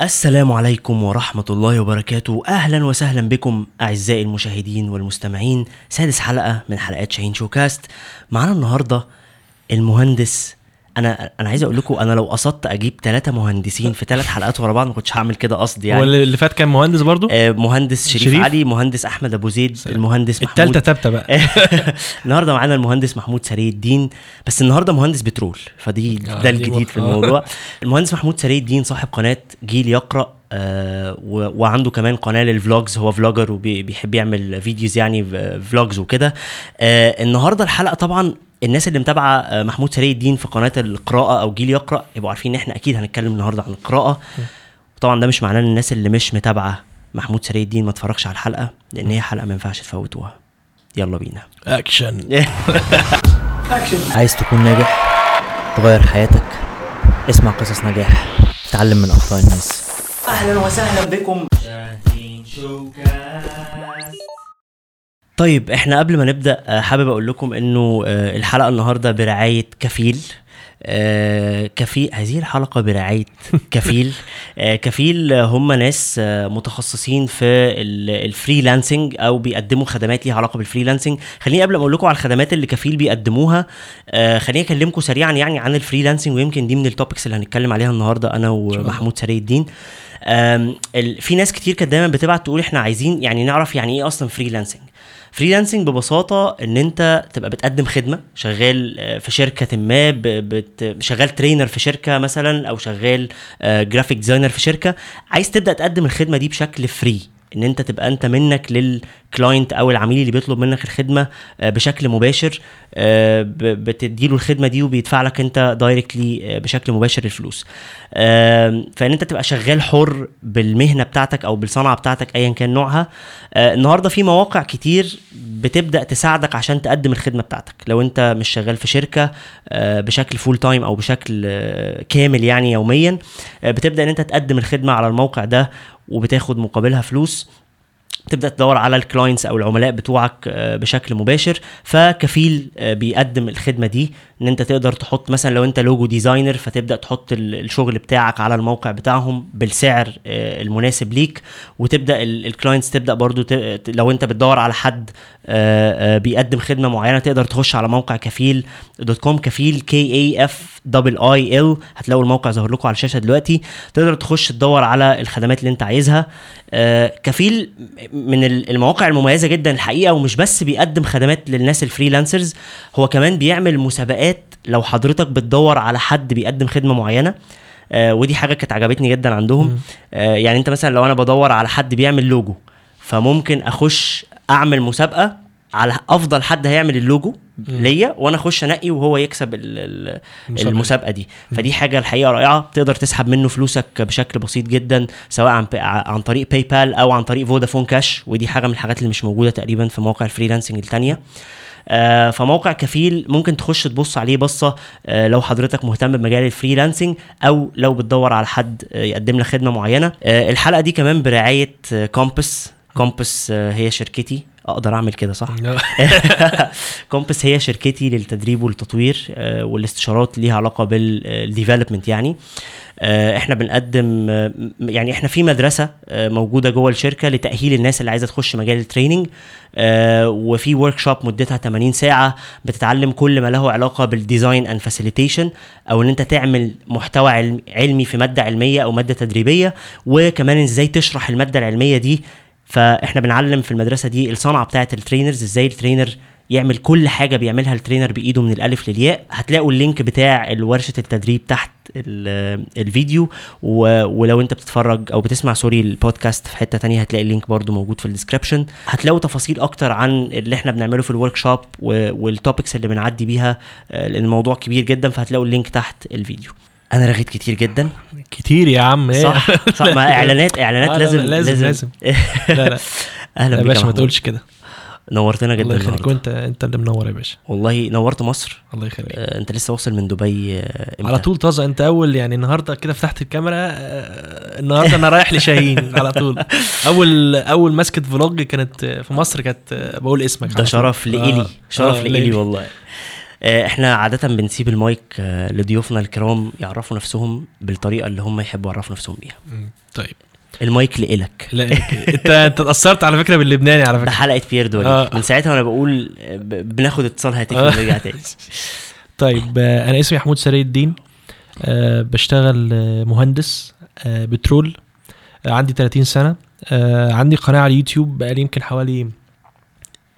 السلام عليكم ورحمة الله وبركاته. أهلا وسهلا بكم أعزائي المشاهدين والمستمعين. سادس حلقة من حلقات شاهين شوكاست. معانا النهاردة المهندس أنا أنا عايز أقول لكم أنا لو قصدت أجيب ثلاثة مهندسين في ثلاث حلقات ورا بعض ما كنتش هعمل كده قصدي هو يعني اللي فات كان مهندس برضو؟ آه، مهندس شريف, شريف؟ علي مهندس أحمد أبو زيد المهندس محمود. التالتة تابتة بقى. النهارده معانا المهندس محمود سري الدين. بس النهارده مهندس بترول فدي آه، ده دي الجديد في آه. الموضوع. المهندس محمود سري الدين صاحب قناة جيل يقرأ آه وعنده كمان قناة لل vlogs. هو vlogger وبيحب يعمل videos يعني vlogs وكده. آه النهارده الحلقة طبعا الناس اللي متابعة آه، محمود سري الدين في قناة القراءة أو جيل يقرأ يبقوا عارفين إن إحنا أكيد هنتكلم النهارده عن القراءة. طبعا ده مش معناه إن الناس اللي مش متابعة محمود سري الدين ما تفرجش على الحلقة لأن هي حلقة ما ينفعش تفوتوها. يلا بينا. اكشن عايز تكون ناجح تغير حياتك اسمع قصص نجاح تعلم من أخطاء الناس. أهلا وسهلا بكم. طيب إحنا قبل ما نبدأ آه، حابب أقول لكم إنه آه، الحلقة النهارده برعاية كفيل. آه، كفيل هذه الحلقة برعاية كفيل. آه، كفيل هم ناس آه، متخصصين في ال- ال freelancing أو بيقدموا خدمات ليها علاقة بال freelancing. خليني قبل ما أقول لكم على الخدمات اللي كفيل بيقدموها خليني أكلمكم سريعا يعني عن ال freelancing ويمكن دي من ال topics اللي هنتكلم عليها النهارده أنا ومحمود سري الدين. في ناس كتير كانت دايما بتبعت تقول إحنا عايزين يعني نعرف يعني إيه أصلا freelancing freelancing ببساطة إن أنت تبقى بتقدم خدمة شغال آه، في شركة ما بت شغال trainer في شركة مثلا أو شغال graphic designer في شركة. عايز تبدأ تقدم الخدمة دي بشكل free إن أنت تبقى أنت منك لل client أو العميل اللي بيطلب منك الخدمة آه، بشكل مباشر آه، بتديله الخدمة دي وبيدفع لك أنت directly بشكل مباشر الفلوس. فإن أنت تبقى شغال حر بالمهنة بتاعتك أو بالصنعة بتاعتك ايا كان نوعها آه، النهارده في مواقع كتير بتبدأ تساعدك عشان تقدم الخدمة بتاعتك. لو أنت مش شغال في شركة آه، بشكل full time أو بشكل آه، كامل يعني يوميا آه، بتبدأ إن أنت تقدم الخدمة على الموقع ده وبتاخد مقابلها فلوس تبدأ تدور على ال clients أو العملاء بتوعك آه، بشكل مباشر. فكفيل آه، بيقدم الخدمة دي إن أنت تقدر تحط مثلا لو أنت logo designer فتبدأ تحط ال- الشغل بتاعك على الموقع بتاعهم بالسعر آه، المناسب ليك. وتبدأ ال clients تبدأ برضو لو أنت بتدور على حد بيقدم خدمة معينة تقدر تخش على موقع كفيل dot com كفيل K A F double E L هتلاقوا الموقع ظاهر لكم على الشاشة دلوقتي. تقدر تخش تدور على الخدمات اللي انت عايزها. آه، كفيل من ال- المواقع المميزة جدا الحقيقة ومش بس بيقدم خدمات للناس ال freelancers هو كمان بيعمل مسابقات لو حضرتك بتدور على حد بيقدم خدمة معينة. آه ودي حاجة كانت عجبتني جدا عندهم. آه يعني انت مثلا لو أنا بدور على حد بيعمل لوجو فممكن أخش أعمل مسابقة على أفضل حد هيعمل اللوجو ليا وأنا أخش أنقي وهو يكسب ال- ال- المسابقة. المسابقة دي. فدي حاجة الحقيقة رائعة. تقدر تسحب منه فلوسك بشكل بسيط جدا سواء عن عن طريق PayPal أو عن طريق فودافون كاش ودي حاجة من الحاجات اللي مش موجودة تقريبا في مواقع ال freelancing التانية. آه، فموقع كفيل ممكن تخش تبص عليه بصة آه، لو حضرتك مهتم بمجال ال freelancing أو لو بتدور على حد آه، يقدم لك خدمة معينة. آه، الحلقة دي كمان برعاية كومبس كومبس هي شركتي. أقدر أعمل كده صح؟ كومبس هي شركتي للتدريب والتطوير آه، والاستشارات ليها علاقة بال development يعني. آه، إحنا بنقدم آه، يعني إحنا في مدرسة آه، موجودة جوه الشركة لتأهيل الناس اللي عايزة تخش مجال ال training آه، وفي workshop مدتها 80 ساعة بتتعلم كل ما له علاقة بال design and facilitation أو إن أنت تعمل محتوى علم- علمي في مادة علمية أو مادة تدريبية وكمان إزاي تشرح المادة العلمية دي فاحنا بنعلم في المدرسة دي الصنعة بتاعه ال trainers إزاي ال trainer يعمل كل حاجة بيعملها ال trainer بإيده من الألف للياء. هتلاقوا ال link بتاع ورشه التدريب تحت ال- الفيديو ولو انت بتتفرج أو بتسمع sorry ال podcast في حتة تانية هتلاقي ال link برضو موجود في ال description هتلاقوا تفاصيل أكتر عن اللي إحنا بنعمله في ال workshop وال topics اللي بنعدي بيها آه، لأن الموضوع كبير جدا فهتلاقوا ال link تحت الفيديو. أنا رغيت كتير جدا. كتير يا عم إيه؟ صح صح. ما اعلانات إعلانات آه، لا، لازم لا، لازم- لازم. لا لا. أهلا يا بك باشا ما. تقولش كده. نورتنا جدا الله يخليك. وانت أنت اللي منور يا باشا. والله نورت مصر. الله يخليك. آه، أنت لسه واصل من دبي آه،؟ على طول طازة. أنت أول يعني النهارده كده فتحت الكاميرا آه، النهارده أنا رايح لشاهين على طول. اول أول مسكه فلوج كانت في مصر كانت بقول اسمك ده. شرف لإلي آه، شرف آه، لإلي والله. آه، إحنا عادة بنسيب المايك آه، لضيوفنا الكرام يعرفوا نفسهم بالطريقة اللي هم يحبوا يعرفوا نفسهم بيها. طيب. المايك لإلك لا أنت أنت اتأثرت على فكرة باللبناني على ده فكره حلقة بيير دولي آه. من ساعتها وأنا بقول آه، بناخد اتصال هاتفي آه. ونرجع تاني. طيب آه، أنا اسمي محمود سري الدين. آه، بشتغل آه، مهندس آه، بترول. آه، عندي 30 سنة. آه، عندي قناة على اليوتيوب بقالي يمكن حوالي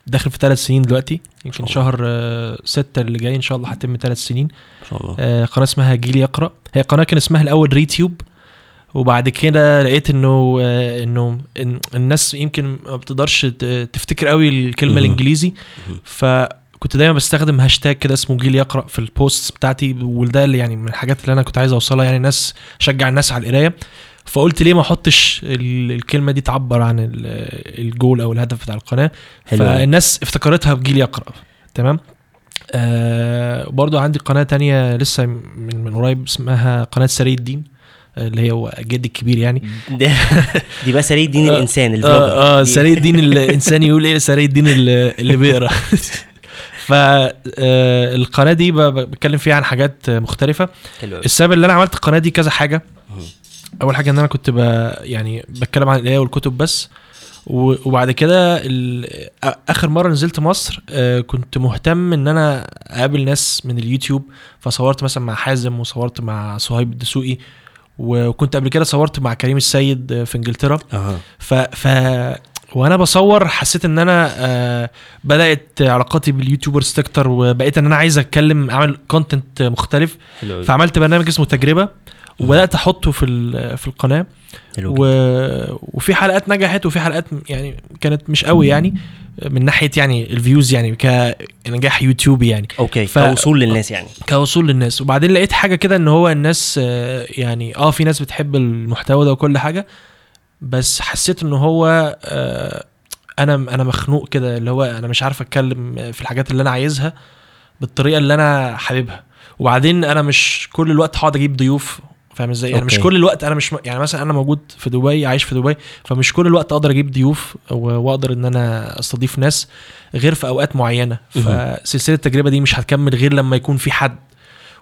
داخل في ثلاث سنين دلوقتي. يمكن. شهر آه، ستة اللي جاي إن شاء الله هتم ثلاث سنين. ما شاء الله. آه، قناة اسمها جيل يقرأ. هي قناة كان اسمها الأول ريتيوب. وبعد كده لقيت إنه آه، إنه إن الناس يمكن ما بتقدرش تفتكر قوي الكلمة. الإنجليزي. فكنت دايما بستخدم هاشتاج كده اسمه جيل يقرأ في ال posts بتاعتي. وده اللي يعني من الحاجات اللي أنا كنت عايز أوصلها. يعني الناس شجع الناس على القراية. فقلت ليه ما احطش ال- الكلمة دي تعبر عن ال- الجول أو الهدف بتاع القناة. حلو. فالناس افتكرتها بجيل يقرأ. تمام؟ آه برضو عندي قناة تانية لسه من من قريب اسمها قناة سري الدين آه، اللي هي هو جدي الكبير يعني. دي بقى سري الدين آه، الإنسان الفلوجر. آه دي- سري الدين الإنسان يقول إيه؟ سري الدين اللي, بيقرأ. فالقناه دي ب- ب- بتكلم فيها عن حاجات مختلفة. السبب اللي أنا عملت القناة دي كذا حاجة. أول حاجة إن أنا كنت ب... يعني بتكلم عن القراية والكتب بس. وبعد كده آخر مرة نزلت مصر آه، كنت مهتم إن أنا أقابل ناس من اليوتيوب. فصورت مثلا مع حازم وصورت مع صهيب الدسوقي. وكنت قبل كده صورت مع كريم السيد آه، في إنجلترا. أها. ف ف وأنا بصور حسيت إن أنا آه بدأت علاقاتي بال YouTubers تكتر وبقيت إن أنا عايز أتكلم أعمل content مختلف. فعملت برنامج اسمه تجربة. وبدأت أحطه في في القناة. و... وفي حلقات نجحت وفي حلقات يعني كانت مش قوي يعني. من ناحية يعني ال views يعني كنجاح يوتيوبي يعني. okay ف- كوصول للناس يعني. كوصول للناس. وبعدين لقيت حاجة كده إن هو الناس آه، يعني آه في ناس بتحب المحتوى ده وكل حاجة بس حسيت إن هو آه، أنا أنا مخنوق كده اللي هو أنا مش عارف أتكلم في الحاجات اللي أنا عايزها بالطريقة اللي أنا حاببها. وبعدين أنا مش كل الوقت هقعد أجيب ضيوف فاهم إزاي يعني مش. كل الوقت أنا مش يعني مثلا أنا موجود في دبي عايش في دبي فمش كل الوقت أقدر أجيب ضيوف وأقدر إن أنا أستضيف ناس غير في أوقات معينة. فسلسلة التجربة دي مش هتكمل غير لما يكون في حد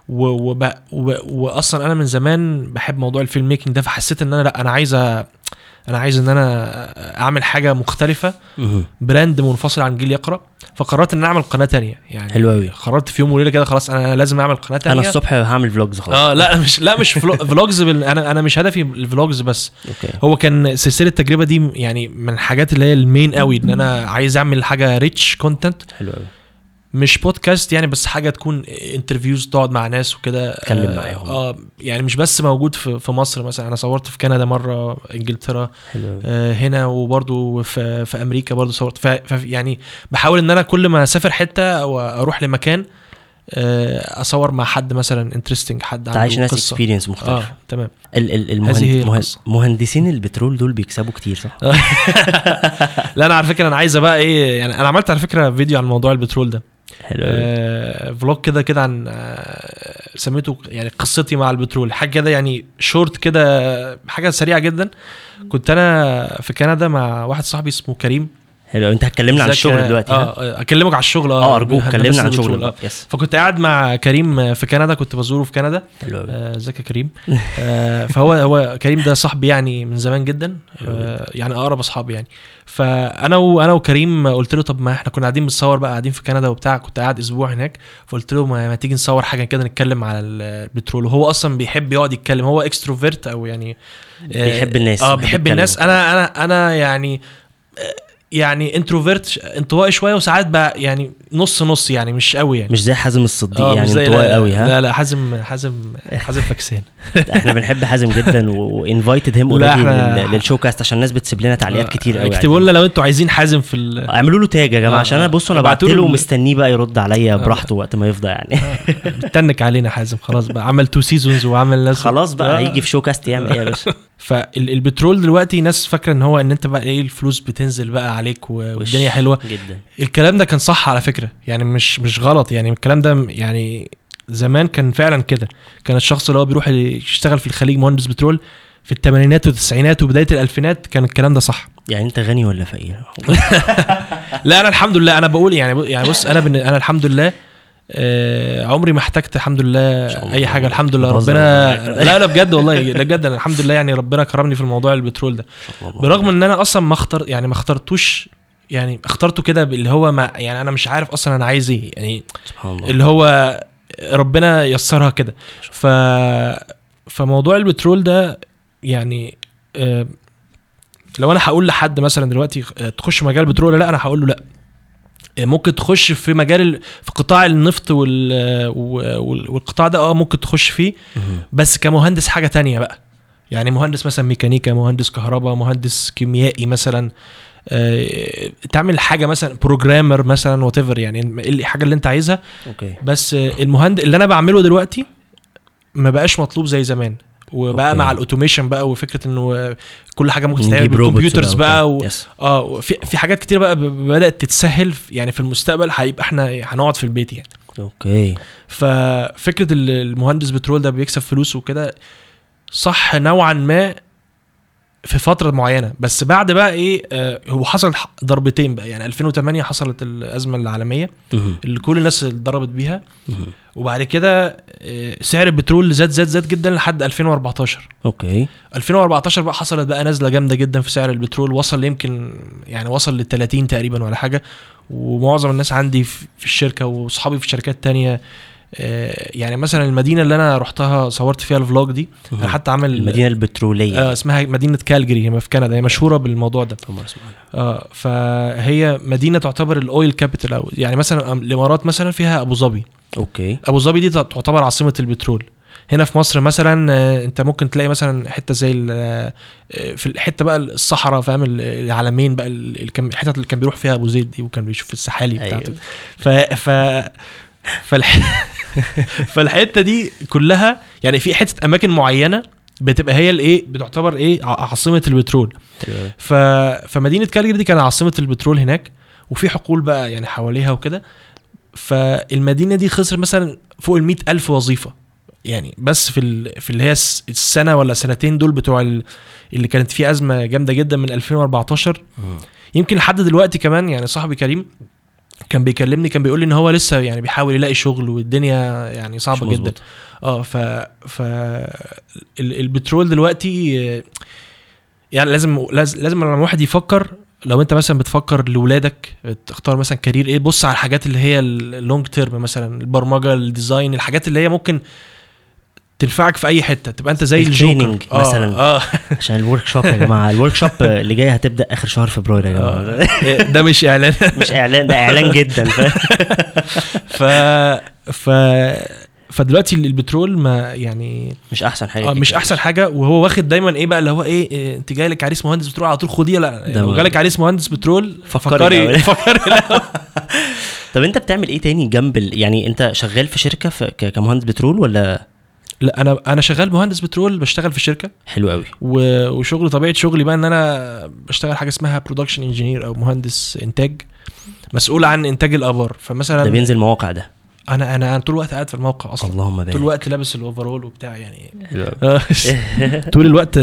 و وب و واصلا أنا من زمان بحب موضوع الفيلم ميكنج ده فحسيت إن أنا لأ أنا عايز أ- أنا عايز إن أنا أعمل حاجة مختلفة. brand منفصل عن جيل يقرأ. فقررت إن أعمل قناة تانية. يعني حلو أوي. قررت في يوم وليلة كده خلاص أنا لازم أعمل قناة تانية. أنا الصبح هعمل vlogs خلاص. آه لا مش لا مش vlo- vlogs بال... أنا أنا مش هدفي ال vlogs بس. okay. هو كان سلسلة التجربة دي يعني من الحاجات اللي هي ال main قوي إن أنا عايز أعمل حاجة rich content حلو قوي مش بودكاست يعني بس حاجة تكون interviews تقعد مع ناس وكده. تتكلم آه، معاهم. آه يعني مش بس موجود في, في مصر مثلا. أنا صورت في كندا مرة إنجلترا. حلو. آه هنا وبرضو في, في أمريكا برضو صورت. ف يعني بحاول إن أنا كل ما أسافر حتة أو أروح لمكان آه أصور مع حد مثلا interesting حد عنده تعيش ناس experience آه مختلف تمام المهند... مهندسين البترول دول بيكسبوا كتير صح؟ لا أنا على فكرة أنا عايزة بقى إيه يعني أنا عملت على فكرة فيديو عن موضوع البترول ده. حلو آه vlog كده كده عن آه سميته يعني قصتي مع البترول. حاجة كده يعني شورت كده حاجة سريعة جدا. كنت أنا في كندا مع واحد صاحبي اسمه كريم. حلو. انت هتكلمنا عن الشغل دلوقتي ها؟ آه آه، أكلمك على الشغل. آه أرجوك هندسة كلمنا عن البترول، شغل آه. yes فكنت قاعد مع كريم في كندا كنت بزوره في كندا. آه، إزيك يا كريم؟ آه، فهو هو كريم ده صاحبي يعني من زمان جدا. آه، يعني أقرب أصحابي يعني. فأنا وأنا وكريم قلت له طب ما إحنا كنا قاعدين بنصور بقى قاعدين في كندا وبتاع كنت قاعد أسبوع هناك. فقلت له ما, ما تيجي نصور حاجة كده نتكلم على البترول. وهو أصلا بيحب يقعد يتكلم. هو extrovert أو يعني آه، بيحب الناس آه بيحب. الناس. أنا أنا أنا يعني آه، يعني introvert انطوائي شوية وساعات بقى يعني نص نص يعني مش قوي يعني. مش زي حازم الصديق آه، يعني لا- قوي ها؟ لا لا حازم حازم حازم فاكسان إحنا بنحب حازم جدا و invited him already لل show cast عشان الناس بتسيب لنا تعليقات كتير قوي اكتبوا لنا لو أنتوا عايزين حازم في ال... اعملوا له tag يا جماعة آه، عشان أنا بصوا أنا بعت له ومستنيه بقى يرد عليا براحته وقت ما يفضى يعني. بتنك علينا حازم خلاص بقى. عمل two seasons وعمل ناس خلاص بقى آه. هيجي في showcast يعمل إيه يا باشا. فالبترول دلوقتي ناس فاكرة إن هو إن أنت بقى إيه الفلوس بتنزل بقى عليك والدنيا حلوة. جدا. الكلام ده كان صح على فكرة. يعني مش مش غلط. يعني الكلام ده يعني زمان كان فعلا كده. كان الشخص اللي هو بيروح يشتغل في الخليج مهندس بترول في الثمانينات والتسعينات وبداية الألفينات كان الكلام ده صح. يعني أنت غني ولا فقير؟ لا أنا الحمد لله. أنا بقول يعني يعني بص أنا بن... أنا الحمد لله آه عمري ما احتجت الحمد لله. أي حاجة. الحمد لله. ربنا. لا لا بجد والله لا بجد. أنا الحمد لله يعني ربنا كرمني في الموضوع البترول ده. برغم إن أنا أصلا ما اختار يعني ما اخترتوش يعني اخترته كده اللي هو ما يعني أنا مش عارف أصلا أنا عايز إيه. يعني سبحان الله. اللي هو ربنا يسرها كده. ف فموضوع البترول ده يعني آه، لو أنا هقول لحد مثلا دلوقتي آه، تخش مجال البترول ولا لأ أنا هقول له لأ. آه، ممكن تخش في مجال ال- في قطاع النفط وال وال- والقطاع ده آه ممكن تخش فيه. بس كمهندس حاجة تانية بقى. يعني مهندس مثلا ميكانيكا مهندس كهرباء مهندس كيميائي مثلا. تعمل حاجة مثلا programmer مثلا what يعني الحاجة اللي انت عايزها. okay. بس المهندس اللي أنا بعمله دلوقتي ما بقاش مطلوب زي زمان. وبقى okay. مع ال automation بقى وفكرة إنه كل حاجة ممكن تتعمل بال computers بقى و... yes. آه وفي في حاجات كتير بقى بدأت تتسهل يعني في المستقبل هيبقى إحنا هنقعد في البيت يعني. okay. ففكرة ال- المهندس بترول ده بيكسب فلوس وكده صح نوعا ما في فترة معينة. بس بعد بقى إيه آه هو حصل ضربتين بقى. يعني 2008 حصلت الأزمة العالمية. اللي كل الناس اتضربت بيها. وبعد كده آه، سعر البترول زاد زاد زاد جدا لحد 2014 okay. 2014 بقى حصلت بقى نزله جامدة جدا في سعر البترول. وصل يمكن يعني وصل لل 30 تقريبا ولا حاجة. ومعظم الناس عندي في الشركة وأصحابي في شركات تانية يعني مثلا المدينة اللي أنا رحتها صورت فيها ال vlog دي أنا. حتى عامل المدينة البترولية. آه اسمها مدينة كالجري هي في كندا هي مشهورة بالموضوع ده. آه فهي مدينة تعتبر ال oil capital أو يعني مثلا الإمارات مثلا فيها أبو ظبي. okay. أبو ظبي دي تعتبر عاصمة البترول. هنا في مصر مثلا آه، أنت ممكن تلاقي مثلا حتة زي آه، في الحته بقى الصحراء فاهم؟ ال- العلمين بقى الحتت اللي كان بيروح فيها أبو زيد دي وكان بيشوف السحالي. بتاعته. ف ف فالح... فالحتة دي كلها يعني في حتة أماكن معينة بتبقى هي الإيه بتعتبر إيه عاصمة البترول. ف... فمدينة كالجري دي كانت عاصمة البترول هناك وفي حقول بقى يعني حواليها وكده فالمدينة دي خسر مثلا فوق ال ألف وظيفة يعني بس في ال... في اللي هي الس- السنة ولا سنتين دول بتوع ال... اللي كانت فيه أزمة جامدة جدا من 2014 مم. يمكن لحد دلوقتي كمان يعني صاحبي كريم كان بيكلمني كان بيقول لي إن هو لسه يعني بيحاول يلاقي شغل والدنيا يعني صعبة جدا. آه ف ف ال- البترول دلوقتي يعني لازم لازم لازم لما الواحد يفكر لو أنت مثلا بتفكر لاولادك تختار مثلا career إيه بص على الحاجات اللي هي ال long term مثلا البرمجة ال design الحاجات اللي هي ممكن تنفعك في أي حتة تبقى أنت زي الجوكر مثلاً. آه, عشان ال workshop يا جماعة ال workshop اللي جاي هتبدأ آخر شهر فبراير يا جماعة آه. ده مش إعلان مش إعلان ده إعلان جدا فاهم؟ ف ف فدلوقتي البترول ما يعني مش أحسن حاجة آه مش. أحسن حاجة وهو واخد دايما إيه بقى اللي هو إيه, إيه أنت جاي لك عريس مهندس بترول على طول خديه لا لو جالك عريس مهندس بترول فكري فكري. طب أنت بتعمل إيه تاني جنب. يعني أنت شغال في شركة في... كمهندس بترول ولا لا أنا أنا شغال مهندس بترول بشتغل في شركة. حلو قوي و- وشغل طبيعة شغلي بقى إن أنا بشتغل حاجة اسمها production engineer أو مهندس إنتاج مسؤول عن إنتاج الآبار. ده فمثلا بينزل المواقع ده. أنا أنا أنا طول الوقت قاعد في الموقع أصلا. اللهم طول بارك الوقت لابس ال overall وبتاع يعني. آه، طول الوقت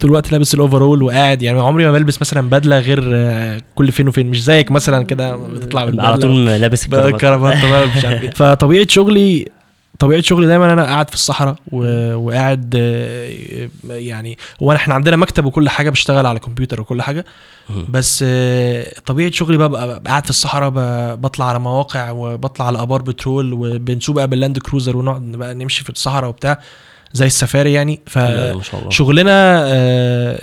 طول الوقت لابس ال overall وقاعد يعني. عمري ما بلبس مثلا بدلة غير آه، كل فين وفين. مش زيك مثلا كده بتطلع بالبدله على طول لابس الكرافات. إيه. فطبيعة شغلي طبيعة شغلي دايما أنا قاعد في الصحراء و... وقاعد آه، يعني هو إحنا عندنا مكتب وكل حاجة بشتغل على كمبيوتر وكل حاجة. بس آه، طبيعة شغلي بقى ببقى قاعد في الصحراء ب- بطلع على مواقع وبطلع على آبار بترول وبنسوق بقى باللاند كروزر ونقعد بقى نمشي في الصحراء وبتاع زي السفاري يعني. ف حلو قوي ما شاء الله. شغلنا آه،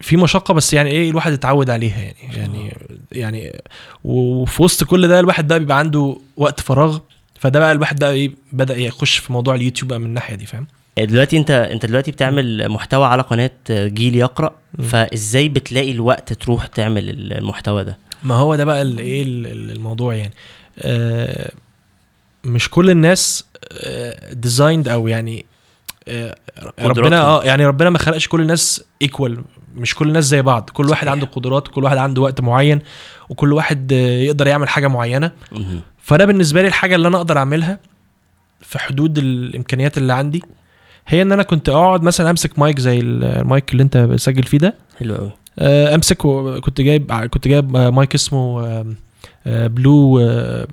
في مشقه بس يعني إيه الواحد اتعود عليها يعني يعني يعني وفي وسط كل ده الواحد بقى بيبقى عنده وقت فراغ فده بقى الواحد بقى إيه بدأ يخش في موضوع اليوتيوب بقى من الناحية دي فاهم دلوقتي انت انت دلوقتي بتعمل محتوى على قناة جيل يقرأ. فازاي بتلاقي الوقت تروح تعمل المحتوى ده ما هو ده بقى ال- إيه ال- ال- الموضوع يعني آه، مش كل الناس designed أو يعني آه، ربنا. آه يعني ربنا ما خلقش كل الناس equal مش كل الناس زي بعض كل واحد صحيح. عنده قدرات كل واحد عنده وقت معين وكل واحد آه، يقدر يعمل حاجة معينة. فأنا بالنسبة لي الحاجة اللي أنا أقدر أعملها في حدود الإمكانيات اللي عندي هي إن أنا كنت أقعد مثلا أمسك مايك زي المايك اللي أنت بتسجل فيه ده. حلو قوي آه، أمسك و- كنت جايب كنت جايب آه، مايك اسمه آه، Blue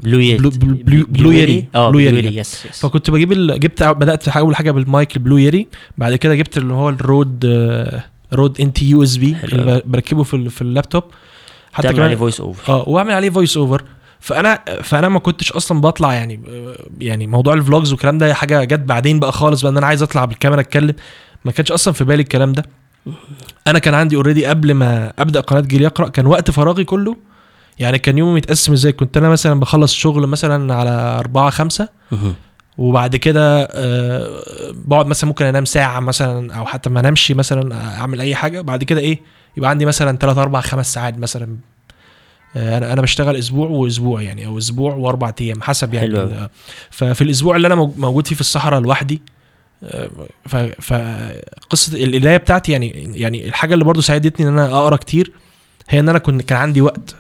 Blue Yeti Blue- Blue- Blue- Blue Yeti. آه Blue. Yeti yes yes فكنت بجيب ال... جبت بدأت أول حاجة بالمايك ال Blue Yeti بعد كده جبت اللي هو ال Rode Rode NT USB بركبه في في اللابتوب. حتى تعمل عليه كمان voice over آه وأعمل عليه voice over فأنا فأنا ما كنتش أصلا بطلع يعني يعني موضوع ال vlogs والكلام ده حاجة جت بعدين بقى خالص بقى إن أنا عايز أطلع بالكاميرا أتكلم. ما كانش أصلا في بالي الكلام ده. أنا كان عندي already قبل ما أبدأ قناة جيل يقرأ كان وقت فراغي كله يعني كان يومي متقسم إزاي؟ كنت أنا مثلا بخلص شغل مثلا على أربعة خمسة. وبعد كده آه، بقعد مثلا ممكن أنام ساعة مثلا أو حتى ما أنامش مثلا أعمل أي حاجة. بعد كده إيه؟ يبقى عندي مثلا 3 4 5 ساعات مثلا آه، أنا أنا بشتغل أسبوع وأسبوع يعني أو أسبوع وأربع أيام حسب يعني حلو. آه، ففي الأسبوع اللي أنا مو- موجود فيه في الصحراء لوحدي آه، فقصه القراية بتاعتي يعني يعني الحاجة اللي برضو ساعدتني إن أنا أقرأ كتير هي إن أنا كنت كان عندي وقت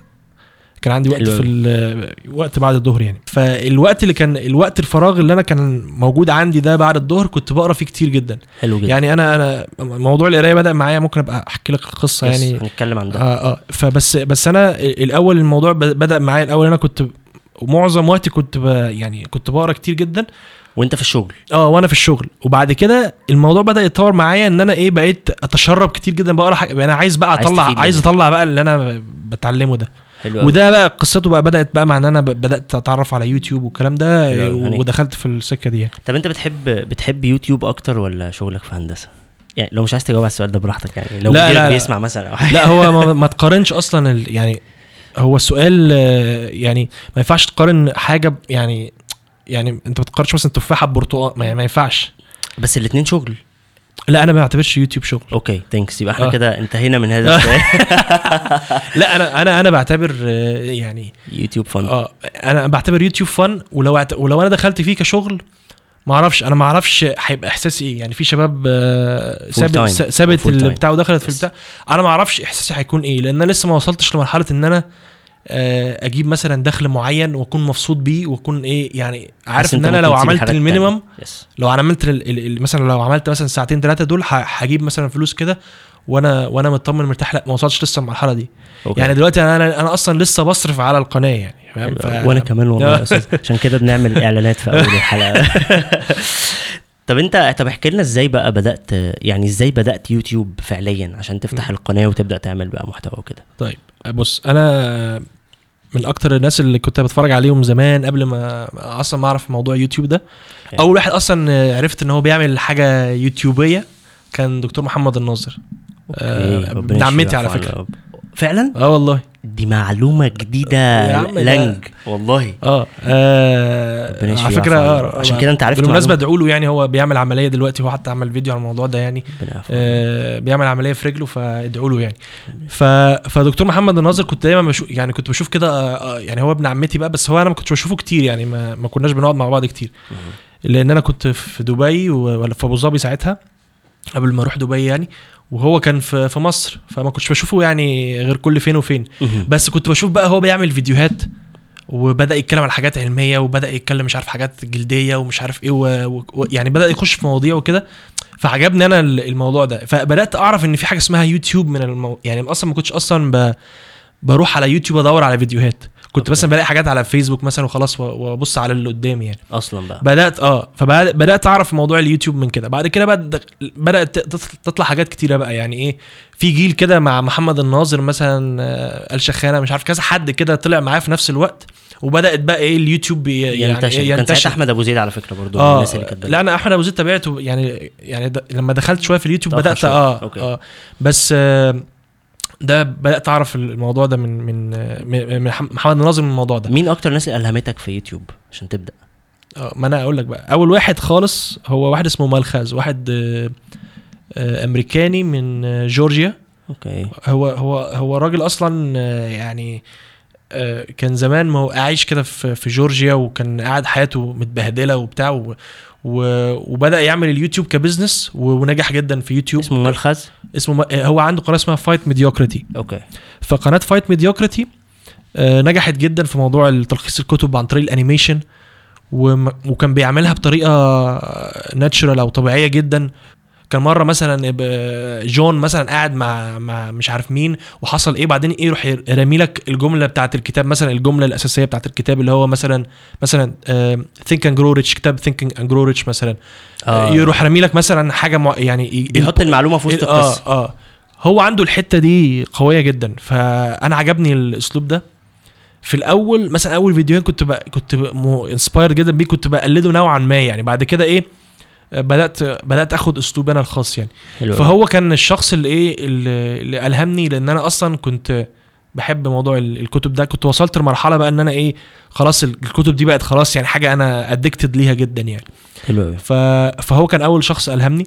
كان عندي وقت في وقت بعد الظهر يعني. فالوقت اللي كان الوقت الفراغ اللي أنا كان موجود عندي ده بعد الظهر كنت بقرأ فيه كتير جدا. حلو جدا. يعني أنا أنا موضوع القراية بدأ معايا ممكن أبقى أحكي لك قصة يعني. هنتكلم عن ده. آه آه. فبس بس أنا الأول الموضوع بدأ معايا الأول أنا كنت ومعظم وقتي كنت يعني كنت بقرأ كتير جدا. وأنت في الشغل. آه وأنا في الشغل. وبعد كده الموضوع بدأ يتطور معايا إن أنا إيه بقيت أتشرب كتير جدا بقرأ حاجة. أنا عايز بقى عايز اطلع عايز منه. أطلع بقى اللي أنا بتعلمه ده. حلو. وده بقى قصته بقى بدأت بقى مع إن أنا بدأت أتعرف على يوتيوب والكلام ده يعني. ودخلت في السكة دي يعني. طب أنت بتحب بتحب يوتيوب أكتر ولا شغلك في هندسة يعني لو مش عايز تجاوب على السؤال ده براحتك يعني لو لا، لا،. بيسمع مثلا أو حاجة لا هو ما, ما تقارنش أصلا ال يعني هو السؤال يعني ما ينفعش تقارن حاجة يعني يعني أنت ما تقارنش مثلا تفاحة ببرتقال ما, ما ينفعش بس الاثنين شغل لا أنا ما بعتبرش يوتيوب شغل okay thanks يبقى إحنا آه. كده انتهينا من هذا السؤال لا أنا أنا أنا بعتبر آه، يعني يوتيوب فن آه أنا بعتبر يوتيوب فن ولو أعت- ولو أنا دخلت فيه كشغل ما أعرفش أنا ما أعرفش هيبقى احساسي إيه يعني في شباب آه، سابت. س- سابت ال full time اللي بتاع ودخلت في. البتاع أنا ما أعرفش إحساسي هيكون إيه لأن أنا لسه ما وصلتش لمرحلة إن أنا آه، أجيب مثلا دخل معين وأكون مبسوط بيه وأكون إيه يعني عارف إن أنا لو عملت ال minimum لو عملت مثلا لو عملت مثلا ساعتين ثلاثة دول هجيب مثلا فلوس كده وأنا وأنا مطمن مرتاح. لأ ما وصلتش لسه المرحلة دي. أوكي. يعني دلوقتي أنا أنا أصلا لسه بصرف على القناة يعني فاهم؟ حلو. وأنا كمان والله عشان كده بنعمل إعلانات في أول الحلقة. طب انت طب احكي لنا إزاي بقى بدأت يعني إزاي بدأت يوتيوب فعليا عشان تفتح القناة وتبدأ تعمل بقى محتوى وكده؟ طيب بص أنا من أكتر الناس اللي كنت بتفرج عليهم زمان قبل ما أصلا ما أعرف موضوع يوتيوب ده أوكي. أول واحد أصلا عرفت إن هو بيعمل حاجة يوتيوبية كان دكتور محمد الناصر آه، ابن عمتي يشفيه على ويعفو فعلا؟ آه والله. دي معلومة جديدة ده- لنج. والله. آه, آه ربنا يشفيه على فكرة عنه. آه عشان كده انت عرفت بالمناسبة. ادعوا له يعني هو بيعمل عملية دلوقتي هو حتى عمل فيديو على الموضوع ده يعني. آه، بيعمل عملية في رجله فادعوا له يعني. ف... فدكتور محمد الناصر كنت دايما بشوف يعني كنت بشوف كده آه، آه، يعني هو ابن عمتي بقى بس هو أنا ما كنتش بشوفه كتير يعني ما, ما كناش بنقعد مع بعض كتير. لأن أنا كنت في دبي ولا في أبو ظبي ساعتها قبل ما أروح دبي يعني. وهو كان في في مصر فما كنتش بشوفه يعني غير كل فين وفين. بس كنت بشوف بقى هو بيعمل فيديوهات وبدأ يتكلم على حاجات علمية وبدأ يتكلم مش عارف حاجات جلدية ومش عارف إيه و... و... يعني بدأ يخش في مواضيع وكده. فعجبني أنا ال- الموضوع ده. فبدأت أعرف إن في حاجة اسمها يوتيوب من المو... يعني أصلا ما كنتش أصلا ب... بروح على يوتيوب ادور على فيديوهات كنت أوكي. مثلا بلاقي حاجات على فيسبوك مثلا وخلاص وابص على اللي قدامي يعني أصلا بقى بدأت آه فبدات أعرف موضوع اليوتيوب من كده بعد كده بقى بدأت تط- تطلع حاجات كتيرة بقى يعني إيه في جيل كده مع محمد الناصر مثلا آه، الشخانة مش عارف كذا حد كده طلع معاه في نفس الوقت وبدأت بقى إيه اليوتيوب يعني ينتشر إيه كان ساعتها أحمد أبو زيد على فكرة برضو آه الناس اللي كانت لا أنا أحمد أبو زيد تابعته يعني يعني. لما دخلت شوية في اليوتيوب بدأت شوية. آه أوكي. آه بس آه ده بدأت أعرف الموضوع ده من من آه، من محمد الناصر من الموضوع ده. مين أكتر ناس اللي ألهمتك في يوتيوب عشان تبدأ؟ آه ما أنا أقول لك بقى. أول واحد خالص هو واحد اسمه مالخاز واحد آه، آه، أمريكاني من آه، جورجيا. أوكي. هو هو هو راجل أصلا آه، يعني آه، كان زمان ما هو عايش كده في جورجيا وكان قاعد حياته متبهدلة وبتاع وبدأ يعمل اليوتيوب ك business و- ونجح جدا في يوتيوب. اسمه ملخز اسمه هو عنده قناة اسمها Fight Mediocrity أوكي. فقناة Fight Mediocrity نجحت جدا في موضوع تلخيص الكتب عن طريق ال animation وكان بيعملها بطريقة natural أو طبيعية جدا. كان مرة مثلا جون مثلا قاعد مع مع مش عارف مين وحصل إيه بعدين إيه يروح رامي لك الجملة بتاعت الكتاب مثلا الجملة الأساسية بتاعت الكتاب اللي هو مثلا مثلا Think and Grow Rich كتاب Think and Grow Rich مثلا. آه. يروح رامي لك مثلا حاجة مع يعني ي- بيحط المعلومة في وسط آه القصة. آه. هو عنده الحتة دي قوية جدا. فأنا عجبني الأسلوب ده. في الأول مثلا أول فيديوهين كنت بقى كنت انسبايرد جدا بيه كنت بقلده نوعا ما يعني. بعد كده إيه آه، بدات بدأت أخد أسلوبي أنا الخاص يعني. حلو. فهو كان الشخص اللي إيه اللي, ألهمني لأن أنا أصلا كنت بحب موضوع ال- الكتب ده. كنت وصلت لمرحلة بقى إن أنا إيه خلاص ال- الكتب دي بقت خلاص يعني حاجة أنا ادكتد ليها جدا يعني. حلو. فهو كان أول شخص ألهمني.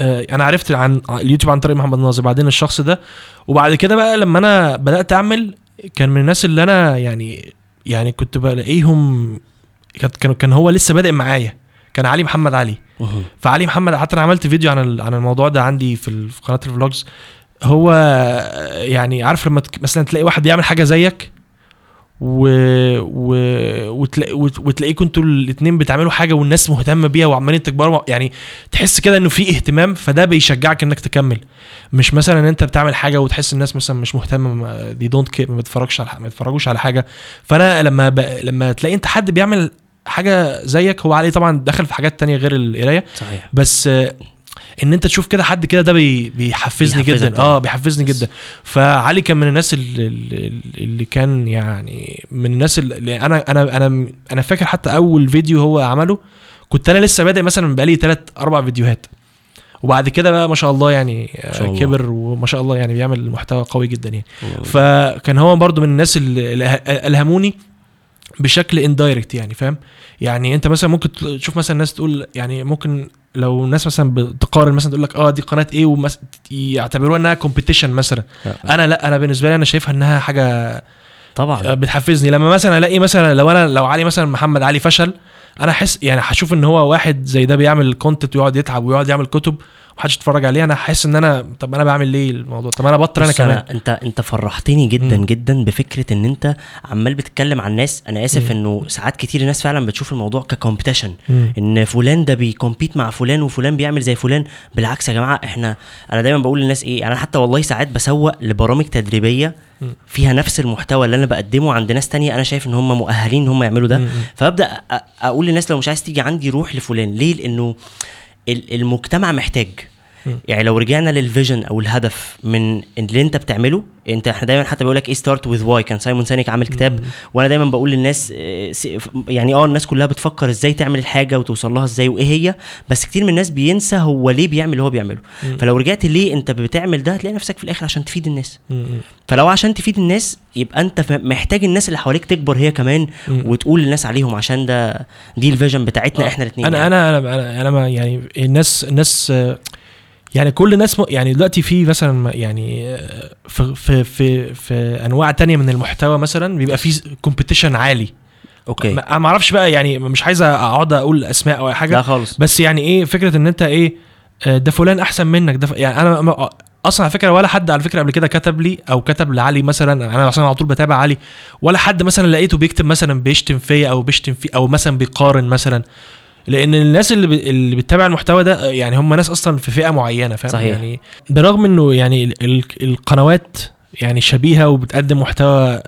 آه، أنا عرفت عن اليوتيوب عن طريق محمد ناصر بعدين الشخص ده. وبعد كده بقى لما أنا بدأت أعمل كان من الناس اللي أنا يعني يعني كنت بلاقيهم كان- كان هو لسه بادئ معايا. كان علي محمد علي. فعلي محمد حتى أنا عملت فيديو عن عن الموضوع ده عندي في قناة الفلوجز. هو يعني عارف لما مثلا تلاقي واحد بيعمل حاجة زيك و... و... وتلاقي وت- وتلاقيكم أنتوا الاثنين بتعملوا حاجة والناس مهتمة بيها وعمالين تكبروا يعني تحس كده إنه في اهتمام فده بيشجعك إنك تكمل. مش مثلا إن أنت بتعمل حاجة وتحس الناس مثلا مش مهتمة don't care ما بيتفرجش على ما بيتفرجوش على حاجة. فأنا لما ب... لما تلاقي أنت حد بيعمل حاجة زيك هو علي طبعا دخل في حاجات تانية غير القراية. صحيح. بس آه، إن أنت تشوف كده حد كده ده بي بيحفزني جدا. طبعا. آه. بيحفزني بس. جدا. فعلي كان من الناس اللي, اللي كان يعني من الناس اللي أنا أنا أنا أنا فاكر حتى أول فيديو هو عمله كنت أنا لسه بادئ مثلا بقالي ثلاث أربع فيديوهات. وبعد كده بقى ما شاء الله يعني آه، شاء الله. كبر وما شاء الله يعني بيعمل محتوى قوي جدا يعني. فكان هو برضو من الناس اللي ألهموني بشكل indirect يعني فاهم؟ يعني انت مثلا ممكن تشوف مثلا ناس تقول يعني ممكن لو الناس مثلا بتقارن مثلا تقول لك آه دي قناة إيه ومس... يعتبروها إنها competition مثلا. أنا لأ أنا بالنسبة لي أنا شايفها إنها حاجة طبعا. بتحفزني. لما مثلا ألاقي مثلا لو أنا لو علي مثلا محمد علي فشل أنا أحس يعني هشوف إن هو واحد زي ده بيعمل content ويقعد يتعب ويقعد يعمل كتب ومحدش يتفرج عليه أنا هحس إن أنا طب أنا بعمل ليه الموضوع طب أنا بطل أنا كمان أنت أنت فرحتني جدا مم. جدا بفكرة إن أنت عمال بتتكلم عن ناس أنا آسف مم. إنه ساعات كتير الناس فعلا بتشوف الموضوع ك competition. إن فلان ده بي compete مع فلان وفلان بيعمل زي فلان بالعكس يا جماعة إحنا أنا دايما بقول للناس إيه أنا حتى والله ساعات بسوق لبرامج تدريبية. فيها نفس المحتوى اللي أنا بقدمه عند ناس تانية أنا شايف إن هم مؤهلين إن هم يعملوا ده. فابدا أقول للناس لو مش عايز تيجي عندي روح لفلان ليه لأنه المجتمع محتاج. يعني لو رجعنا لل vision أو الهدف من اللي أنت بتعمله أنت إحنا دايما حتى بيقول لك إيه Start with Why كان سايمون سينيك عامل كتاب وأنا دايما بقول للناس س- يعني آه الناس كلها بتفكر إزاي تعمل الحاجة وتوصل لها إزاي وإيه هي بس كتير من الناس بينسى هو ليه بيعمل اللي هو بيعمله. فلو رجعت ليه أنت بتعمل ده هتلاقي نفسك في الآخر عشان تفيد الناس. فلو عشان تفيد الناس يبقى أنت محتاج الناس اللي حواليك تكبر هي كمان. وتقول للناس عليهم عشان ده دي ال vision بتاعتنا إحنا الاثنين أنا أنا أنا أنا, ما يعني الناس الناس آه، يعني كل الناس م- يعني دلوقتي في مثلا يعني آه، في في في, في أنواع تانية من المحتوى مثلا بيبقى في competition عالي. أوكي. أنا ما أعرفش بقى يعني مش عايز أقعد أقول أسماء أو أي حاجة. لا خالص. بس يعني إيه فكرة إن أنت إيه آه، ده فلان أحسن منك ده ف... يعني أنا ما- أصلا على فكرة ولا حد على فكرة قبل كده كتب لي أو كتب لعلي مثلا أنا أصلا على طول بتابع علي ولا حد مثلا لقيته بيكتب مثلا بيشتم فيا أو بيشتم في أو مثلا بيقارن مثلا. لأن الناس اللي ب... اللي بتتابع المحتوى ده يعني هم ناس أصلا في فئة معينة فاهم صحيح. يعني برغم انه يعني. ال... القنوات يعني شبيهة وبتقدم محتوى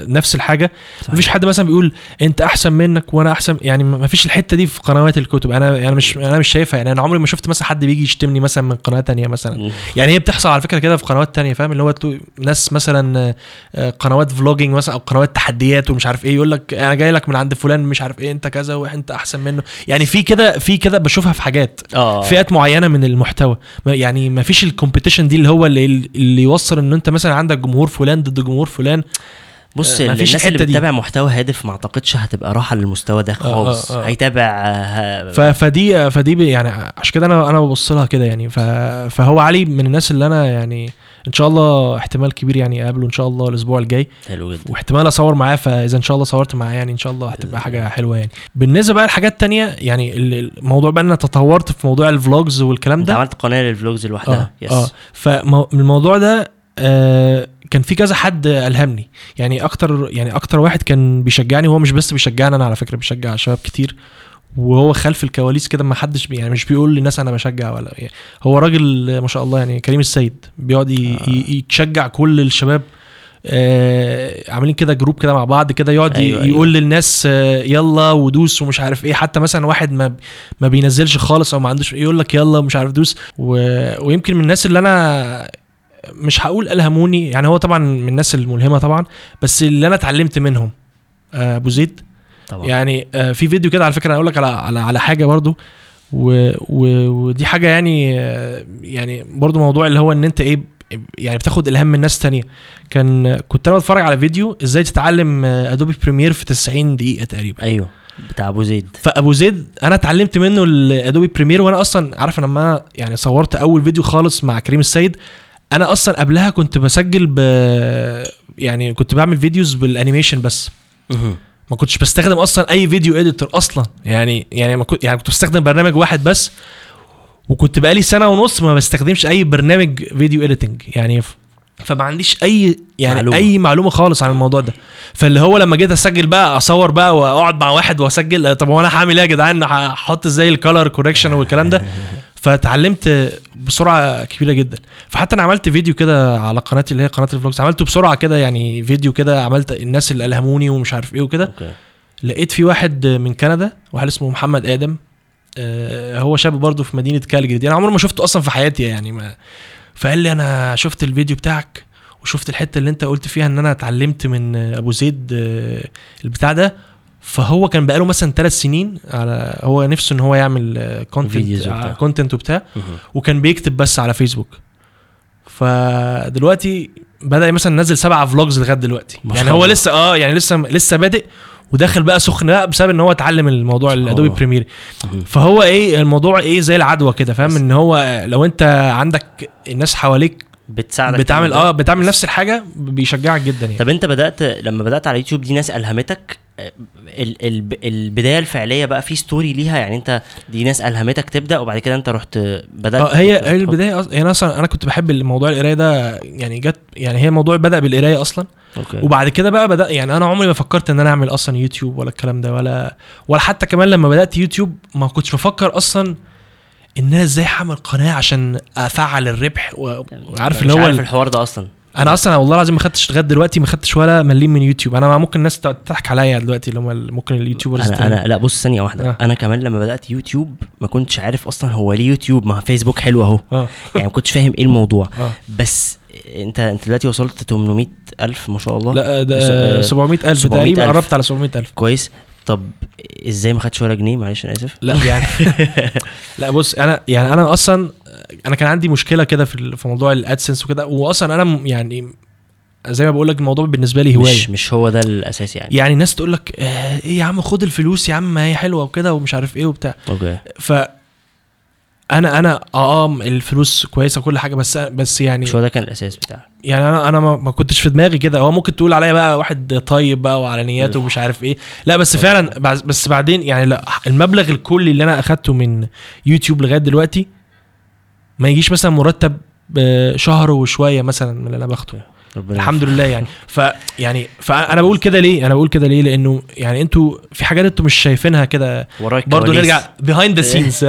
نفس الحاجة. صحيح. مفيش حد مثلا بيقول أنت أحسن منك وأنا أحسن يعني مفيش الحتة دي في قنوات الكتب. أنا يعني مش أنا مش شايفها. يعني أنا عمري ما شفت مثلا حد بيجي يشتمني مثلا من قناة تانية مثلا. مم. يعني هي بتحصل على فكرة كده في قنوات تانية فاهم؟ اللي هو ناس مثلا آه، آه، قنوات فلوجينج مثلا أو قنوات تحديات ومش عارف إيه يقول لك أنا جاي لك من عند فلان مش عارف إيه أنت كذا وأنت أحسن منه. يعني في كده في كده بشوفها في حاجات آه. فئات معينة من المحتوى. يعني ما فيش ال competition دي اللي هو اللي, اللي يوصل إن أنت مثلا عندك جمهور فلان ضد جمهور فلان. بص آه، الناس اللي. بتتابع محتوى هادف ما اعتقدش هتبقى راحة للمستوى ده خالص آه، آه. هيتابع آه، فدي فدي يعني عشان كده أنا أنا ببص لها كده يعني. فهو علي من الناس اللي أنا يعني إن شاء الله احتمال كبير يعني اقابله إن شاء الله الأسبوع الجاي. حلو جدا. واحتمال أصور معاه فإذا إن شاء الله صورت معاه يعني إن شاء الله هتبقى حاجة حلوة يعني. بالنسبة بقى لحاجات تانية يعني ال- الموضوع بقى أنا تطورت في موضوع ال vlogs والكلام ده. عملت قناة لل vlogs لوحدها. آه yes آه. فالموضوع ده آه كان في كذا حد ألهمني يعني أكتر يعني أكتر واحد كان بيشجعني هو مش بس بيشجعني أنا على فكرة بيشجع شباب كتير وهو خلف الكواليس كده ما حدش يعني مش بيقول للناس أنا بشجع ولا يعني هو راجل ما شاء الله يعني كريم السيد بيقعد آه. ي- يشجع كل الشباب آه عاملين كده group كده مع بعض كده يقعد أيوة، أيوة أيوة. يقول للناس آه يلا ودوس ومش عارف إيه حتى مثلا واحد ما ما بينزلش خالص أو ما عندوش يقول لك يلا مش عارف دوس و... ويمكن من الناس اللي أنا مش هقول ألهموني يعني هو طبعا من الناس الملهمة طبعا بس اللي أنا اتعلمت منهم آه، أبو زيد. طبعا. يعني آه، في فيديو كده على فكرة أنا أقول لك على على على حاجة برضو و و ودي حاجة يعني آه، يعني برضو موضوع اللي هو إن أنت إيه يعني بتاخد إلهام من ناس تانية. كان كنت أنا بتفرج على فيديو إزاي تتعلم ادوبي بريمير في 90 دقيقة تقريبا. أيوه بتاع أبو زيد. فأبو زيد أنا اتعلمت منه ال Adobe Premiere وأنا أصلا عارف لما أنا يعني صورت أول فيديو خالص مع كريم السيد أنا أصلا قبلها كنت بسجل ب يعني كنت بعمل videos بال animation بس. ما كنتش بستخدم أصلا اي video editor أصلا يعني يعني ما كنت يعني كنت بستخدم برنامج واحد بس وكنت بقالي سنة ونص ما بستخدمش أي برنامج video editing يعني فما عنديش أي يعني معلومة. معلومة. أي معلومة خالص عن الموضوع ده فاللي هو لما جيت أسجل بقى أصور بقى وأقعد مع واحد وأسجل طب هو أنا هعمل إيه يا جدعان هحط إزاي ال color correction والكلام ده فتعلمت بسرعة كبيرة جدا. فحتى أنا عملت فيديو كده على قناتي اللي هي قناة ال vlogs. عملته بسرعة كده يعني فيديو كده عملت الناس اللي ألهموني ومش عارف إيه وكده. لقيت في واحد من كندا واحد اسمه محمد آدم. آه، هو شاب برضه في مدينة كالجري. دي أنا عمري ما شفته أصلا في حياتي يعني. ما فقال لي أنا شفت الفيديو بتاعك وشفت الحتة اللي أنت قلت فيها إن أنا اتعلمت من أبو زيد آه، البتاع ده. فهو كان بقاله مثلا ثلاث سنين على هو نفسه إن هو يعمل content وبتاع. content وبتاع مهم. وكان بيكتب بس على فيسبوك فدلوقتي بدأ مثلا نزل سبعة vlogs لغاية دلوقتي يعني هو. لسه آه يعني لسه لسه بادئ وداخل بقى سخن بقى بسبب إن هو اتعلم الموضوع ال Adobe. Premiere. فهو إيه الموضوع إيه زي العدوى كده فاهم إن هو لو أنت عندك الناس حواليك بتساعدك بتعمل. آه بتعمل نفس الحاجة بيشجعك جدا يعني طب أنت بدأت لما بدأت على يوتيوب دي ناس ألهمتك آه، ال ال البداية الفعلية بقى في story ليها يعني انت دي ناس ألهمتك تبدأ وبعد كده انت رحت بدأت آه هي هي البداية أص... يعني أصلا أنا كنت بحب الموضوع القراية ده يعني جت يعني هي الموضوع بدأ بالقراية أصلا. okay. وبعد كده بقى بدأ يعني أنا عمري ما فكرت إن أنا أعمل أصلا يوتيوب ولا الكلام ده ولا ولا حتى كمان لما بدأت يوتيوب ما كنتش بفكر أصلا إن أنا إزاي هعمل قناة عشان أفعل الربح وعارف اللي هو عارف ال- الحوار ده أصلا. أنا أصلا والله العظيم ما خدتش لغاية دلوقتي ما خدتش ولا مليم من يوتيوب. أنا ممكن الناس تضحك عليا دلوقتي اللي هم ممكن ال YouTubers أنا أنا لا بص ثانية واحدة. آه. أنا كمان لما بدأت يوتيوب ما كنتش عارف أصلا هو ليه يوتيوب ما فيسبوك حلو أهو. آه. يعني ما كنتش فاهم إيه الموضوع. آه. بس انت أنت دلوقتي وصلت 800 ألف ما شاء الله. لا بس- ده آه، 700000 700,000. تقريبا قربت على 700000 كويس. طب إزاي ما خدتش ولا جنيه؟ معلش أنا آسف. لا يعني لا بص أنا يعني أنا أصلا أنا كان عندي مشكلة كده في في موضوع الادسنس وكده واصلا أنا يعني زي ما بقول لك الموضوع بالنسبة لي هواية. مش مش هو ده الأساس يعني. يعني الناس تقول لك آه إيه يا عم خد الفلوس يا عم ما هي حلوة وكده ومش عارف إيه وبتاع. أوكي. ف أنا أنا آه آه، الفلوس كويسة وكل حاجة بس بس يعني مش هو ده كان الأساس بتاعك؟ يعني أنا أنا ما كنتش في دماغي كده. هو ممكن تقول عليا بقى واحد طيب بقى وعلى نياته ومش عارف إيه. لا بس فعلا بس بعدين يعني لا المبلغ الكلي اللي أنا أخدته من يوتيوب لغاية دلوقتي ما يجيش مثلا مرتب آه، شهر وشوية مثلا من اللي أنا باخده. الحمد لله يعني. ف يعني فأنا بقول كده ليه؟ أنا بقول كده ليه؟ لأنه يعني أنتوا في حاجات أنتوا مش شايفينها كده. برضه. نرجع behind the scenes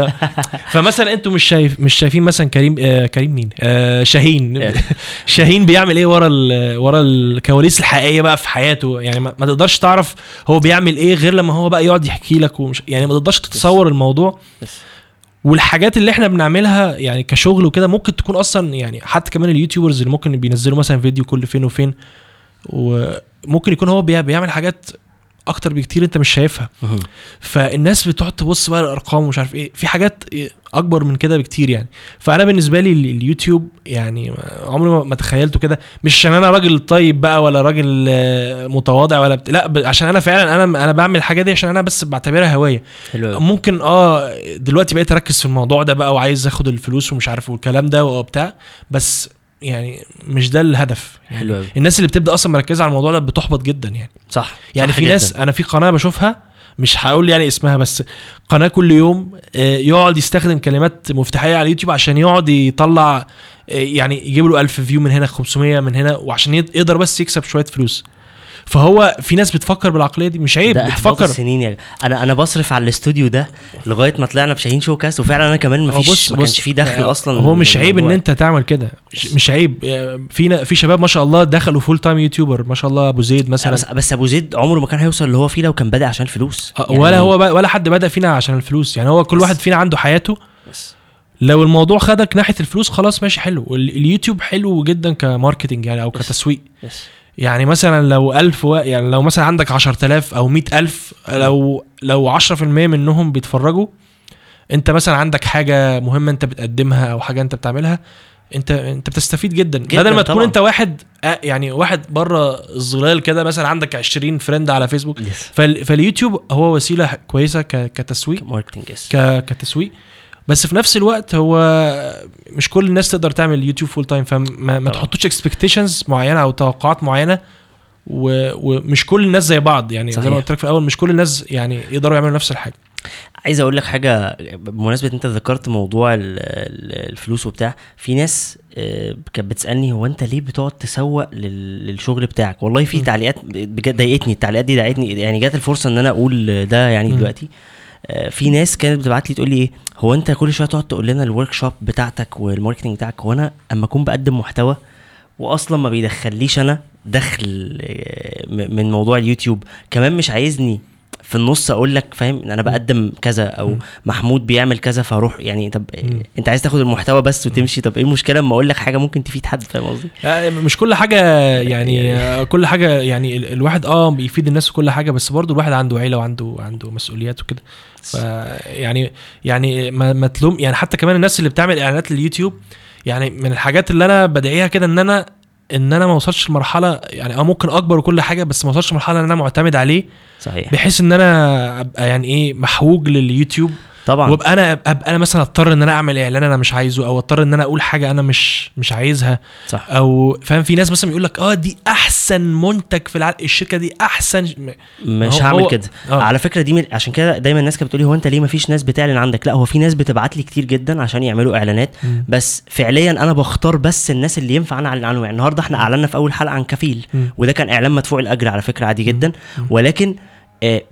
فمثلا أنتوا مش شايف مش شايفين مثلا كريم آه كريم مين؟ آه شاهين. شاهين بيعمل إيه ورا ال- ورا الكواليس الحقيقية بقى في حياته؟ يعني ما, ما تقدرش تعرف هو بيعمل إيه غير لما هو بقى يقعد يحكي لك ومش يعني ما تقدرش تتصور الموضوع. والحاجات اللي إحنا بنعملها يعني كشغل وكده ممكن تكون أصلا يعني حتى كمان ال YouTubers اللي ممكن بينزلوا مثلا فيديو كل فين وفين وممكن يكون هو بي- بيعمل حاجات أكتر بكتير أنت مش شايفها. فالناس بتقعد تبص بقى الارقام ومش عارف إيه في حاجات أكبر من كده بكتير يعني فأنا بالنسبة لي ال- اليوتيوب يعني عمري ما- تخيلته كده مش عشان أنا راجل طيب بقى ولا راجل آه، متواضع ولا بت... لا. عشان أنا فعلا أنا أنا بعمل الحاجة دي عشان أنا بس بعتبرها هواية. ممكن آه دلوقتي بقيت أركز في الموضوع ده بقى وعايز آخد الفلوس ومش عارف والكلام ده وبتاع بس يعني مش ده الهدف يعني حلو. الناس اللي بتبدأ أصلا مركزة على الموضوع ده بتحبط جدا يعني صح يعني صح في جداً. ناس أنا في قناة بشوفها مش هقول يعني اسمها بس قناة كل يوم آه، يقعد يستخدم كلمات مفتاحية على اليوتيوب عشان يقعد يطلع آه، يعني يجيب له 1000 فيو من هنا 500 من هنا وعشان يقدر بس يكسب شوية فلوس فهو في ناس بتفكر بالعقلية دي مش عيب بتفكر السنين يا. أنا أنا بصرف على الاستوديو ده لغاية ما طلعنا بشاهين showcast وفعلا أنا كمان ما فيش ما كانش فيه دخل أصلا هو مش عيب إن. أنت تعمل كده مش, عيب في في شباب ما شاء الله دخلوا full time YouTuber ما شاء الله أبو زيد مثلا بس بس أبو زيد عمره ما كان هيوصل اللي هو فيه لو كان بادئ عشان الفلوس آه، ولا هو ولا حد بدا فينا عشان الفلوس يعني هو كل. واحد فينا عنده حياته بس. لو الموضوع خدك ناحية الفلوس خلاص ماشي حلو. ال- اليوتيوب حلو جدا ك marketing يعني أو. كتسويق. yes. يعني مثلا لو ألف و... يعني لو مثلا عندك 10000 أو 100000 لو لو 10% منهم بيتفرجوا أنت مثلا عندك حاجة مهمة أنت بتقدمها أو حاجة أنت بتعملها أنت أنت بتستفيد جدا, جداً بدل ما تكون. أنت واحد يعني واحد بره الظلال كده مثلا عندك 20 friend على فيسبوك. yes فال... فاليوتيوب هو وسيلة كويسة ك... كتسويق. marketing yes ك... كتسويق. بس في نفس الوقت هو مش كل الناس تقدر تعمل يوتيوب full time فما ما. تحطوش expectations معينة أو توقعات معينة. ومش كل الناس زي بعض يعني زي. ما قلت لك في الأول مش كل الناس يعني يقدروا يعملوا نفس الحاجة عايز أقول لك حاجة بمناسبة أنت ذكرت موضوع ال- ال- الفلوس وبتاع في ناس آه، كانت بتسألني هو أنت ليه بتقعد تسوق لل- للشغل بتاعك والله في م. تعليقات بجد ضايقتني التعليقات دي ضايقتني يعني جات الفرصة إن أنا أقول ده يعني م. دلوقتي آه، في ناس كانت بتبعت لي تقول لي هو أنت كل شوية تقعد تقول لنا ال workshop بتاعتك وال marketing بتاعك هو أنا أما أكون بقدم محتوى واصلا ما بيدخليش أنا دخل آه، من موضوع اليوتيوب كمان مش عايزني في النص أقول لك فاهم؟ إن أنا بقدم كذا أو. محمود بيعمل كذا فاروح يعني طب. أنت عايز تاخد المحتوى بس وتمشي طب إيه المشكلة أما أقول لك حاجة ممكن تفيد حد؟ فاهم قصدي؟ آه، مش كل حاجة يعني آه، كل حاجة يعني ال- الواحد آه بيفيد الناس في كل حاجة بس برضه الواحد عنده عيلة وعنده عنده مسؤوليات وكده. يعني يعني ما, ما تلوم يعني حتى كمان الناس اللي بتعمل إعلانات لليوتيوب يعني من الحاجات اللي أنا بدعيها كده إن أنا إن أنا ما أوصلش لمرحلة يعني آه ممكن أكبر وكل حاجة بس ما أوصلش لمرحلة إن أنا معتمد عليه. صحيح. بحيث إن أنا أبقى يعني إيه محوج لليوتيوب. طبعا. وابقى أنا أبقى أنا مثلا أضطر إن أنا أعمل إعلان أنا مش عايزه أو أضطر إن أنا أقول حاجة أنا مش مش عايزها. صح. أو فاهم في ناس مثلا يقول لك آه دي أحسن منتج في العالم الشركة دي أحسن مش هعمل هو- كده. آه. على فكرة دي من... عشان كده دايما الناس كانت بتقولي هو أنت ليه ما فيش ناس بتعلن عندك؟ لا هو في ناس بتبعت لي كتير جدا عشان يعملوا إعلانات. مم. بس فعليا أنا بختار بس الناس اللي ينفع أنا أعلن عنهم. يعني النهارده إحنا أعلنا في أول حلقة عن كفيل مم. وده كان إعلان مدفوع الأجر على فكرة عادي جدا. ولكن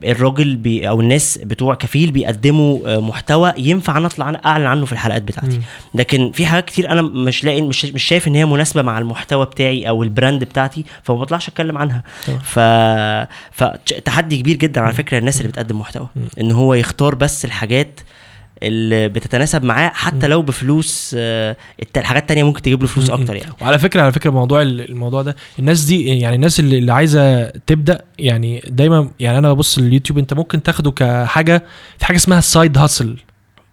الراجل بي أو الناس بتوع كفيل بيقدموا آه، محتوى ينفع أنا أطلع أعلن عنه في الحلقات بتاعتي. لكن في حاجات كتير أنا مش لاقي مش مش شايف إن هي مناسبة مع المحتوى بتاعي أو ال brand بتاعتي فما بطلعش أتكلم عنها. ف فتحدي كبير جدا على فكرة الناس اللي بتقدم محتوى. إن هو يختار بس الحاجات اللي بتتناسب معاه حتى. لو بفلوس آه، الحاجات التانية ممكن تجيب له فلوس. أكتر يعني. وعلى فكرة على فكرة موضوع ال- الموضوع ده الناس دي يعني الناس اللي, اللي عايزة تبدأ يعني دايما يعني أنا ببص لليوتيوب أنت ممكن تاخده كحاجة في حاجة اسمها ال side hustle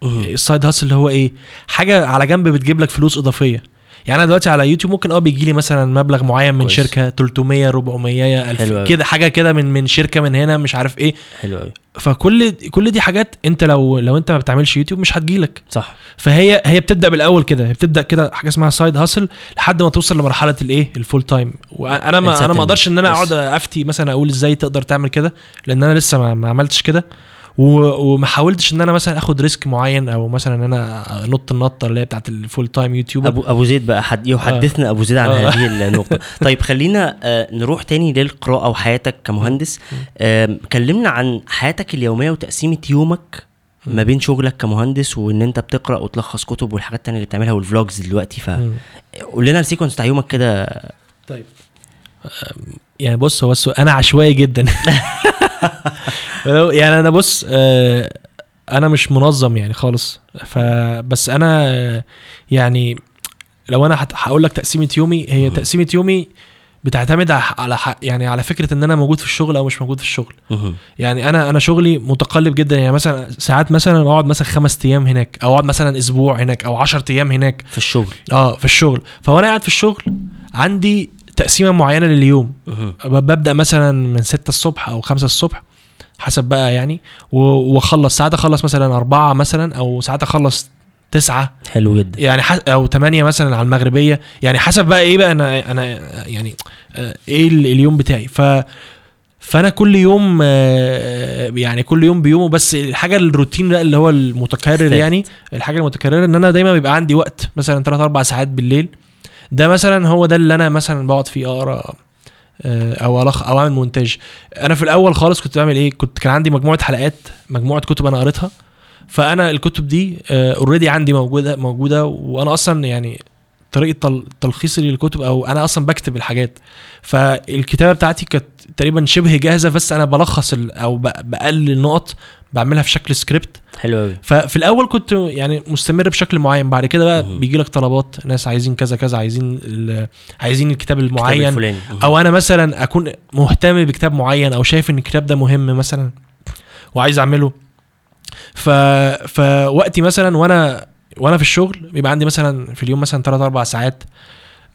ال side hustle اللي هو إيه؟ حاجة على جنب بتجيب لك فلوس إضافية. يعني أنا دلوقتي على يوتيوب ممكن آه بيجي لي مثلا مبلغ معين من كويس. شركة 300 400 حلو 1000 أوي. كده حاجة كده من من شركة من هنا مش عارف إيه. حلو قوي فكل كل دي حاجات أنت لو لو أنت ما بتعملش يوتيوب مش هتجيلك. صح. فهي هي بتبدأ بالأول كده هي بتبدأ كده حاجة اسمها side hustle لحد ما توصل لمرحلة الايه ال full time وأنا ما أنا ما أقدرش إن أنا. أقعد أفتي مثلا أقول إزاي تقدر تعمل كده لأن أنا لسه ما, ما عملتش كده. وما حاولتش إن أنا مثلا آخد risk معين أو مثلا إن أنا أنط النطة اللي هي بتاعت ال full time YouTuber ابو أبو زيد بقى حد يحدثنا أبو زيد عن آه. هذه النقطة. طيب خلينا آه، نروح تاني للقراءة وحياتك كمهندس. كلمنا عن حياتك اليومية وتقسيمة يومك ما بين شغلك كمهندس وإن أنت بتقرأ وتلخص كتب والحاجات التانية اللي بتعملها وال vlogs دلوقتي. مم. فقول لنا ال sequence بتاع يومك كده. طيب. يعني بص هو أنا عشوائي جدا. يعني أنا بص آه، أنا مش منظم يعني خالص. فبس أنا آه، يعني لو أنا هقول لك تقسيمة يومي هي. تقسيمة يومي بتعتمد على يعني على فكرة إن أنا موجود في الشغل أو مش موجود في الشغل. يعني أنا أنا شغلي متقلب جدا. يعني مثلا ساعات مثلا بقعد مثلا خمس أيام هناك أو أقعد مثلا أسبوع هناك أو 10 أيام هناك. في الشغل. آه في الشغل. فوأنا قاعد في الشغل عندي تقسيمة معينة لليوم. ببدأ مثلا من 6 الصبح أو 5 الصبح حسب بقى يعني و- وأخلص ساعات أخلص مثلا أربعة مثلا أو ساعات أخلص تسعة. حلو جدا. يعني ح... أو ثمانية مثلا على المغربية. يعني حسب بقى إيه بقى أنا أنا يعني آه، إيه ال- اليوم بتاعي. ف فأنا كل يوم آه، يعني كل يوم بيومه. بس الحاجة الروتين بقى اللي هو المتكرر. يعني الحاجة المتكررة إن أنا دايما بيبقى عندي وقت مثلا 3 4 ساعات بالليل. ده مثلا هو ده اللي أنا مثلا بقعد فيه أقرأ آه، أو ألخ أو أعمل مونتاج. أنا في الأول خالص كنت بعمل إيه؟ كنت كان عندي مجموعة حلقات مجموعة كتب أنا قريتها. فأنا الكتب دي already عندي موجودة موجودة وأنا أصلا يعني طريقة تل- تلخيصي للكتب أو أنا أصلا بكتب الحاجات. فالكتابة بتاعتي كانت تقريبا شبه جاهزة بس أنا بلخص أو بقلل نقط بعملها في شكل سكريبت حلو قوي ففي الأول كنت يعني مستمر بشكل معين. بعد كده بقى. بيجي لك طلبات ناس عايزين كذا كذا عايزين عايزين الكتاب الكتاب المعين. الفلاني. أو أنا مثلا أكون مهتم بكتاب معين أو شايف إن الكتاب ده مهم مثلا وعايز أعمله. ف فوقتي مثلا وأنا وأنا في الشغل بيبقى عندي مثلا في اليوم مثلا 3 4 ساعات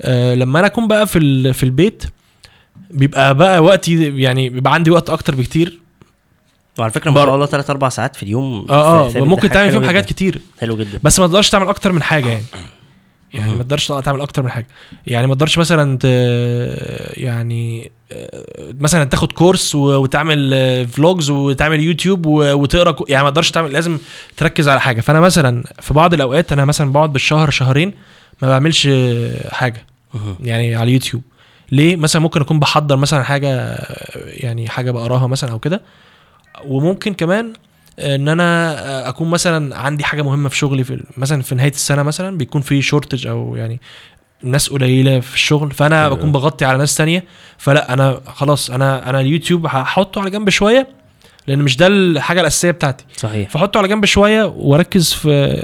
أه لما أنا أكون بقى في. في البيت بيبقى بقى وقتي يعني بيبقى عندي وقت أكتر بكتير وعلى فكرة ما شاء الله 3 4 ساعات في اليوم آه آه ممكن تعمل فيهم حاجات. كتير حلو جدا بس ما تقدرش تعمل أكتر من حاجة يعني يعني. ما تقدرش تعمل أكتر من حاجة. يعني ما تقدرش مثلا ت... يعني آه، مثلا تاخد كورس وتعمل آه، فلوجز وتعمل يوتيوب وتقرأ يعني ما تقدرش تعمل لازم تركز على حاجة. فأنا مثلا في بعض الأوقات أنا مثلا بقعد بالشهر شهرين ما بعملش آه، حاجة. يعني على اليوتيوب ليه؟ مثلا ممكن أكون بحضر مثلا حاجة آه، يعني حاجة بقراها مثلا أو كده. وممكن كمان إن أنا أكون مثلا عندي حاجة مهمة في شغلي في مثلا في نهاية السنة مثلا بيكون في شورتج أو يعني ناس قليلة في الشغل فأنا حلو. بكون بغطي على ناس تانية. فلا أنا خلاص أنا أنا اليوتيوب هحطه على جنب شوية لأن مش ده الحاجة الأساسية بتاعتي. صحيح. فأحطه على جنب شوية وأركز في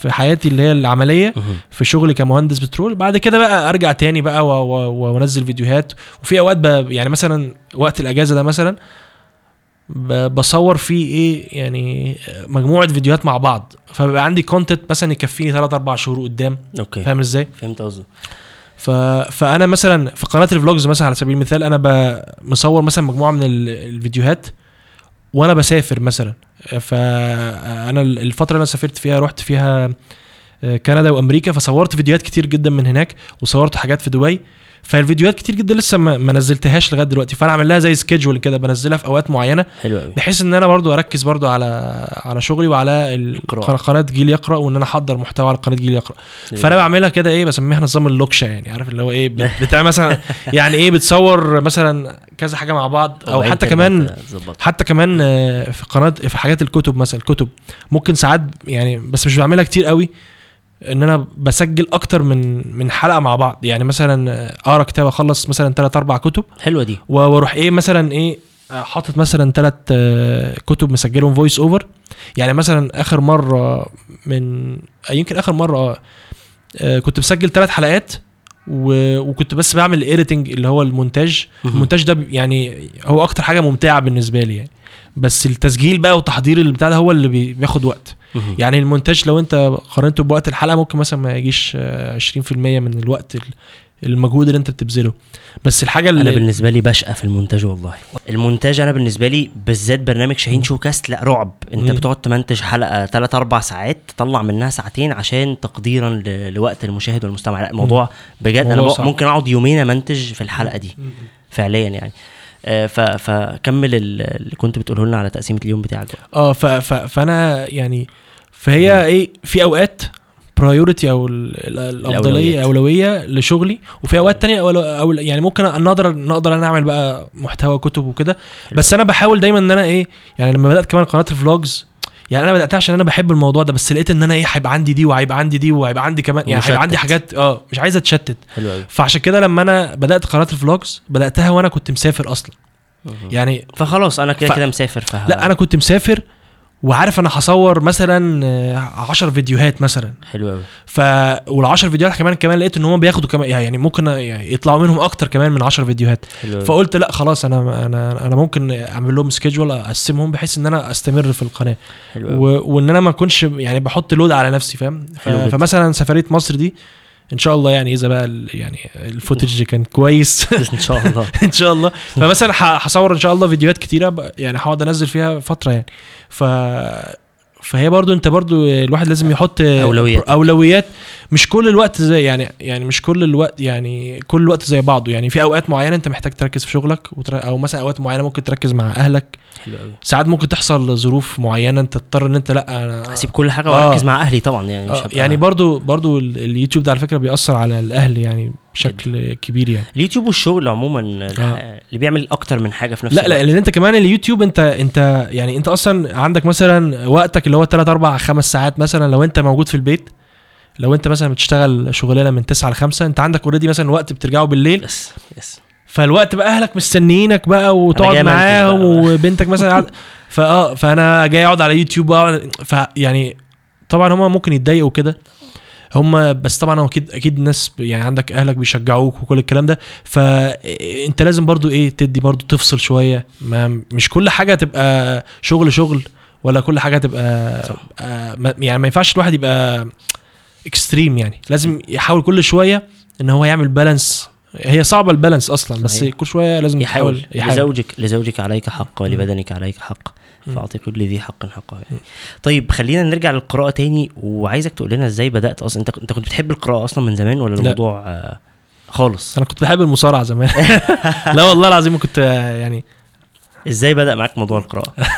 في- حياتي اللي هي العملية. في شغلي كمهندس بترول. بعد كده بقى أرجع تاني بقى وأنزل فيديوهات. وفي أوقات بقى يعني مثلا وقت الأجازة ده مثلا بصور فيه إيه يعني مجموعة فيديوهات مع بعض. فبيبقى عندي content مثلا يكفيني 3 4 شهور قدام. okay. فاهم إزاي؟ فهمت قصدك. ف... فأنا مثلا في قناة ال vlogs مثلا على سبيل المثال أنا ب- مصور مثلا مجموعة من ال- الفيديوهات وأنا بسافر مثلا. فانا الفترة اللي أنا سافرت فيها رحت فيها آه، كندا وأمريكا فصورت فيديوهات كتير جدا من هناك وصورت حاجات في دبي. فالفيديوهات كتير جدا لسه ما ما نزلتهاش لغاية دلوقتي فأنا عامل لها زي سكيدجول كده بنزلها في أوقات معينة حلو قوي بحيث إن أنا برضو أركز برضو على على شغلي وعلى. قناه جيل يقرأ وإن أنا أحضر محتوى على قناة جيل يقرأ. فأنا بعملها كده إيه بسميها نظام اللوكشه يعني عارف اللي هو إيه بت- بتاع مثلا يعني إيه بتصور مثلا كذا حاجة مع بعض أو حتى كمان. حتى كمان آه، في قناة في حاجات الكتب مثلا الكتب. ممكن ساعات يعني بس مش بعملها كتير قوي إن أنا بسجل أكتر من من حلقة مع بعض. يعني مثلا آه، أقرأ كتاب أخلص مثلا ثلاث أربع كتب. حلوة دي. وأروح إيه مثلا إيه آه، حاطط مثلا ثلاث كتب مسجلهم voice over يعني مثلا آخر مرة من آه، يمكن آخر مرة آه، كنت مسجل ثلاث حلقات. و... وكنت بس بعمل ال editing اللي هو المونتاج. المونتاج ده يعني هو أكتر حاجة ممتعة بالنسبة لي يعني. بس التسجيل بقى وتحضير البتاع ده هو اللي بي- بياخد وقت. يعني المونتاج لو انت قارنته بوقت الحلقة ممكن مثلا ما يجيش آه، 20% من الوقت ال- المجهود اللي انت بتبذله. بس الحاجة أنا اللي بالنسبة لي بشقى في المونتاج والله. المونتاج أنا بالنسبة لي بالذات برنامج شاهين شو كاست لا رعب. انت مم. بتقعد تمنتج حلقة 3 4 ساعات تطلع منها ساعتين عشان تقديرا ل- لوقت المشاهد والمستمع. لا الموضوع بجد أنا بق-. ممكن أقعد يومين أمنتج في الحلقة دي فعليا يعني. آه، فكمل ال- اللي كنت بتقوله لنا على تقسيمة اليوم بتاعك. آه فأنا يعني فهي إيه في أوقات priority أو ال- ال- الأفضلية. أولوية لشغلي وفي أوقات تانية أول أو يعني ممكن نقدر نقدر أنا أعمل بقى محتوى كتب وكده بس أنا بحاول دايما إن أنا إيه يعني لما بدأت كمان قناة ال vlogs يعني أنا بدأتها عشان أنا بحب الموضوع ده بس لقيت إن أنا إيه هيبقى عندي دي وهيبقى عندي دي وهيبقى عندي كمان يعني. هيبقى عندي حاجات آه مش عايز أتشتت. حلو قوي فعشان كده لما أنا بدأت قناه ال vlogs بدأتها وأنا كنت مسافر أصلا. يعني فخلاص أنا كده ف- كده مسافر فه... لا أنا كنت مسافر وعارف أنا هصور مثلا 10 فيديوهات مثلا. حلو قوي ف وال10 فيديوهات كمان كمان لقيت إن هم بياخدوا كمان يعني ممكن يعني يطلعوا منهم أكتر كمان من 10 فيديوهات. حلو قوي فقلت لأ خلاص أنا أنا أنا ممكن أعمل لهم schedule أقسمهم بحيث إن أنا أستمر في القناة. حلو و... وإن أنا ما أكونش يعني بحط load على نفسي فاهم؟ ف... فمثلا سفرية مصر دي إن شاء الله يعني إذا بقى ال- يعني ال footage كان كويس. ان شاء الله. إن شاء الله. فمثلا هصور إن شاء الله فيديوهات كتيرة يعني هقعد أنزل فيها فترة يعني. ف فهي برضو انت برضو الواحد لازم يحط أولويات. أولويات مش كل الوقت زي يعني يعني مش كل الوقت يعني كل الوقت زي بعضه يعني في أوقات معينة انت محتاج تركز في شغلك. أو مثلا أوقات معينة ممكن تركز مع أهلك ساعات ممكن تحصل ظروف معينة انت تضطر ان انت لأ أنا هسيب كل حاجة آه. وأركز مع أهلي طبعا يعني مش آه، يعني برضو برضو ال- اليوتيوب ده على فكرة بيأثر على الأهل يعني بشكل كبير يعني. اليوتيوب والشغل عموما آه. اللي بيعمل أكتر من حاجة في نفس لا لا الوقت. لأن أنت كمان اليوتيوب أنت أنت يعني أنت أصلا عندك مثلا وقتك اللي هو 3 4 5 ساعات مثلا لو أنت موجود في البيت. لو أنت مثلا بتشتغل شغلانة من 9 ل 5 أنت عندك already مثلا وقت بترجعه بالليل. yes yes فالوقت بقى أهلك مستنيينك بقى وتقعد معاهم. وبنتك مثلا فآه فأنا جاي أقعد على يوتيوب بقى. فيعني طبعا هم ممكن يتضايقوا كده. هم بس طبعا هو أكيد أكيد الناس ب- يعني عندك أهلك بيشجعوك وكل الكلام ده فانت لازم برضو إيه تدي برضو تفصل شوية ما مش كل حاجة تبقى شغل شغل ولا كل حاجة تبقى صح. آه يعني ما ينفعش الواحد يبقى extreme يعني لازم يحاول كل شوية إن هو يعمل balance هي صعبة ال balance أصلا بس. كل شوية لازم يحاول يحاول يحاول لزوجك لزوجك عليك حق ولبدنك عليك حق. فاعطي كل ذي حق حقه يعني. طيب خلينا نرجع للقراءة تاني وعايزك تقول لنا إزاي بدأت أصلا. أنت أنت كنت بتحب القراءة أصلا من زمان ولا لا. الموضوع آه خالص؟ أنا كنت بحب المصارعة زمان. لا والله العظيم كنت يعني إزاي بدأ معاك موضوع القراءة؟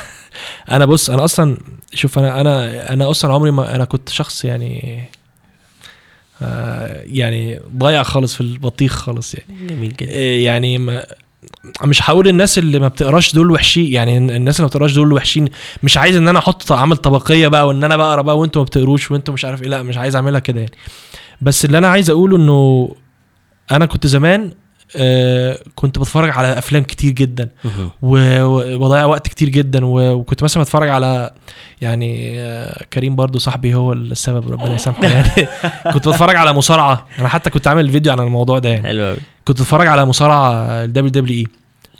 أنا بص أنا أصلا شوف أنا أنا أنا أصلا عمري ما أنا كنت شخص يعني آه يعني ضايع خالص في البطيخ خالص يعني. جميل جدا. آه، يعني ما مش هقول الناس اللي ما بتقراش دول وحشين يعني الناس اللي ما بتقراش دول وحشين مش عايز إن أنا أحط عامل طبقية بقى وإن أنا بقرا بقى وإنتوا ما بتقروش وإنتوا مش عارف إيه لأ مش عايز أعملها كده يعني. بس اللي أنا عايز أقوله إنه أنا كنت زمان آه كنت بتفرج على أفلام كتير جدا. وبضيع وقت كتير جدا. وكنت مثلا بتفرج على يعني آه، كريم برضو صاحبي هو السبب ربنا يسامحه يعني. كنت بتفرج على مصارعة. أنا حتى كنت عامل فيديو عن الموضوع ده يعني. حلو كنت بتفرج على مصارعة ال WWE.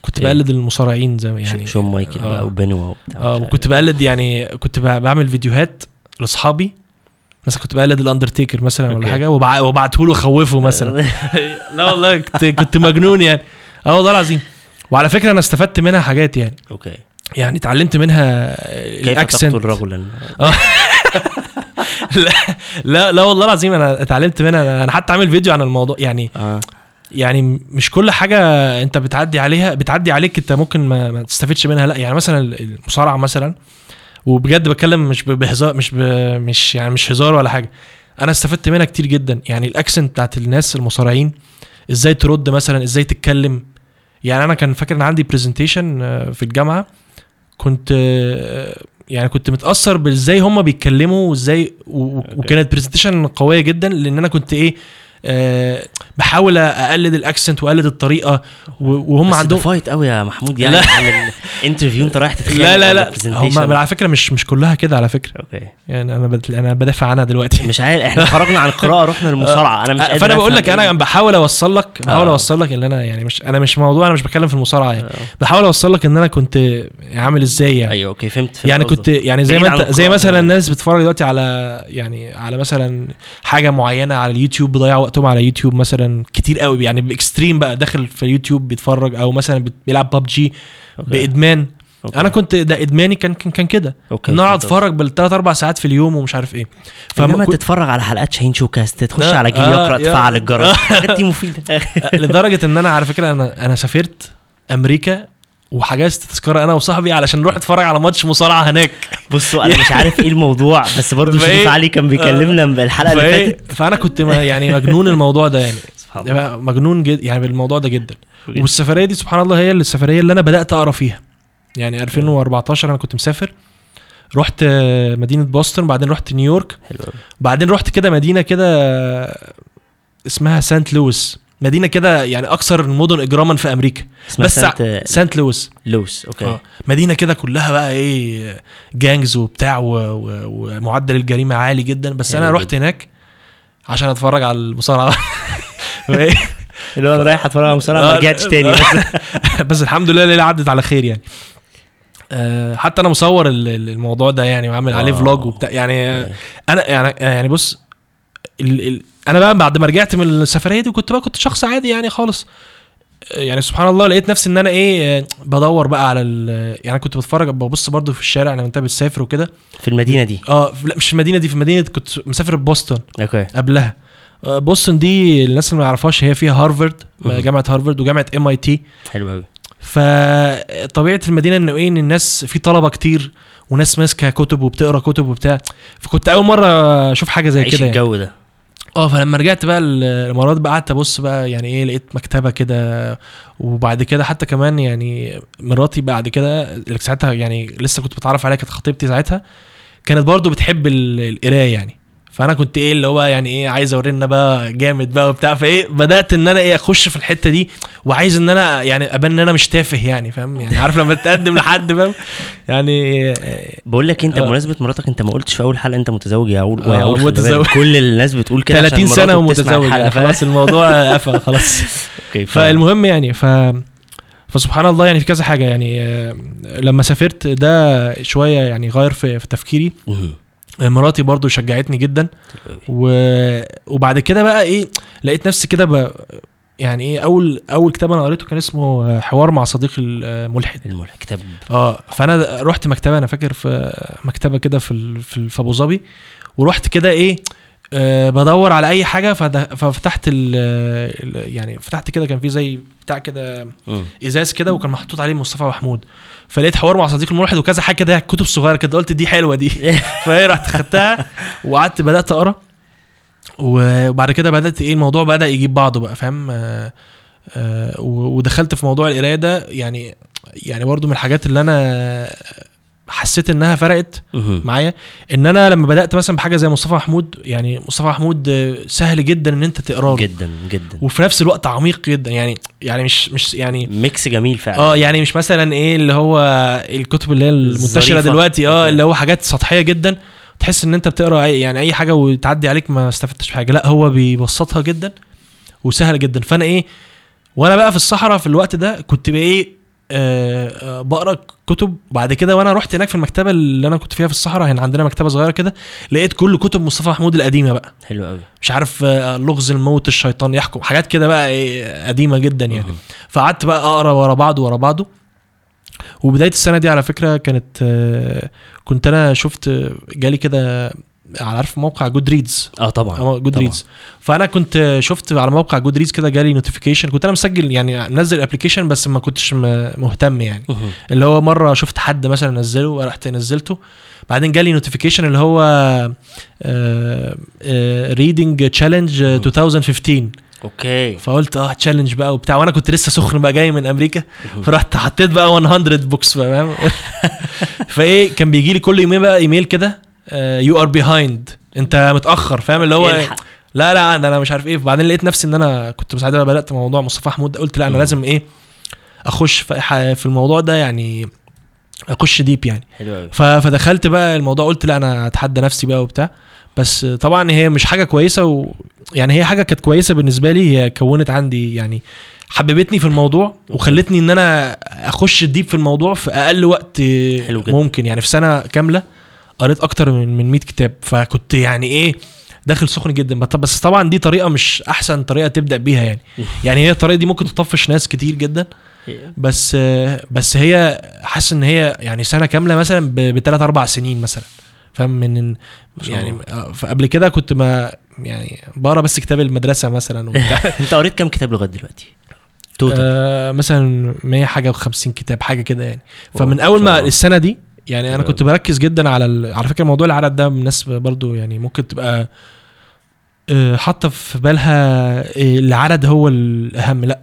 كنت okay. بقلد المصارعين زي يعني. شون مايكل بقى آه. وبنوا وبتاع. آه وكنت بقلد يعني كنت بعمل فيديوهات لأصحابي. مثلا كنت بقلد الأندرتيكر مثلا ولا. حاجة وبع- وابعته له اخوفه مثلا. لا والله كنت كنت مجنون يعني. آه والله العظيم. وعلى فكرة أنا استفدت منها حاجات يعني. okay. يعني اتعلمت منها كيف ال accent. تقتل رجلا لا لا لا والله العظيم أنا اتعلمت منها. أنا حتى عامل فيديو عن الموضوع. يعني آه. يعني مش كل حاجة أنت بتعدي عليها بتعدي عليك أنت ممكن ما, ما تستفدش منها. لا يعني مثلا المصارعة مثلا. وبجد بتكلم مش بهزار مش ب مش يعني مش هزار ولا حاجة. أنا استفدت منها كتير جدا. يعني ال accent بتاعت الناس المصارعين إزاي ترد مثلا إزاي تتكلم. يعني أنا كان فاكر إن عندي presentation في الجامعة. كنت آه، يعني كنت متأثر بازاي هم بيتكلموا وإزاي وكانت presentation قوية جدا. لأن أنا كنت إيه آه بحاول أقلد ال accent وأقلد الطريقة وهم بس عندهم ده fight قوي يا محمود يعني لا. على ال interview أنت رايح تتخانق لا لا لا. هم على فكرة مش مش كلها كده على فكرة okay يعني أنا بد... أنا بدافع عنها دلوقتي مش عارف إحنا خرجنا عن القراءة رحنا للمصارعه أنا مش قادر فأنا بقول لك. أنا بحاول أوصل لك بحاول آه. أوصل لك إن أنا يعني مش أنا مش موضوع أنا مش بتكلم في المصارعة يعني آه. بحاول أوصل لك إن أنا كنت عامل إزاي يعني أيوه okay فهمت, فهمت يعني. كنت يعني زي ما انت زي. مثلا الناس بتتفرج دلوقتي على يعني على مثلا حاجة معينة على اليوتيوب بيضيعوا وقتهم على يوتيوب مثلا كتير قوي يعني ب extreme بقى داخل في اليوتيوب بيتفرج أو مثلا بيلعب ببجي. بإدمان. okay. أنا كنت ده إدماني كان كان, كان كده. okay إن أقعد أتفرج بالثلاث أربع ساعات في اليوم ومش عارف إيه. فما كنت- تتفرج على حلقات شاهين شو كاست تخش على جيل آه، يقرا تفعل الجرس. الحاجات دي مفيدة. لدرجة إن أنا على فكرة أنا أنا سافرت أمريكا وحجزت تذكره أنا وصاحبي علشان نروح نتفرج على ماتش مصارعة هناك بصوا أنا مش عارف إيه الموضوع بس برضه؟ شريف علي كان بيكلمنا الحلقة اللي؟ فاتت فأنا كنت يعني مجنون الموضوع ده يعني الله مجنون جدا يعني بالموضوع ده جدا. والسفرية دي سبحان الله هي السفرية اللي أنا بدأت أقرأ فيها يعني 2014 أنا كنت مسافر رحت مدينة بوسطن بعدين رحت نيويورك. بعدين رحت كده مدينة كده اسمها سانت لويس مدينة كده يعني أكثر المدن إجراما في أمريكا. اسمها بس سانت سانت لويس. لوس okay. آه. مدينة كده كلها بقى إيه gangs وبتاع و... و... ومعدل الجريمة عالي جدا. بس أنا رحت هناك عشان أتفرج على المصارعة؟ اللي هو أنا رايح أتفرج على مصارعه ما آه، رجعتش تاني. بس بس الحمد لله الليلة عدت على خير يعني. آه، حتى أنا مصور ال- ال- الموضوع ده يعني وعامل عليه. فلوج وبتاع. يعني آه، أنا يعني يعني بص ال ال أنا بقى بعد ما رجعت من السفرية دي كنت بقى كنت شخص عادي يعني خالص. يعني سبحان الله لقيت نفسي إن أنا إيه بدور بقى على ال- يعني كنت بتفرج ببص برضو في الشارع لما أنت بتسافر وكده. في المدينة دي؟ آه لا مش في المدينة دي في مدينة كنت مسافر بوسطن okay. قبلها. آه، بوسطن دي الناس اللي ما يعرفهاش هي فيها هارفارد مهم. جامعة هارفارد وجامعة MIT حلو قوي فطبيعه المدينة انه إيه إن الناس في طلبة كتير وناس ماسكة كتب وبتقرأ كتب وبتاع. فكنت أول مرة أشوف حاجة زي عيش كده يعني. الجو ده. آه فلما رجعت بقى الامارات بقى قعدت أبص بقى يعني إيه لقيت مكتبة كده وبعد كده حتى كمان يعني مراتي بعد كده اللي ساعتها يعني لسه كنت بتعرف عليها كانت خطيبتي ساعتها كانت برضو بتحب ال- القراية يعني. فانا كنت إيه اللي هو يعني إيه عايز اورينا بقى جامد بقى وبتاع فايه بدأت إن أنا إيه أخش في الحتة دي وعايز إن أنا يعني أبان إن أنا مش تافه يعني فاهم يعني عارف لما تقدم لحد فاهم يعني آه، بقول لك أنت آه. بمناسبة مراتك أنت ما قلتش في أول حلقة أنت متزوج يا عقول آه، يا عقول خلي متزوج. كل الناس بتقول كده 30 عشان سنة ومتزوج يعني؟ خلاص الموضوع قفل خلاص فالمهم يعني ف فسبحان الله يعني في كذا حاجة يعني آه، لما سافرت ده شوية يعني غير في, في تفكيري. مراتي برضو شجعتني جدا. و... وبعد كده بقى إيه لقيت نفسي كده ب... يعني إيه أول أول كتاب أنا قريته كان اسمه حوار مع صديقي الملحد. الملح كتاب. آه فأنا رحت مكتبة أنا فاكر في مكتبة كده في في أبو ظبي ورحت كده إيه آه بدور على أي حاجة ففتحت ال ال- يعني فتحت كده كان في زي بتاع كده. إزاز كده وكان محطوط عليه مصطفى محمود. فلقيت حوار مع صديقي الملحد وكذا حاجة كده كتب صغيرة كده قلت دي حلوة دي. فايه رحت خدتها وقعدت بدأت أقرأ. وبعد كده بدأت إيه الموضوع بدأ يجيب بعضه بقى فاهم؟ آه آه ودخلت في موضوع القراية ده يعني يعني برضو من الحاجات اللي أنا حسيت إنها فرقت. معايا. إن أنا لما بدأت مثلا بحاجة زي مصطفى محمود يعني مصطفى محمود سهل جدا إن أنت تقراه جدا جدا. وفي نفس الوقت عميق جدا. يعني يعني مش مش يعني ميكس جميل فعلا. آه يعني مش مثلا إيه اللي هو الكتب اللي هي المنتشرة. دلوقتي آه. اللي هو حاجات سطحية جدا. تحس إن أنت بتقرأ أي يعني أي حاجة وتعدي عليك ما استفدتش بحاجة. لا هو بيبسطها جدا وسهل جدا. فأنا إيه وأنا بقى في الصحراء في الوقت ده كنت بقى إيه آه بقرأ كتب. وبعد كده وأنا رحت هناك في المكتبة اللي أنا كنت فيها في الصحراء هنا عندنا مكتبة صغيرة كده لقيت كل كتب مصطفى محمود القديمة بقى. حلو قوي مش عارف آه، لغز الموت الشيطان يحكم حاجات كده بقى إيه قديمة جدا يعني. فقعدت بقى أقرأ ورا بعضه ورا بعضه وبداية السنة دي على فكرة كانت آه، كنت أنا شفت جالي كده عارف موقع Goodreads آه طبعا. Goodreads فأنا كنت شفت على موقع Goodreads كده جالي notification كنت أنا مسجل يعني منزل ال application بس ما كنتش مهتم يعني. اللي هو مرة شفت حد مثلا نزله ورحت نزلته. بعدين جالي notification اللي هو reading challenge 2015 okay. فقلت آه challenge بقى وبتاع. وأنا كنت لسه سخن بقى جاي من أمريكا. فرحت حطيت بقى 100 books فاهم؟ فإيه كان بيجي لي كل يومين بقى ايميل كده. you are behind انت متأخر فاهم اللي هو الحق. لا لا أنا أنا مش عارف إيه بعدين لقيت نفسي إن أنا كنت ساعتها بدأت موضوع مصطفى محمود قلت لا أنا مم. لازم إيه أخش في ح- في الموضوع ده يعني أخش deep يعني حلو قوي فدخلت بقى الموضوع قلت لا أنا اتحدى نفسي بقى وبتاع بس طبعا هي مش حاجة كويسة و يعني هي حاجة كانت كويسة بالنسبة لي هي كونت عندي يعني حببتني في الموضوع وخلتني إن أنا أخش deep في الموضوع في أقل وقت حلو جدا. ممكن يعني في سنة كاملة قريت أكتر من من 100 كتاب فكنت يعني إيه داخل سخن جدا. بس- طبعا دي طريقة مش أحسن طريقة تبدأ بيها يعني. يعني هي الطريقة دي ممكن تطفش ناس كتير جدا. بس بس هي حاسس إن هي يعني سنة كاملة مثلا بثلاث أربع سنين مثلا. فاهم؟ من يعني. آه، فقبل كده كنت ما يعني بقرأ بس كتاب المدرسة مثلا أنت قريت كام كتاب لغاية دلوقتي؟ توتال آه مثلا 100 حاجة و50 كتاب حاجة كده يعني. فمن أول ما. السنة دي يعني أنا حلو كنت بركز جدا على ال... على فكرة موضوع العدد ده الناس برضو يعني ممكن تبقى آه، حاطة في بالها آه، العدد هو الأهم. لأ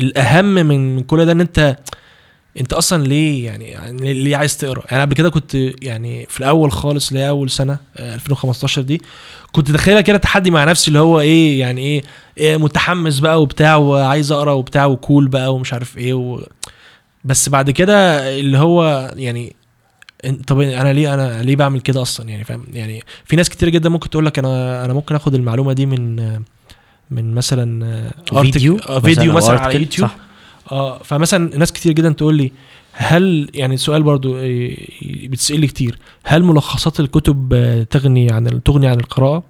الأهم من كل ده إن أنت أنت أصلا ليه يعني, يعني ليه عايز تقرأ؟ يعني قبل كده كنت يعني في الأول خالص اللي أول سنة آه، 2015 دي كنت داخلها كده تحدي مع نفسي اللي هو إيه يعني إيه, إيه متحمس بقى وبتاع وعايز أقرأ وبتاع وكول بقى ومش عارف إيه و... بس بعد كده اللي هو يعني طب أنا ليه أنا ليه بعمل كده أصلا؟ يعني فاهم؟ يعني في ناس كتير جدا ممكن تقول لك أنا أنا ممكن آخد المعلومة دي من من مثلا فيديو artic- آه، فيديو مثلا على يوتيوب. صح. آه فمثلا ناس كتير جدا تقول لي هل يعني سؤال برضو إيه، بتسأل لي كتير هل ملخصات الكتب آه، تغني عن تغني عن القراءة؟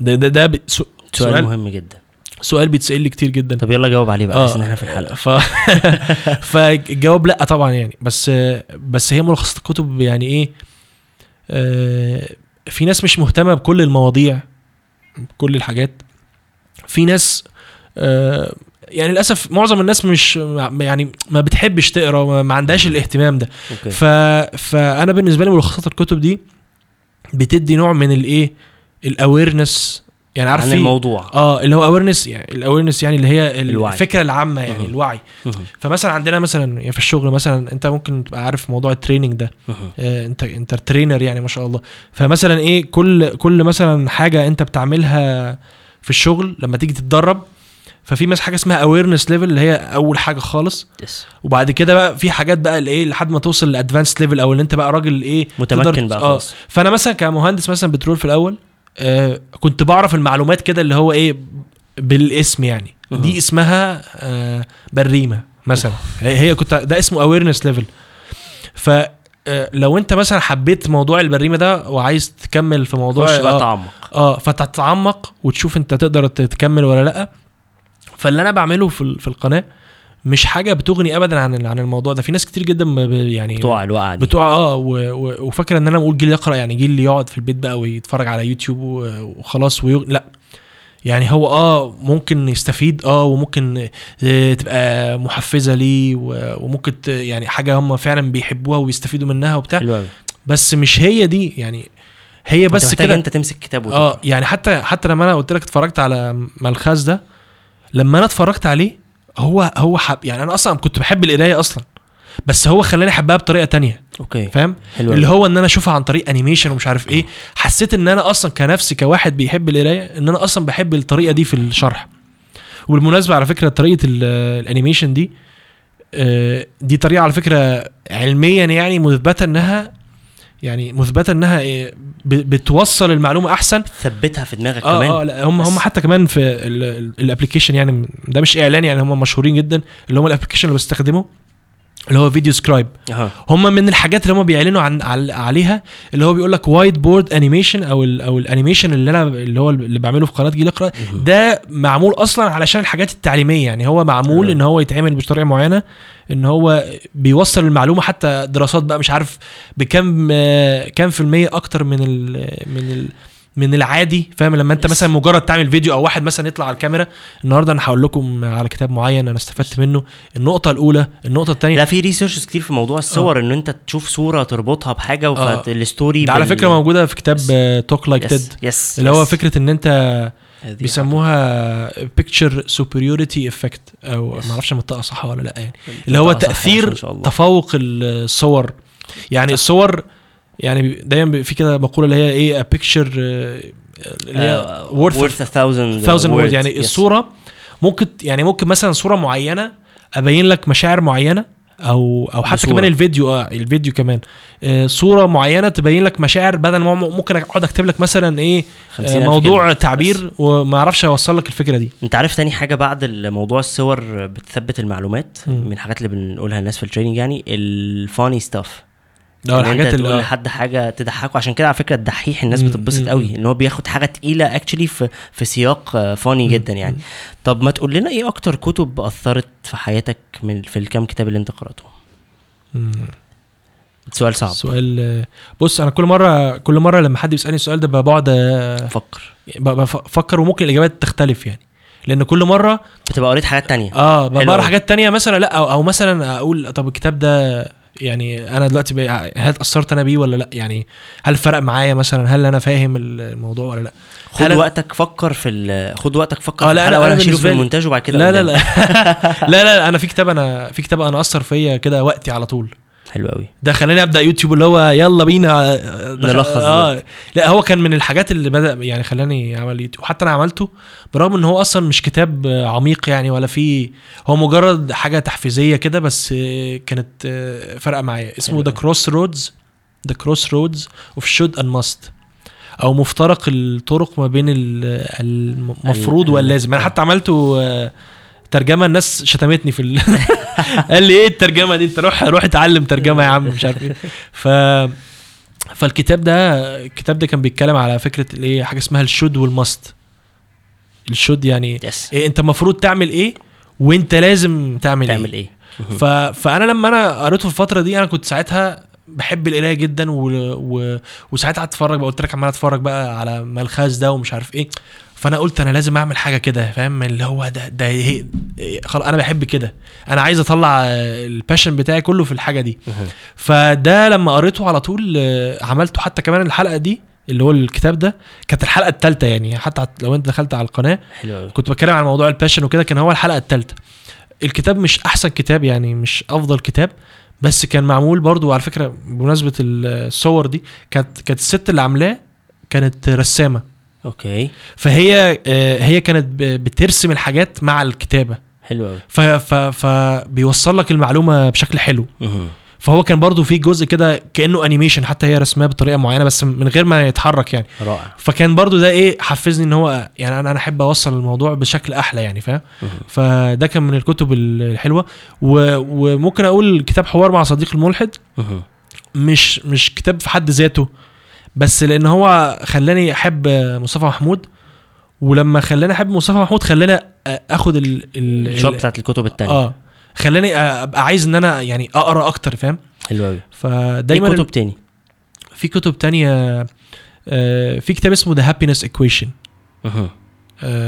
ده ده ده سؤال سؤال مهم جدا. سؤال بيتسأل لي كتير جدا. طب يلا جاوب عليه بقى آه. إحنا في الحلقة. ف... فالجواب لأ طبعا يعني. بس بس هي ملخصات الكتب يعني إيه؟ آه، في ناس مش مهتمة بكل المواضيع بكل الحاجات. في ناس آه، يعني للأسف معظم الناس مش يعني ما بتحبش تقرأ ما- عندهاش الاهتمام ده. okay. ف... فأنا بالنسبة لي ملخصات الكتب دي بتدي نوع من الإيه؟ ال awareness يعني عارف عن في- الموضوع آه اللي هو awareness يعني ال awareness يعني اللي هي الوعي. الفكرة العامة يعني. الوعي. فمثلا عندنا مثلا يعني في الشغل مثلا أنت ممكن تبقى عارف موضوع ال training ده. آه، أنت أنت trainer يعني ما شاء الله فمثلا إيه كل كل مثلا حاجة أنت بتعملها في الشغل لما تيجي تتدرب ففي مثلا حاجة اسمها awareness level اللي هي أول حاجة خالص yes وبعد كده بقى في حاجات بقى اللي إيه لحد ما توصل ل advanced level أو اللي أنت بقى راجل إيه متمكن بقى آه خلاص فأنا مثلا كمهندس مثلا بترول في الأول آه كنت بعرف المعلومات كده اللي هو إيه بالاسم يعني. دي اسمها آه بريمة مثلا. هي كنت ده اسمه awareness level ف آه، لو انت مثلا حبيت موضوع البريمة ده وعايز تكمل في موضوع آه, تعمق. آه فتتعمق وتشوف انت تقدر تكمل ولا لأ. فاللي أنا بعمله في القناة مش حاجة بتغني ابدا عن عن الموضوع ده. في ناس كتير جدا يعني بتوع الوقعة دي. بتوع آه و- و- وفاكر إن أنا بقول جيل يقرأ يعني جيل اللي يقعد في البيت بقى ويتفرج على يوتيوب وخلاص ويغ... لا. يعني هو آه ممكن يستفيد آه وممكن آه، تبقى محفزة ليه وممكن يعني حاجة هم فعلا بيحبوها ويستفيدوا منها وبتاع. بس مش هي دي يعني هي بس كده. أنت تمسك كتاب. آه يعني حتى حتى لما أنا قلت لك اتفرجت على ملخاز ده لما أنا اتفرجت عليه هو هو حب يعني أنا أصلا كنت بحب القراية أصلا بس هو خلاني أحبها بطريقة تانية. okay. فاهم؟ اللي. هو إن أنا أشوفها عن طريق animation ومش عارف إيه. حسيت إن أنا أصلا كنفسي كواحد بيحب القراية إن أنا أصلا بحب الطريقة دي في الشرح. وبالمناسبه على فكرة طريقة ال- ال animation دي آه، دي طريقة على فكرة علميا يعني مثبتة إنها يعني مثبتة إنها ب- بتوصل المعلومة أحسن ثبتها في دماغك آه كمان آه لا هم. هم حتى كمان في ال application يعني ده مش إعلان يعني هم مشهورين جدا اللي هم ال application اللي بستخدمه اللي هو VideoScribe. هم من الحاجات اللي هم بيعلنوا عن عل- عليها اللي هو بيقول لك whiteboard animation أو ال أو ال animation اللي أنا اللي هو اللي بعمله في قناة جيل اقرأ. ده معمول أصلا علشان الحاجات التعليمية. يعني هو معمول حلو. إن هو يتعمل بطريقة معينة إن هو بيوصل المعلومة حتى دراسات بقى مش عارف بكم آه، كام في المية أكتر من ال من ال من العادي فاهم لما انت. مثلا مجرد تعمل فيديو أو واحد مثلا يطلع على الكاميرا النهارده أنا هقول لكم على كتاب معين أنا استفدت منه النقطة الأولى النقطة الثانية لا في research كتير في موضوع الصور إن أنت تشوف صورة تربطها بحاجة آه. فال story ده على فكرة موجودة في كتاب Talk Like TED اللي هو. فكرة إن أنت بيسموها picture superiority effect أو ما أعرفش منطقة صح ولا لأ يعني. اللي هو تأثير. تفوق الصور يعني الصور يعني دايما في كده مقولة اللي هي إيه picture اللي هي آه، worth worth a thousand thousand words. words يعني Yes. الصورة ممكن يعني ممكن مثلا صورة معينة أبين لك مشاعر معينة أو أو حتى بصورة. كمان الفيديو آه الفيديو كمان آه صورة معينة تبين لك مشاعر بدل ما ممكن أقعد أكتب لك مثلا إيه 50,000 آه موضوع كلمة. تعبير وما أعرفش أوصل لك الفكرة دي أنت عارف تاني حاجة بعد موضوع الصور بتثبت المعلومات مم. من الحاجات اللي بنقولها للناس في ال training يعني ال funny stuff ده الحاجات اللي لحد حاجة تضحكه عشان كده على فكرة الدحيح الناس. بتتبسط. قوي إن هو بياخد حاجة تقيلة actually في في سياق funny جدا يعني طب ما تقول لنا إيه أكتر كتب أثرت في حياتك من في الكام كتاب اللي أنت قرأتهم. سؤال صعب سؤال آه، بص أنا كل مرة كل مرة لما حد بيسألني السؤال ده بقعد آه، فكر ب- بفكر وممكن الإجابات تختلف يعني لأن كل مرة بتبقى قريت حاجات تانية آه بقرأ. حاجات تانية مثلا لأ أو, أو مثلا أقول طب الكتاب ده يعني أنا دلوقتي بقى- هل اتاثرت أنا بيه ولا لأ؟ يعني هل فرق معايا مثلا؟ هل أنا فاهم الموضوع ولا لأ؟ خد هل- وقتك فكر في ال- خد وقتك فكر آه، في لا، الحلقة أنا- وأنا أنا هشيله في المونتاج وبعد كده لا لا قدام. لا لا لا أنا في كتاب أنا في كتاب أنا أثر فيا كده وقتي على طول. حلو قوي. ده خلاني أبدأ يوتيوب اللي هو يلا بينا. نلخص آه. لا هو كان من الحاجات اللي بدأ يعني خلاني اعمل يوتيوب. وحتى أنا عملته برغم إن هو أصلا مش كتاب عميق يعني ولا فيه هو مجرد حاجة تحفيزية كده بس كانت فارقة معايا. اسمه The. Crossroads The Crossroads of Should and Must أو مفترق الطرق ما بين ال- المفروض ال- واللازم. أنا حتى عملته آه، ترجمه الناس شتمتني في ال... قال لي إيه الترجمة دي؟ أنت روح روح اتعلم ترجمة يا عم مش عارف إيه. ف فالكتاب ده الكتاب ده كان بيتكلم على فكرة الايه حاجة اسمها ال should وال must. ال should يعني yes إيه أنت المفروض تعمل إيه وأنت لازم تعمل, تعمل إيه. إيه ف... فأنا لما أنا قريته في الفترة دي أنا كنت ساعتها بحب القراية جدا و... و... وساعتها اتفرج بقى قلت لك عمال أتفرج بقى على ملخاز ده ومش عارف إيه. فانا قلت أنا لازم اعمل حاجة كده فاهم؟ اللي هو ده ده هي... خلاص أنا بحب كده. أنا عايز اطلع ال passion بتاعي كله في الحاجة دي. فده لما قريته على طول آه، عملته حتى كمان الحلقة دي اللي هو الكتاب ده كانت الحلقة الثالثه يعني. حتى لو انت دخلت على القناة حلو كنت بتكلم عن موضوع ال passion وكده كان هو الحلقة الثالثه الكتاب مش أحسن كتاب يعني مش أفضل كتاب بس كان معمول برضو على فكرة بمناسبة الصور دي كانت كانت الست اللي عاملاه كانت رسامة. okay. فهي آه، هي كانت بترسم الحاجات مع الكتابة. حلو قوي فبيوصل لك المعلومة بشكل حلو. فهو كان برضو في جزء كده كأنه animation حتى هي رسماه بطريقة معينة بس من غير ما يتحرك يعني. رائع. فكان برضو ده إيه حفزني إن هو يعني أنا أنا أحب أوصل الموضوع بشكل أحلى يعني فاهم. فده كان من الكتب الحلوة. و- وممكن أقول كتاب حوار مع صديق الملحد. مش مش كتاب في حد ذاته. بس لأن هو خلاني أحب مصطفى محمود ولما خلاني أحب مصطفى محمود خلاني آخد ال ال الشوب بتاعت الكتب التانية. آه. خلاني أبقى عايز إن أنا يعني أقرأ أكتر فاهم؟ حلو قوي فدايما دايما كتب تاني؟ في كتب تانية آه، في كتاب اسمه The Happiness Equation.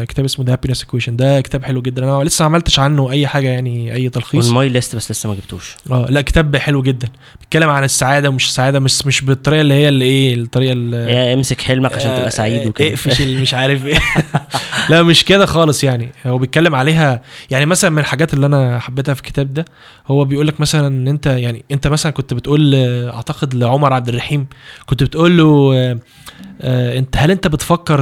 كتاب اسمه The Happiness Equation ده كتاب حلو جدا. أنا لسه ما عملتش عنه أي حاجة يعني أي تلخيص. on my list بس لسه ما جبتوش. آه لا كتاب حلو جدا. بيتكلم عن السعادة ومش السعادة مش مش بالطريقة اللي هي اللي إيه الطريقة اللي امسك حلمك عشان تبقى سعيد وكده. اقفش اللي مش عارف إيه. لا مش كده خالص يعني. هو بيتكلم عليها يعني مثلا من الحاجات اللي أنا حبيتها في الكتاب ده هو بيقول لك مثلا إن أنت يعني أنت مثلا كنت بتقول آه، أعتقد لعمر عبد الرحيم كنت بتقول له آه، آه، انت هل انت بتفكر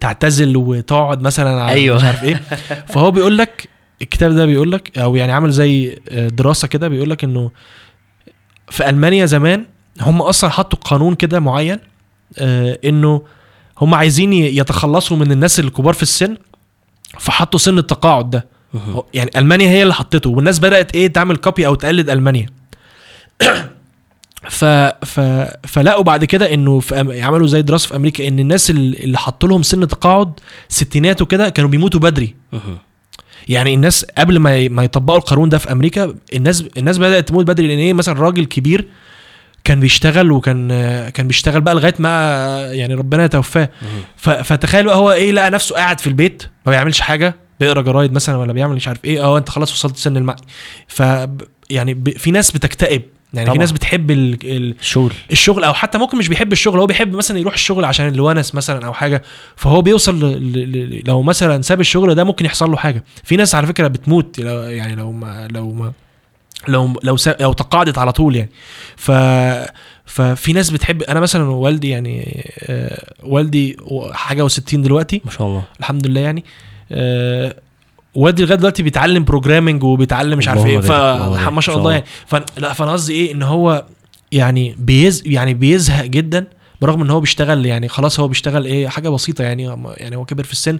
تعتزل وتقعد مثلا على أيوة. مش عارف إيه؟ فهو بيقول لك الكتاب ده بيقول لك أو يعني عامل زي آه، دراسة كده بيقول لك إنه في ألمانيا زمان هم أصلا حطوا قانون كده معين آه، إنه هم عايزين يتخلصوا من الناس الكبار في السن فحطوا سن التقاعد ده. يعني ألمانيا هي اللي حطته والناس بدأت إيه تعمل كوبي أو تقلد ألمانيا. ف ف فلقوا بعد كده إنه في أم... عملوا زي دراسة في أمريكا إن الناس اللي حطوا لهم سن تقاعد ستينات وكده كانوا بيموتوا بدري. يعني الناس قبل ما ما يطبقوا القانون ده في أمريكا الناس الناس بدأت تموت بدري لأن إيه؟ مثلا راجل كبير كان بيشتغل وكان كان بيشتغل بقى لغاية ما يعني ربنا يتوفاه. فتخيل بقى هو إيه؟ لقى نفسه قاعد في البيت ما بيعملش حاجة بيقرأ جرايد مثلا ولا بيعمل مش عارف إيه. أه أنت خلاص وصلت سن المعنى ف يعني في ناس بتكتئب. يعني في طبعا. ناس بتحب ال... ال... شغل الشغل أو حتى ممكن مش بيحب الشغل هو بيحب مثلا يروح الشغل عشان الونس مثلا أو حاجة فهو بيوصل ل... ل... ل... لو مثلا ساب الشغل ده ممكن يحصل له حاجة. في ناس على فكرة بتموت لو يعني لو ما لو ما لو لو سا... لو تقاعدت على طول يعني. ف ففي ناس بتحب أنا مثلا والدي يعني آه والدي حاجة و60 دلوقتي. ما شاء الله. الحمد لله يعني. آه والدي لغاية دلوقتي بيتعلم programming وبيتعلم مش عارف إيه ف بارك، اللهم بارك، ما شاء الله يعني. ف... لا فأنا قصدي إيه إن هو يعني بيز يعني بيزهق جدا برغم إن هو بيشتغل يعني خلاص هو بيشتغل إيه حاجة بسيطة يعني يعني هو كبر في السن.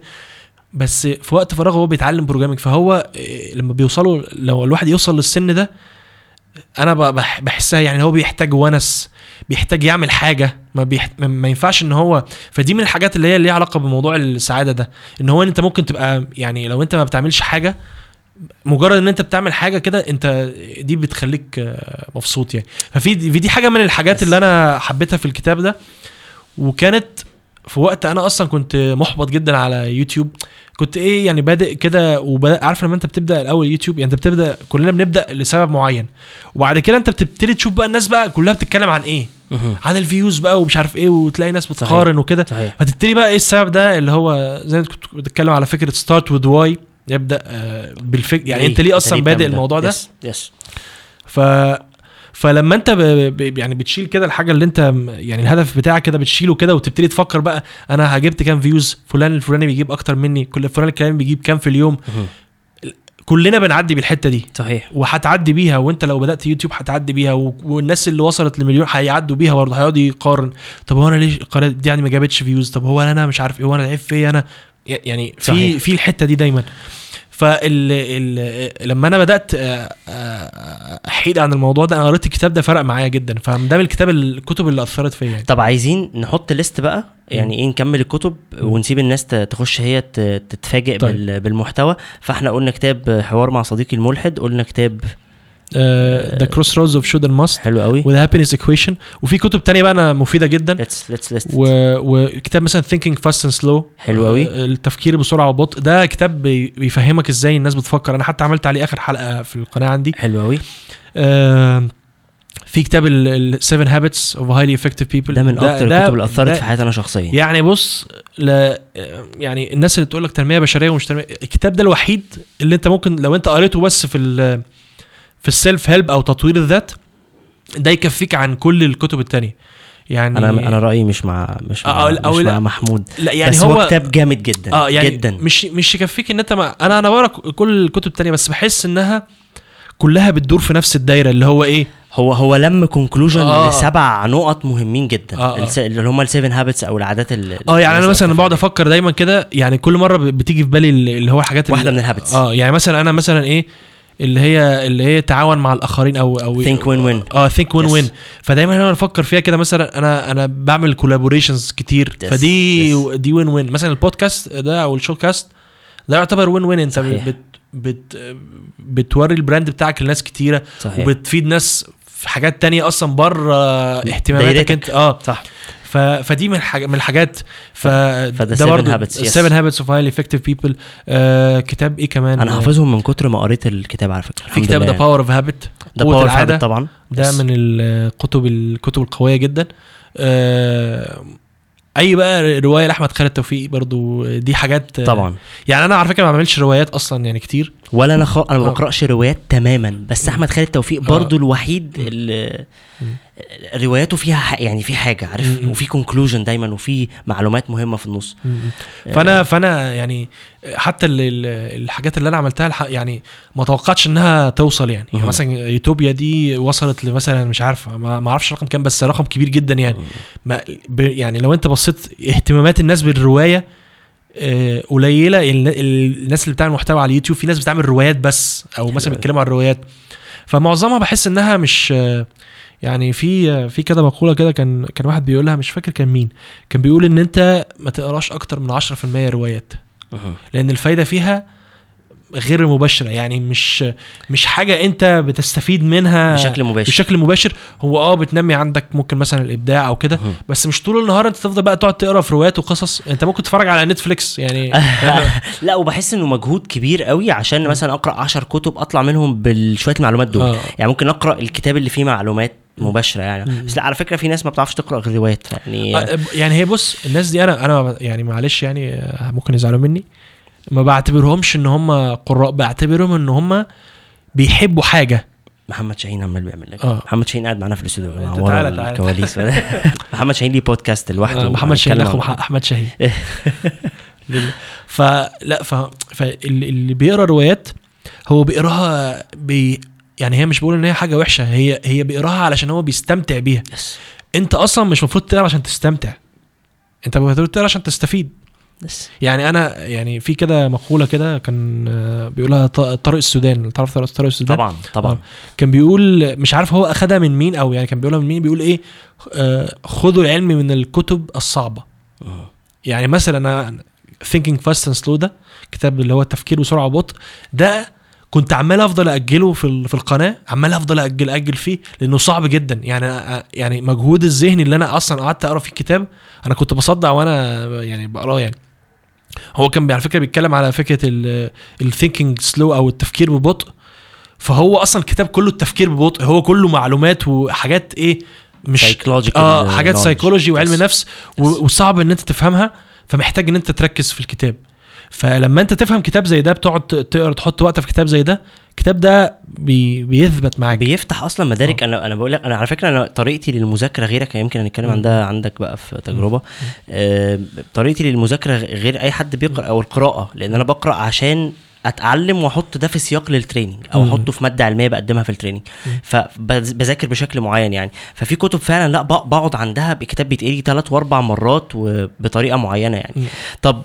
بس في وقت فراغه هو بيتعلم programming فهو إيه لما بيوصلوا لو الواحد يوصل للسن ده أنا بحسها يعني هو بيحتاج ونس. بيحتاج يعمل حاجة ما, بيحت... ما- ينفعش إن هو فدي من الحاجات اللي هي ليها علاقة بموضوع السعادة ده إن هو أنت ممكن تبقى يعني لو أنت ما بتعملش حاجة مجرد إن أنت بتعمل حاجة كده أنت دي بتخليك مبسوط يعني. ففي دي, في دي حاجة من الحاجات اللي أنا حبيتها في الكتاب ده وكانت في وقت أنا أصلا كنت محبط جدا على يوتيوب. كنت إيه يعني بادئ كده وبدأ عارف لما انت بتبدأ الأول يوتيوب؟ يعني انت بتبدا كلنا بنبدأ لسبب معين. وبعد كده انت بتبتدي تشوف بقى الناس بقى كلها بتتكلم عن إيه. عن ال views بقى ومش عارف إيه وتلاقي ناس بتقارن وكده. فتبتدي بقى إيه السبب ده؟ اللي هو زي ما كنت بتتكلم على فكرة Start with Why يبدأ آه، بالفكر يعني انت ليه أصلا بادئ الموضوع ده؟ yes yes ف فلما انت ب... ب... يعني بتشيل كده الحاجة اللي انت يعني الهدف بتاعك كده بتشيله كده وتبتدي تفكر بقى أنا جبت كام views فلان الفلاني بيجيب أكتر مني. كل فلان العلاني بيجيب كام في اليوم. كلنا بنعدي بالحتة دي. صحيح. وهتعدي بيها وانت لو بدأت يوتيوب هتعدي بيها. والناس اللي وصلت لمليون هيعدوا بيها برضه هيقعد يقارن. طب هو أنا ليش القناه دي يعني ما جابتش views طب هو أنا مش عارف إيه؟ وأنا العيب فيا أنا ي- يعني في صحيح. في الحتة دي دايما. فال ال... لما أنا بدأت آه، آه، أحيد عن الموضوع ده أنا قريت الكتاب ده فرق معايا جدا. فده من الكتاب الكتب اللي أثرت فيا يعني. طب عايزين نحط list بقى يعني إيه نكمل الكتب ونسيب الناس تخش هي تتفاجئ طيب. بال- بالمحتوى. فإحنا قلنا كتاب حوار مع صديقي الملحد قلنا كتاب The Crossroads of Should and Must حلو قوي. و The Happiness Equation وفي كتب تانية بقى أنا مفيدة جدا. let's let's let's. وكتاب مثلا Thinking Fast and Slow. حلو أوي. آه، التفكير بسرعة وبطء ده كتاب بي- بيفهمك إزاي الناس بتفكر. أنا حتى عملت عليه آخر حلقة في القناة عندي. حلو قوي. آه في كتاب ال 7 Habits of Highly Effective People ده من أكتر الكتب اللي أثرت في حياتي أنا شخصيا. يعني بص لا يعني الناس اللي تقول لك تنمية بشرية ومش تنمية الكتاب ده الوحيد اللي أنت ممكن لو أنت قريته بس في ال في ال self help أو تطوير الذات ده يكفيك عن كل الكتب التانية. يعني أنا أنا رأيي مش مع مش مع, أو- مش. مع محمود. لا يعني بس هو, هو كتاب جامد جدا آه يعني جدا. مش مش يكفيك إن أنت ما أنا أنا بقرأ كل الكتب التانية بس بحس إنها كلها بتدور في نفس الدايرة اللي هو إيه؟ هو هو لم conclusion آه. لسبع نقط مهمين جدا. آه، آه. اللي هم ال seven habits أو العادات ال- آه يعني أنا مثلا بقعد أفكر دايما كده يعني كل مرة بتيجي في بالي اللي هو الحاجات واحدة من ال habits آه يعني مثلا أنا مثلا إيه؟ اللي هي اللي هي تعاون مع الآخرين أو أو Think win-win. آه think win. win فدايما أنا بفكر فيها كده مثلا أنا أنا بعمل collaborations كتير Yes. فدي Yes. دي win win مثلا البودكاست ده أو ال show cast ده يعتبر win win أنت صحيح. بت بت بتوري ال brand بتاعك لناس كتيرة صحيح وبتفيد ناس في حاجات تانية أصلا بره اهتماماتك. أنت آه صح ف... فدي من الحاج... من الحاجات ف فده برضه. 7 Habits of Highly Effective People كتاب إيه كمان أنا حافظهم من كتر ما قريت الكتاب على فكرة في كتاب The. Power of Habit قوة باور العادة. habit طبعا ده Yes. من الكتب الكتب القوية جدا آه، أي بقى رواية لأحمد خالد توفيق برضو دي حاجات طبعا يعني أنا على فكرة ما بعملش روايات أصلا يعني كتير ولا أنا خ... أنا ما آه. بقرأش روايات تماما بس أحمد خالد توفيق آه. برضو الوحيد اللي رواياته فيها ح... يعني في حاجة عارف. وفي كونكلوجن دايما وفي معلومات مهمة في النص. فأنا فأنا يعني حتى ال- ال- الحاجات اللي أنا عملتها يعني ما توقعتش إنها توصل يعني, يعني. مثلا يوتوبيا دي وصلت لمثلا مش عارف ما أعرفش رقم كام بس رقم كبير جدا يعني. ما يعني لو أنت بصيت اهتمامات الناس بالرواية آه، قليلة ال- ال- الناس اللي بتعمل محتوى على اليوتيوب في ناس بتعمل روايات بس أو مثلا أوي. بيتكلموا عن الروايات فمعظمها بحس إنها مش آه، يعني في في كده مقولة كده كان كان واحد بيقولها مش فاكر كان مين كان بيقول إن أنت ما تقراش أكتر من 10% روايات. لأن الفايدة فيها غير مباشرة يعني مش مش حاجة أنت بتستفيد منها بشكل مباشر. بشكل مباشر. هو آه بتنمي عندك ممكن مثلا الإبداع أو كده. بس مش طول النهار أنت تفضل بقى تقعد تقرأ في روايات وقصص. أنت ممكن تتفرج على نتفليكس يعني لا وبحس إنه مجهود كبير قوي عشان مثلا أقرأ 10 كتب أطلع منهم بشويه المعلومات دول. آه. يعني ممكن أقرأ الكتاب اللي فيه معلومات مباشرة يعني. مم. بس لا على فكرة في ناس ما بتعرفش تقرأ غير روايات يعني آه، يعني هي بص الناس دي أنا أنا يعني معلش يعني آه، ممكن يزعلوا مني. ما بعتبرهمش إن هم قراء بعتبرهم إن هم بيحبوا حاجة. محمد شاهين عمال بيعمل لك. آه. محمد شاهين قاعد معانا في الاستوديو. ورا تعالى- تعالى. الكواليس. محمد شاهين ليه بودكاست لوحده؟ آه، محمد شاهين أخو أحمد شاهين. فلا ف... فاللي بيقرأ روايات هو بيقراها بي يعني هي مش بقول إن هي حاجة وحشة هي هي بيقراها علشان هو بيستمتع بيها. yes أنت أصلا مش المفروض تقرا عشان تستمتع. أنت المفروض تقرا عشان تستفيد. yes يعني أنا يعني في كده مقولة كده كان آه، بيقولها طارق السويدان. تعرف طارق السويدان؟ طبعا طبعا. كان بيقول مش عارف هو أخدها من مين أو يعني كان بيقولها من مين بيقول إيه آه، خذوا العلم من الكتب الصعبة. آه. يعني مثلا أنا Thinking Fast and Slow ده كتاب اللي هو التفكير بسرعة وبطء ده كنت عمال أفضل أجله في ال- في القناة عمال أفضل أجل أجل فيه لأنه صعب جدا. يعني يعني مجهود الذهني اللي أنا أصلا قعدت أقرأ في الكتاب أنا كنت بصدع وأنا يعني بقراه يعني. هو كان على فكرة بيتكلم على فكرة الثينكينج سلو أو التفكير ببطء فهو أصلا الكتاب كله التفكير ببطء هو كله معلومات وحاجات إيه مش آه حاجات. سايكولوجي وعلم Yes. نفس وصعب إن أنت تفهمها فمحتاج إن أنت تركز في الكتاب فلما أنت تفهم كتاب زي ده بتقعد تقرأ تحط وقت في كتاب زي ده الكتاب ده بي بيثبت معاك. بيفتح أصلا مدارك. أنا أنا بقول لك أنا على فكرة أنا طريقتي للمذاكرة غيرك يمكن هنتكلم عن ده عندك بقى في تجربة. آه طريقتي للمذاكرة غير أي حد بيقرأ أو القراءة لأن أنا بقرأ عشان أتعلم وأحط ده في سياق لل training أو. أحطه في مادة علمية بقدمها في ال training فبذاكر بشكل معين يعني. ففي كتب فعلا لا بق- بقعد عندها بكتاب بيتقري ثلاث وأربع مرات وبطريقة معينة يعني. طب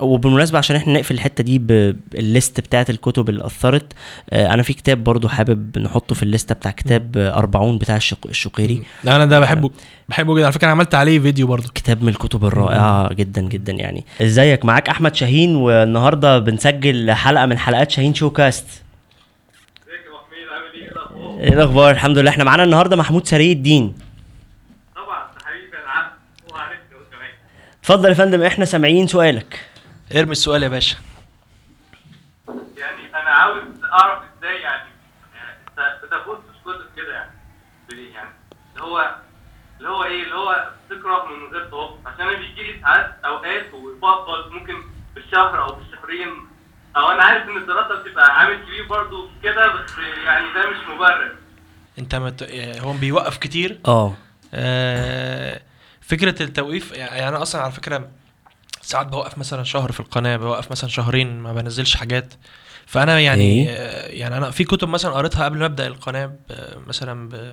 وبالمناسبة عشان إحنا نقفل الحتة دي بال list بتاعت الكتب اللي أثرت آه، أنا في كتاب برضو حابب نحطه في ال list ة بتاع كتاب آه، 40 بتاع الشق- الشقيري. لا أنا ده بحبه. بحبه جدا. على فكرة أنا عملت عليه فيديو برضه كتاب من الكتب الرائعة جدا جدا يعني. إزيك؟ معاك أحمد شاهين والنهاردة بنسجل حلقة من حلقات شاهين شو كاست. ازيك يا ابو حميد عامل إيه الأخبار؟ إيه الاخبار الحمد لله. إحنا معانا النهارده محمود سري الدين. طبعا حبيبي كمان اتفضل يا فندم إحنا سامعين سؤالك. ارمي السؤال يا باشا. يعني أنا عاوز أعرف إزاي يعني يعني إنت بتفوز في كتب كده يعني اللي هو اللي هو إيه اللي هو تقرا من غير توقف عشان أنا بيجي لي ساعات أوقات وبقبض ممكن بالشهر أو بالشهرين أو أنا عارف إن الدراسة بتبقى عامل كبير برضه في كده بس يعني ده مش مبرر. أنت مت... هو بيوقف كتير؟ آه. آه، فكرة التوقيف يعني أنا أصلا على فكرة ساعات بوقف مثلا شهر في القناة بوقف مثلا شهرين ما بنزلش حاجات. فأنا يعني إيه؟ آه، يعني أنا في كتب مثلا قريتها قبل ما أبدأ القناة مثلا ب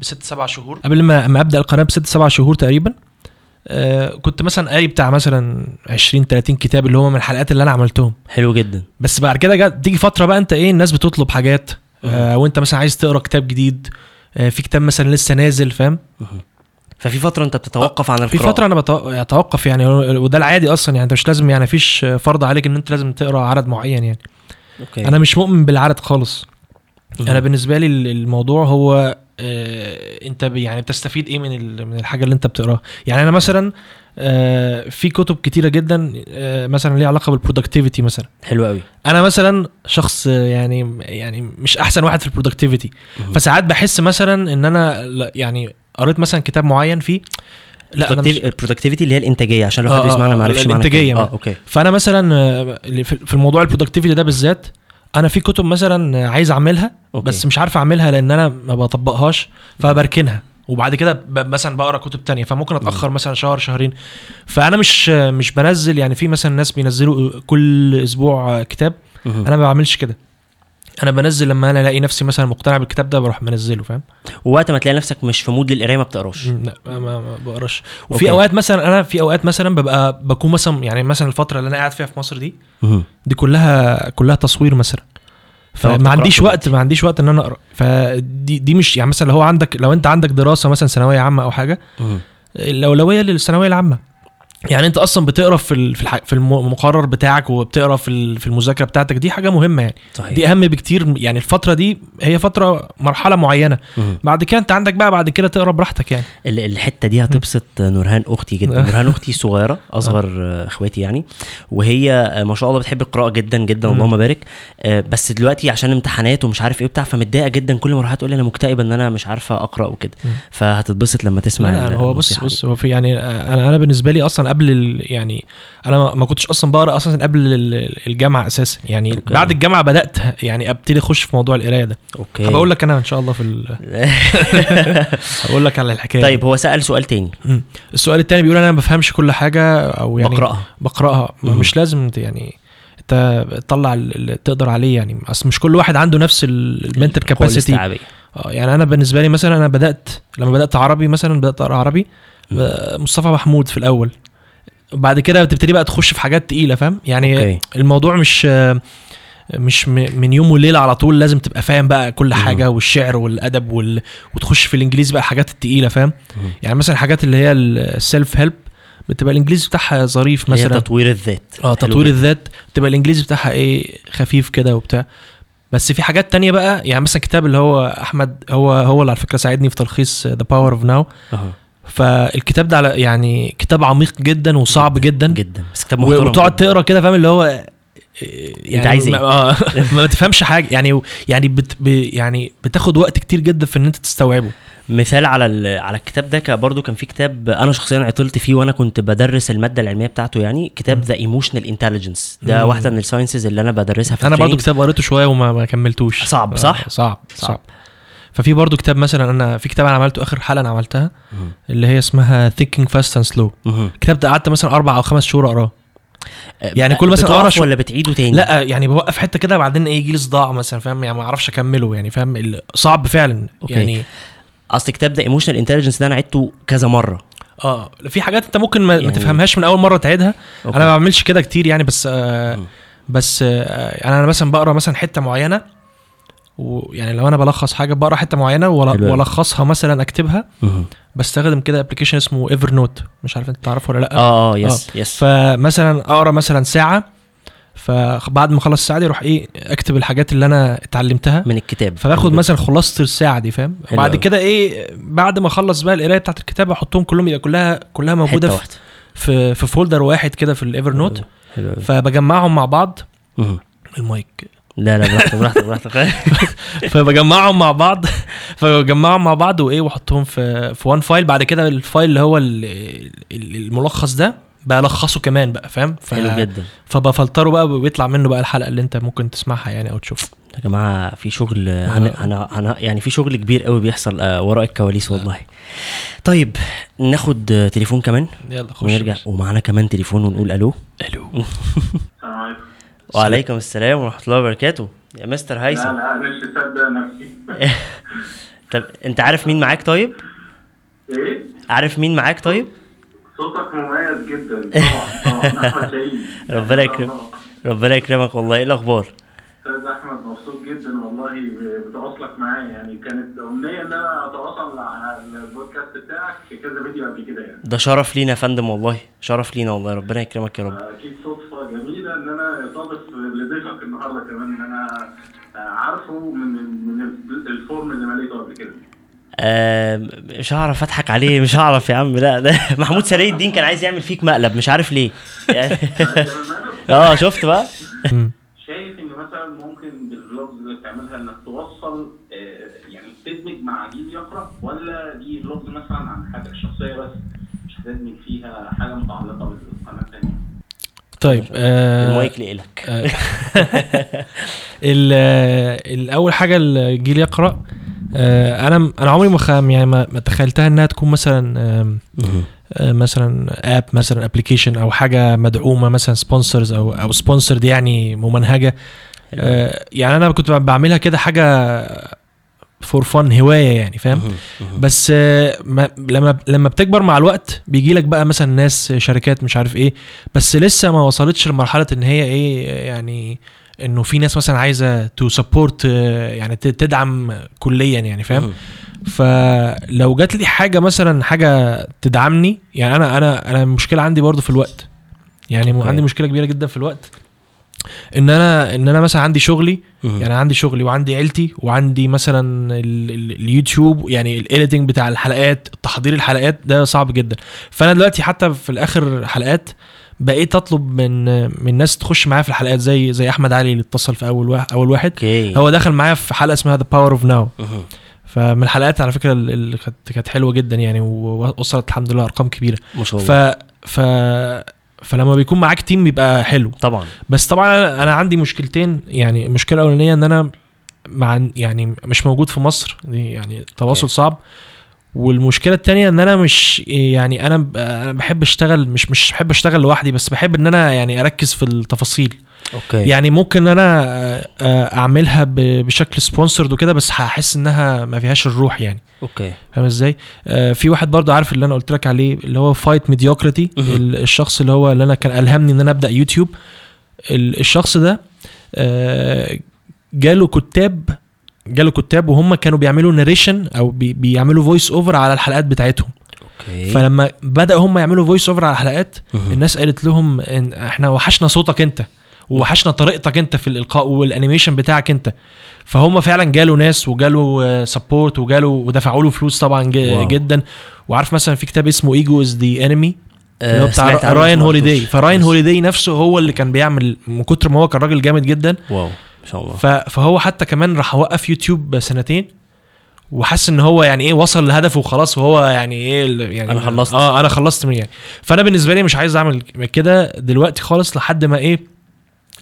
بست سبع شهور. قبل ما ما أبدأ القناة بست سبع شهور تقريبا. آه كنت مثلا قاري بتاع مثلا 20 30 كتاب اللي هم من الحلقات اللي أنا عملتهم. حلو جدا. بس بعد كده تيجي فترة بقى أنت إيه الناس بتطلب حاجات. آه وأنت مثلا عايز تقرأ كتاب جديد. آه في كتاب مثلا لسه نازل فاهم؟ ففي فترة أنت بتتوقف عن في القراءة. فترة أنا بتو- اتوقف يعني وده العادي أصلا يعني أنت مش لازم يعني مفيش فرض عليك إن أنت لازم تقرأ عدد معين يعني. أوكي. أنا مش مؤمن بالعدد خالص. أنا بالنسبة لي ال- الموضوع هو آه أنت يعني بتستفيد إيه من من الحاجة اللي أنت بتقراها. يعني أنا مثلا آه في كتب كتيرة جدا آه مثلا ليها علاقة بال productivity مثلا. حلو قوي أنا مثلا شخص يعني يعني مش أحسن واحد في ال productivity. فساعات بحس مثلا إن أنا يعني قريت مثلا كتاب معين فيه لا ال productivity اللي هي الإنتاجية عشان لو آه، حد آه، يسمعنا ما آه، عرفش الإنتاجية الكلمة. آه. okay فأنا مثلا آه، في الموضوع ال productivity ده بالذات أنا في كتب مثلا آه، عايز أعملها okay. بس مش عارف أعملها لأن أنا ما بطبقهاش فبركنها وبعد كده مثلا بقرأ كتب تانية فممكن أتأخر مثلا شهر شهرين فأنا مش آه، مش بنزل يعني في مثلا ناس بينزلوا كل أسبوع آه، كتاب. أنا ما بعملش كده أنا بنزل لما أنا ألاقي نفسي مثلا مقتنع بالكتاب ده بروح منزله فاهم؟ ووقت ما تلاقي نفسك مش في mood للقرايه ما بتقراش. لا ما, بقراش. okay. وفي أوقات مثلا أنا في أوقات مثلا ببقى بكون مثلا يعني مثلا الفترة اللي أنا قاعد فيها في مصر دي. دي كلها كلها تصوير مثلا. فما عنديش وقت ما عنديش وقت إن أنا أقرأ. فدي دي مش يعني مثلا لو هو عندك لو أنت عندك دراسة مثلا ثانوية عامة أو حاجة. الأولوية للثانوية العامة. يعني انت أصلا بتقرأ في في المقرر بتاعك وبتقرأ في في المذاكرة بتاعتك دي حاجة مهمة يعني. صحيح. دي أهم بكتير يعني الفترة دي هي فترة مرحلة معينة. مهم. بعد كده انت عندك بقى بعد كده تقرأ براحتك يعني. ال- الحتة دي هتبسط نورهان أختي جدا. نورهان أختي صغيرة أصغر آه، إخواتي يعني. وهي ما شاء الله بتحب القراءة جدا جدا مم. اللهم بارك. آه، بس دلوقتي عشان امتحانات ومش عارف إيه بتاع فمتضايقة جدا. كل ما أروح تقول لي أنا مكتئبة إن أنا مش عارفة أقرأ وكده. مم. فهتتبسط لما تسمع لا هو بص بص هو في يعني أنا أنا بالنسبة لي أصلا قبل ال يعني أنا ما- كنتش أصلا بقرأ أصلا قبل ال- الجامعة أساسا يعني okay. بعد الجامعة بدأت يعني أبتدي أخش في موضوع القراية ده. okay هبقول لك أنا إن شاء الله في ال... هقول لك على الحكاية طيب هو سأل سؤال تاني مم. السؤال التاني بيقول أنا ما بفهمش كل حاجة أو يعني بقرأها بقرأها. مش لازم يعني انت تطلع اللي تقدر عليه يعني أصل مش كل واحد عنده نفس ال mental capacity. آه يعني أنا بالنسبة لي مثلا أنا بدأت لما بدأت عربي مثلا بدأت أقرأ عربي. ب- مصطفى محمود في الأول بعد كده بتبتدي بقى تخش في حاجات تقيلة فاهم يعني okay. الموضوع مش مش من يوم وليلة على طول لازم تبقى فاهم بقى كل حاجة والشعر والأدب وال... وتخش في الإنجليزي بقى الحاجات التقيله فاهم. يعني مثلا الحاجات اللي هي ال self help بتبقى الإنجليزي بتاعها ظريف اللي هي مثلا تطوير الذات آه تطوير. الذات بتبقى الإنجليزي بتاعها إيه خفيف كده وبتاع بس في حاجات تانية بقى يعني مثلا كتاب اللي هو أحمد هو هو اللي على فكرة ساعدني في تلخيص The Power of Now. فالكتاب ده على يعني كتاب عميق جدا وصعب جدا جدا بس كتاب محترم وتقعد. تقرأ كده فاهم اللي هو يعني عايز إيه؟ ما- آه ما تفهمش حاجة يعني يعني بت يعني بتاخد وقت كتير جدا في إن أنت تستوعبه مثال على على الكتاب ده برضه كان في كتاب أنا شخصيا عطلت فيه وأنا كنت بدرس المادة العلمية بتاعته يعني كتاب the emotional intelligence ده. واحدة من ال sciences اللي أنا بدرسها في أنا برضو ال training. كتاب قريته شوية وما ما كملتوش صعب، آه، صح؟ صعب صعب. صعب ففي برضو كتاب مثلا أنا في كتاب أنا عملته آخر حلقة أنا عملتها. اللي هي اسمها Fast and Slow فاهم. الكتاب ده قعدت مثلا أربع أو خمس شهور أقراه يعني كل مثلا شو- ولا بتعيده تاني لا يعني بوقف حتة كده بعدين إيه يجي لي صداع مثلا فاهم يعني ما أعرفش أكمله يعني فاهم صعب فعلا أوكي. يعني أصل كتاب the emotional intelligence ده أنا عدته كذا مرة آه في حاجات أنت ممكن ما, يعني- ما تفهمهاش من أول مرة تعيدها أوكي. أنا ما بعملش كده كتير يعني بس آه. بس آه أنا مثلا بقرأ مثلا حتة معينة ويعني لو أنا بلخص حاجة بقرأ حتة معينة. وألخصها مثلا أكتبها. بستخدم كده application اسمه Evernote مش عارف أنت تعرفه ولا لأ. آه آه yes yes فمثلا أقرأ مثلا ساعة فبعد ما أخلص الساعة دي أروح إيه أكتب الحاجات اللي أنا اتعلمتها. من الكتاب. فباخد مثلا خلاصه الساعة دي فاهم؟ بعد. كده إيه بعد ما أخلص بقى القراية بتاعت الكتاب أحطهم كلهم يبقى كلها كلها موجودة في في, في folder واحد كده في ال Evernote. فبجمعهم مع بعض. المايك. لا لا براحتك براحتك براحتك. فبجمعهم مع بعض فبجمعهم مع بعض وإيه وأحطهم في في one file بعد كده ال file اللي هو ال- ال- الملخص ده بلخصه كمان بقى فاهم؟ ف- حلو جدا. فبفلتره بقى وبيطلع منه بقى الحلقة اللي انت ممكن تسمعها يعني أو تشوفها. يا جماعة في شغل هن... هن... هن... يعني في شغل كبير قوي بيحصل آه، وراء الكواليس والله. طيب ناخد آه، تليفون كمان يلا خش. ونرجع. ومعانا كمان تليفون ونقول ألو. ألو. السلام عليكم. وعليكم السلام ورحمة الله وبركاته. يا مستر لا هيثم. لا مش مصدق نفسي. طب انت عارف مين معاك طيب؟ إيه؟ عارف مين معاك طيب؟ صوتك مميز جدا طبعا طبعا ربنا يكرمك ربنا يكرمك والله. إيه الأخبار؟ أستاذ أحمد مبسوط جدا والله بتواصلك معايا. يعني كانت أمنية إن أنا أتواصل على البودكاست بتاعك في كذا فيديو قبل كده يعني. ده شرف لينا يا فندم والله. شرف لينا والله. ربنا يكرمك يا رب. أكيد صدفة جميلة إن أنا اصادف لضيفك النهارده كمان إن أنا عارفه من من ال form اللي مليته قبل كده. آه مش هعرف أضحك عليه مش هعرف يا عم. لا ده محمود سري الدين كان عايز يعمل فيك مقلب مش عارف ليه. آه شفت بقى. شايف ان مثلا ممكن بال vlogs اللي بتعملها انك توصل آه، يعني تدمج مع جيل يقرأ؟ ولا دي vlogs مثلا عن حياتك الشخصيه بس مش هتدمج فيها حاجة متعلقة بالقناة الثانية طيب آه المايك لإلك آه، ال- آه، الأول حاجة الجيل يقرأ آه، أنا أنا عمري ما يعني ما تخيلتها إنها تكون مثلا آه، مثلا app مثلا application أو حاجة مدعومة مثلا sponsors أو أو sponsored يعني ممنهجة. آه، يعني أنا كنت بعملها كده حاجة for fun هواية يعني فاهم؟ بس آه، ما لما لما بتكبر مع الوقت بيجي لك بقى مثلا ناس شركات مش عارف إيه بس لسه ما وصلتش لمرحلة إن هي إيه يعني إنه في ناس مثلا عايزة to support يعني ت- تدعم كليا يعني فاهم؟ فلو جات لي حاجة مثلا حاجة تدعمني يعني أنا أنا أنا المشكلة عندي برضو في الوقت. يعني. عندي مشكلة كبيرة جدا في الوقت. إن أنا إن أنا مثلا عندي شغلي يعني عندي شغلي وعندي عيلتي وعندي مثلا ال- ال- اليوتيوب يعني ال editing بتاع الحلقات تحضير الحلقات ده صعب جدا. فأنا دلوقتي حتى في الآخر حلقات بقيت أطلب من من ناس تخش معايا في الحلقات زي زي أحمد علي اللي اتصل في أول واحد أول واحد. okay. هو دخل معايا في حلقة اسمها The Power of Now فمن الحلقات على فكرة اللي كانت كانت حلوة جدا يعني ووصلت الحمد لله أرقام كبيرة. ما شاء الله ف فلما بيكون معاك team بيبقى حلو. طبعا. بس طبعا أنا عندي مشكلتين يعني المشكلة الأولانية إن أنا مع يعني مش موجود في مصر يعني التواصل okay. صعب. والمشكلة التانية إن أنا مش يعني أنا بحب أشتغل مش مش بحب أشتغل لوحدي بس بحب إن أنا يعني أركز في التفاصيل. okay. يعني ممكن أنا آه، آه، أعملها بشكل sponsored وكده بس هحس إنها ما فيهاش الروح يعني. okay. فاهم إزاي؟ آه في واحد برضه عارف اللي أنا قلت لك عليه اللي هو Fight Mediocrity. الشخص اللي هو اللي أنا كان ألهمني إن أنا أبدأ يوتيوب. ال- الشخص ده آه جاله كتاب جاله كتاب وهم كانوا بيعملوا narration أو بي بيعملوا voice over على الحلقات بتاعتهم. okay. فلما بدأوا هم يعملوا voice over على الحلقات. الناس قالت لهم إن إحنا وحشنا صوتك أنت. ووحشنا طريقتك انت في الإلقاء وال animation بتاعك انت. فهم فعلا جاله ناس وجاله support وجاله ودفعوا له فلوس طبعا. جدا. وعارف مثلا في كتاب اسمه Ego Is the Enemy اللي هو آه، بتاع راين هوليداي. فراين هوليداي نفسه هو اللي كان بيعمل من كتر ما هو كان راجل جامد جدا. wow ما شاء الله. فهو حتى كمان راح وقف يوتيوب سنتين. وحس إن هو يعني إيه وصل لهدفه وخلاص وهو يعني إيه يعني أنا خلصت. آه أنا خلصت من يعني. فأنا بالنسبة لي مش عايز أعمل كده دلوقتي خالص لحد ما إيه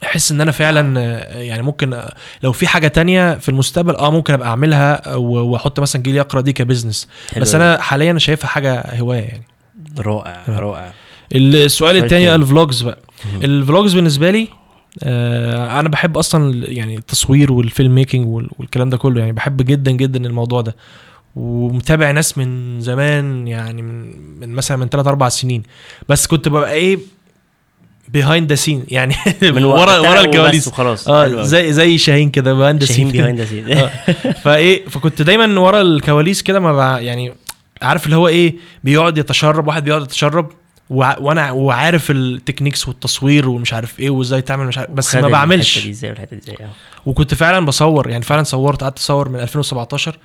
أحس إن أنا فعلا يعني ممكن لو في حاجة تانية في المستقبل آه ممكن أبقى أعملها وأحط مثلا جيل يقرا دي ك business. بس. أنا حاليا شايفها حاجة هواية يعني. رائع رائع. السؤال سؤال التاني تاني. ال vlogs بقى. ال vlogs بالنسبة لي آه أنا بحب أصلا يعني التصوير وال film making وال- والكلام ده كله يعني بحب جدا جدا الموضوع ده. ومتابع ناس من زمان يعني من, من مثلا من 3 4 سنين. بس كنت ببقى إيه behind the scene يعني من ورا ورا الكواليس وخلاص. آه. زي زي شاهين كده behind the scene behind the scene. فإيه فكنت دايما ورا الكواليس كده ما يعني عارف اللي هو إيه بيقعد يتشرب واحد بيقعد يتشرب وأنا وعارف ال techniques والتصوير ومش عارف إيه وإزاي تعمل مش عارف بس ما بعملش. دي إزاي والحتة دي إزاي؟ آه. وكنت فعلا بصور يعني فعلا صورت قعدت أصور من 2017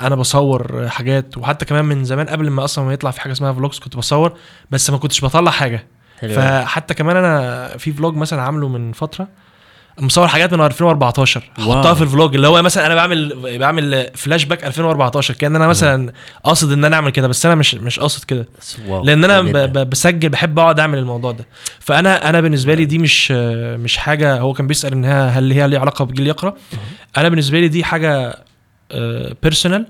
أنا بصور حاجات وحتى كمان من زمان قبل ما أصلا ما يطلع في حاجة اسمها vlogs كنت بصور بس ما كنتش بطلع حاجة. حلو. فحتى كمان أنا في vlog مثلا عامله من فترة مصور حاجات من 2014 wow. احطها في ال vlog اللي هو مثلا أنا بعمل بعمل فلاش باك 2014 كأن أنا مثلا قاصد إن أنا أعمل كده بس أنا مش مش قاصد كده. لأن أنا ب- بسجل بحب أقعد أعمل الموضوع ده. فأنا أنا بالنسبة لي دي مش مش حاجة هو كان بيسأل إنها هل هي ليها علاقة بجيل يقرأ. أنا بالنسبة لي دي حاجة personal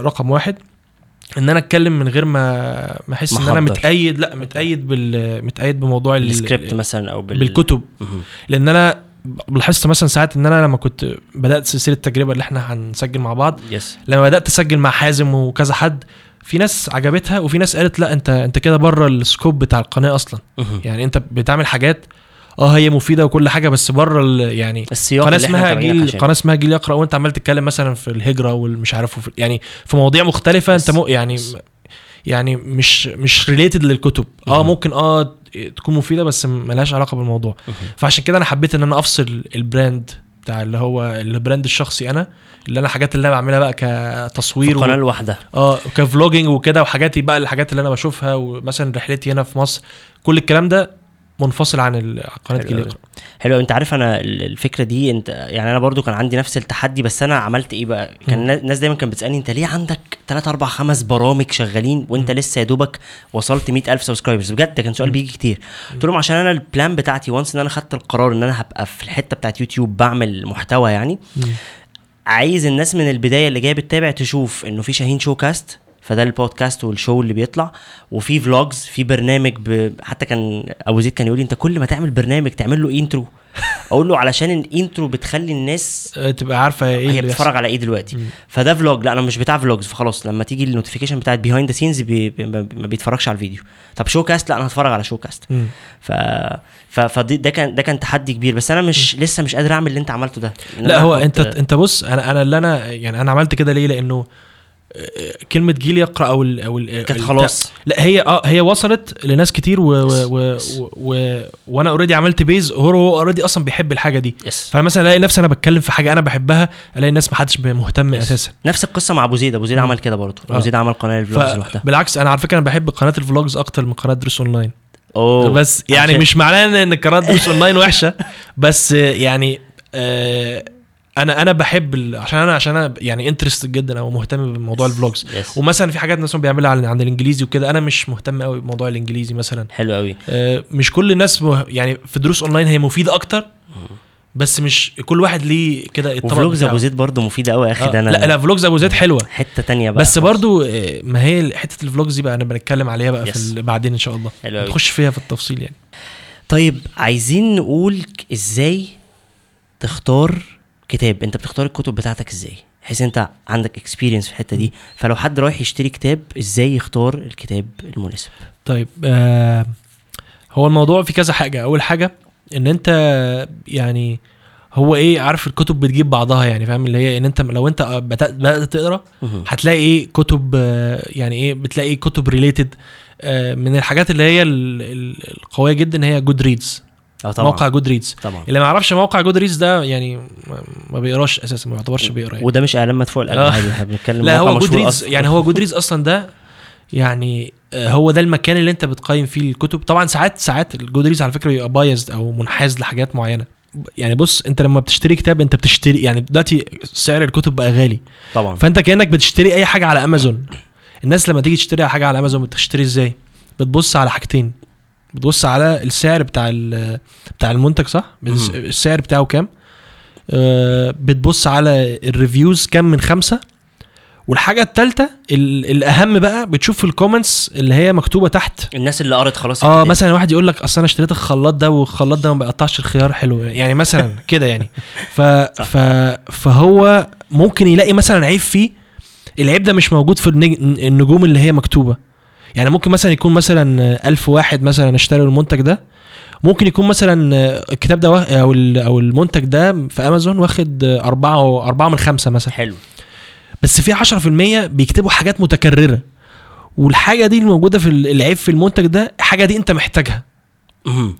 رقم واحد. إن أنا أتكلم من غير ما ما أحس إن أنا. متقيد لأ متقيد بال متقيد بموضوع ال- السكريبت مثلا أو بال... بالكتب. لأن أنا لاحظت مثلا ساعات إن أنا لما كنت بدأت سلسلة التجربة اللي إحنا هنسجل مع بعض yes لما بدأت أسجل مع حازم وكذا حد في ناس عجبتها وفي ناس قالت لأ انت أنت كده بره ال scope بتاع القناة أصلا. يعني أنت بتعمل حاجات آه هي مفيدة وكل حاجة بس بره يعني السياق قناة اسمها جيل. قناة اسمها جيل يقرأ وانت عمال تتكلم مثلا في الهجرة والمش عارف يعني في مواضيع مختلفة انت مو يعني بس. يعني مش مش related للكتب آه. ممكن آه تكون مفيدة بس ملهاش علاقة بالموضوع. فعشان كده أنا حبيت إن أنا أفصل ال brand بتاع اللي هو ال brand الشخصي أنا اللي أنا حاجات اللي أنا بعملها بقى كتصوير و... القناه الواحده آه ك vlogging وكده وحاجاتي بقى الحاجات اللي أنا بشوفها ومثلا رحلتي هنا في مصر كل الكلام ده منفصل عن قناة جيل. يقرا حلو انت عارف أنا ال- الفكرة دي انت يعني أنا برضو كان عندي نفس التحدي بس أنا عملت إيه بقى؟ كان الناس دايما كانت بتسألني انت ليه عندك 3 4 5 برامج شغالين وانت لسه يا دوبك وصلت 100000 subscribers بجد ده كان سؤال. بيجي كتير. قلت لهم عشان أنا ال plan بتاعتي once ان أنا خدت القرار ان أنا هبقى في الحتة بتاعت يوتيوب بعمل محتوى يعني عايز الناس من البداية اللي جاية بتتابع تشوف انه في شاهين Show Cast فده البودكاست وال show اللي بيطلع. وفي vlogs في برنامج ب... حتى كان أبو زيد كان يقول لي أنت كل ما تعمل برنامج تعمل له intro أقول له علشان ال intro بتخلي الناس آه، تبقى عارفة إيه هي بتتفرج. على إيه دلوقتي. مم. فده vlog لا أنا مش بتاع vlogs فخلاص لما تيجي ال notification بتاعت behind the scenes بي... ما بيتفرجش على الفيديو. طب Show Cast لا أنا هتفرج على Show Cast مم. ف ف فدي ده كان ده كان تحدي كبير. بس أنا مش لسه مش قادر أعمل اللي أنت عملته ده. لا هو انت أنت بص أنا أنا اللي أنا يعني أنا عملت كده ليه؟ لأنه كلمة جيل يقرأ أو ال أو ال كانت خلاص. لا هي آه هي وصلت لناس كتير و وأنا already عملت base هو already أصلا بيحب الحاجة دي. yes فمثلا ألاقي نفسي أنا بتكلم في حاجة أنا بحبها ألاقي الناس ما حدش مهتم. أساسا. نفس القصة مع أبو زيد. أبو زيد. عمل كده برضه. أبو آه. زيد عمل قناة ال vlogs لوحدها. بالعكس أنا على فكرة أنا بحب قناة ال vlogs أكتر من قناة دروس Online. oh. بس يعني عشان- مش معناه إن قناة دروس أونلاين وحشة. بس يعني آه أنا أنا بحب ال- عشان أنا عشان أنا يعني interested جدا أو مهتم بموضوع ال vlogs yes ومثلا في حاجات مثلا بيعملها عن عن الإنجليزي وكده. أنا مش مهتم قوي بموضوع الإنجليزي مثلا. حلو قوي آه، مش كل الناس مه... يعني في دروس اونلاين هي مفيدة أكتر بس مش كل واحد ليه كده الطبق و vlogs. أبو زيد برضه مفيدة قوي يا أخي. آه، ده أنا لا لا vlogs أبو زيد حلوة. حتة تانية بقى بس. برضو آه، ما هي حتة ال vlogs دي بقى أنا بنتكلم عليها بقى في Yes. ال- بعدين إن شاء الله. حلو نخش فيها في التفصيل يعني. طيب عايزين نقول إزاي تختار كتاب انت بتختار الكتب بتاعتك إزاي؟ بحيث انت عندك experience في الحتة دي. فلو حد رايح يشتري كتاب إزاي يختار الكتاب المناسب؟ طيب آه هو الموضوع في كذا حاجة. أول حاجة إن أنت يعني هو إيه عارف الكتب بتجيب بعضها يعني فاهم؟ اللي هي إن أنت لو أنت بدات بدأت تقرأ. هتلاقي إيه كتب آه، يعني إيه بتلاقي كتب related من الحاجات اللي هي ال- ال- القوية جدا هي Goodreads آه طبعا. موقع Goodreads طبعا. اللي ما يعرفش موقع Goodreads ده يعني ما- بيقراش أساسا ما يعتبرش بيقرا يعني. وده مش إعلان مدفوع القلب آه. عادي إحنا بنتكلم لا هو Goodreads. يعني هو Goodreads أصلا ده يعني آه، هو ده المكان اللي أنت بتقيم فيه الكتب. طبعا ساعات ساعات ال Goodreads على فكرة بيبقى biased أو منحاز لحاجات معينة. يعني بص أنت لما بتشتري كتاب أنت بتشتري يعني دلوقتي سعر الكتب بقى غالي. طبعا. فأنت كأنك بتشتري أي حاجة على امازون الناس لما تيجي تشتري حاجة على امازون بتشتري إزاي؟ بتبص على حاجتين. بتبص على السعر بتاع ال- بتاع المنتج صح. السعر بتاعه كام؟ آه، بتبص على ال reviews كام من خمسة؟ والحاجة التالتة ال- الأهم بقى بتشوف الكومنتس اللي هي مكتوبة تحت. الناس اللي قرت خلاص آه الكتاب. مثلا واحد يقول لك أصل أنا اشتريت الخلاط ده والخلاط ده ما بيقطعش الخيار حلو. يعني مثلا كده يعني. ف ف فهو ممكن يلاقي مثلا عيب فيه. العيب ده مش موجود في النج- النجوم اللي هي مكتوبة. يعني ممكن مثلا يكون مثلا ألف واحد مثلا اشتروا المنتج ده ممكن يكون مثلا الكتاب ده أو أو المنتج ده في أمازون واخد أربعة أربعة من خمسة مثلا. حلو. بس في 10% بيكتبوا حاجات متكررة. والحاجة دي الموجوده في ال- العيب في المنتج ده حاجة دي انت محتاجها.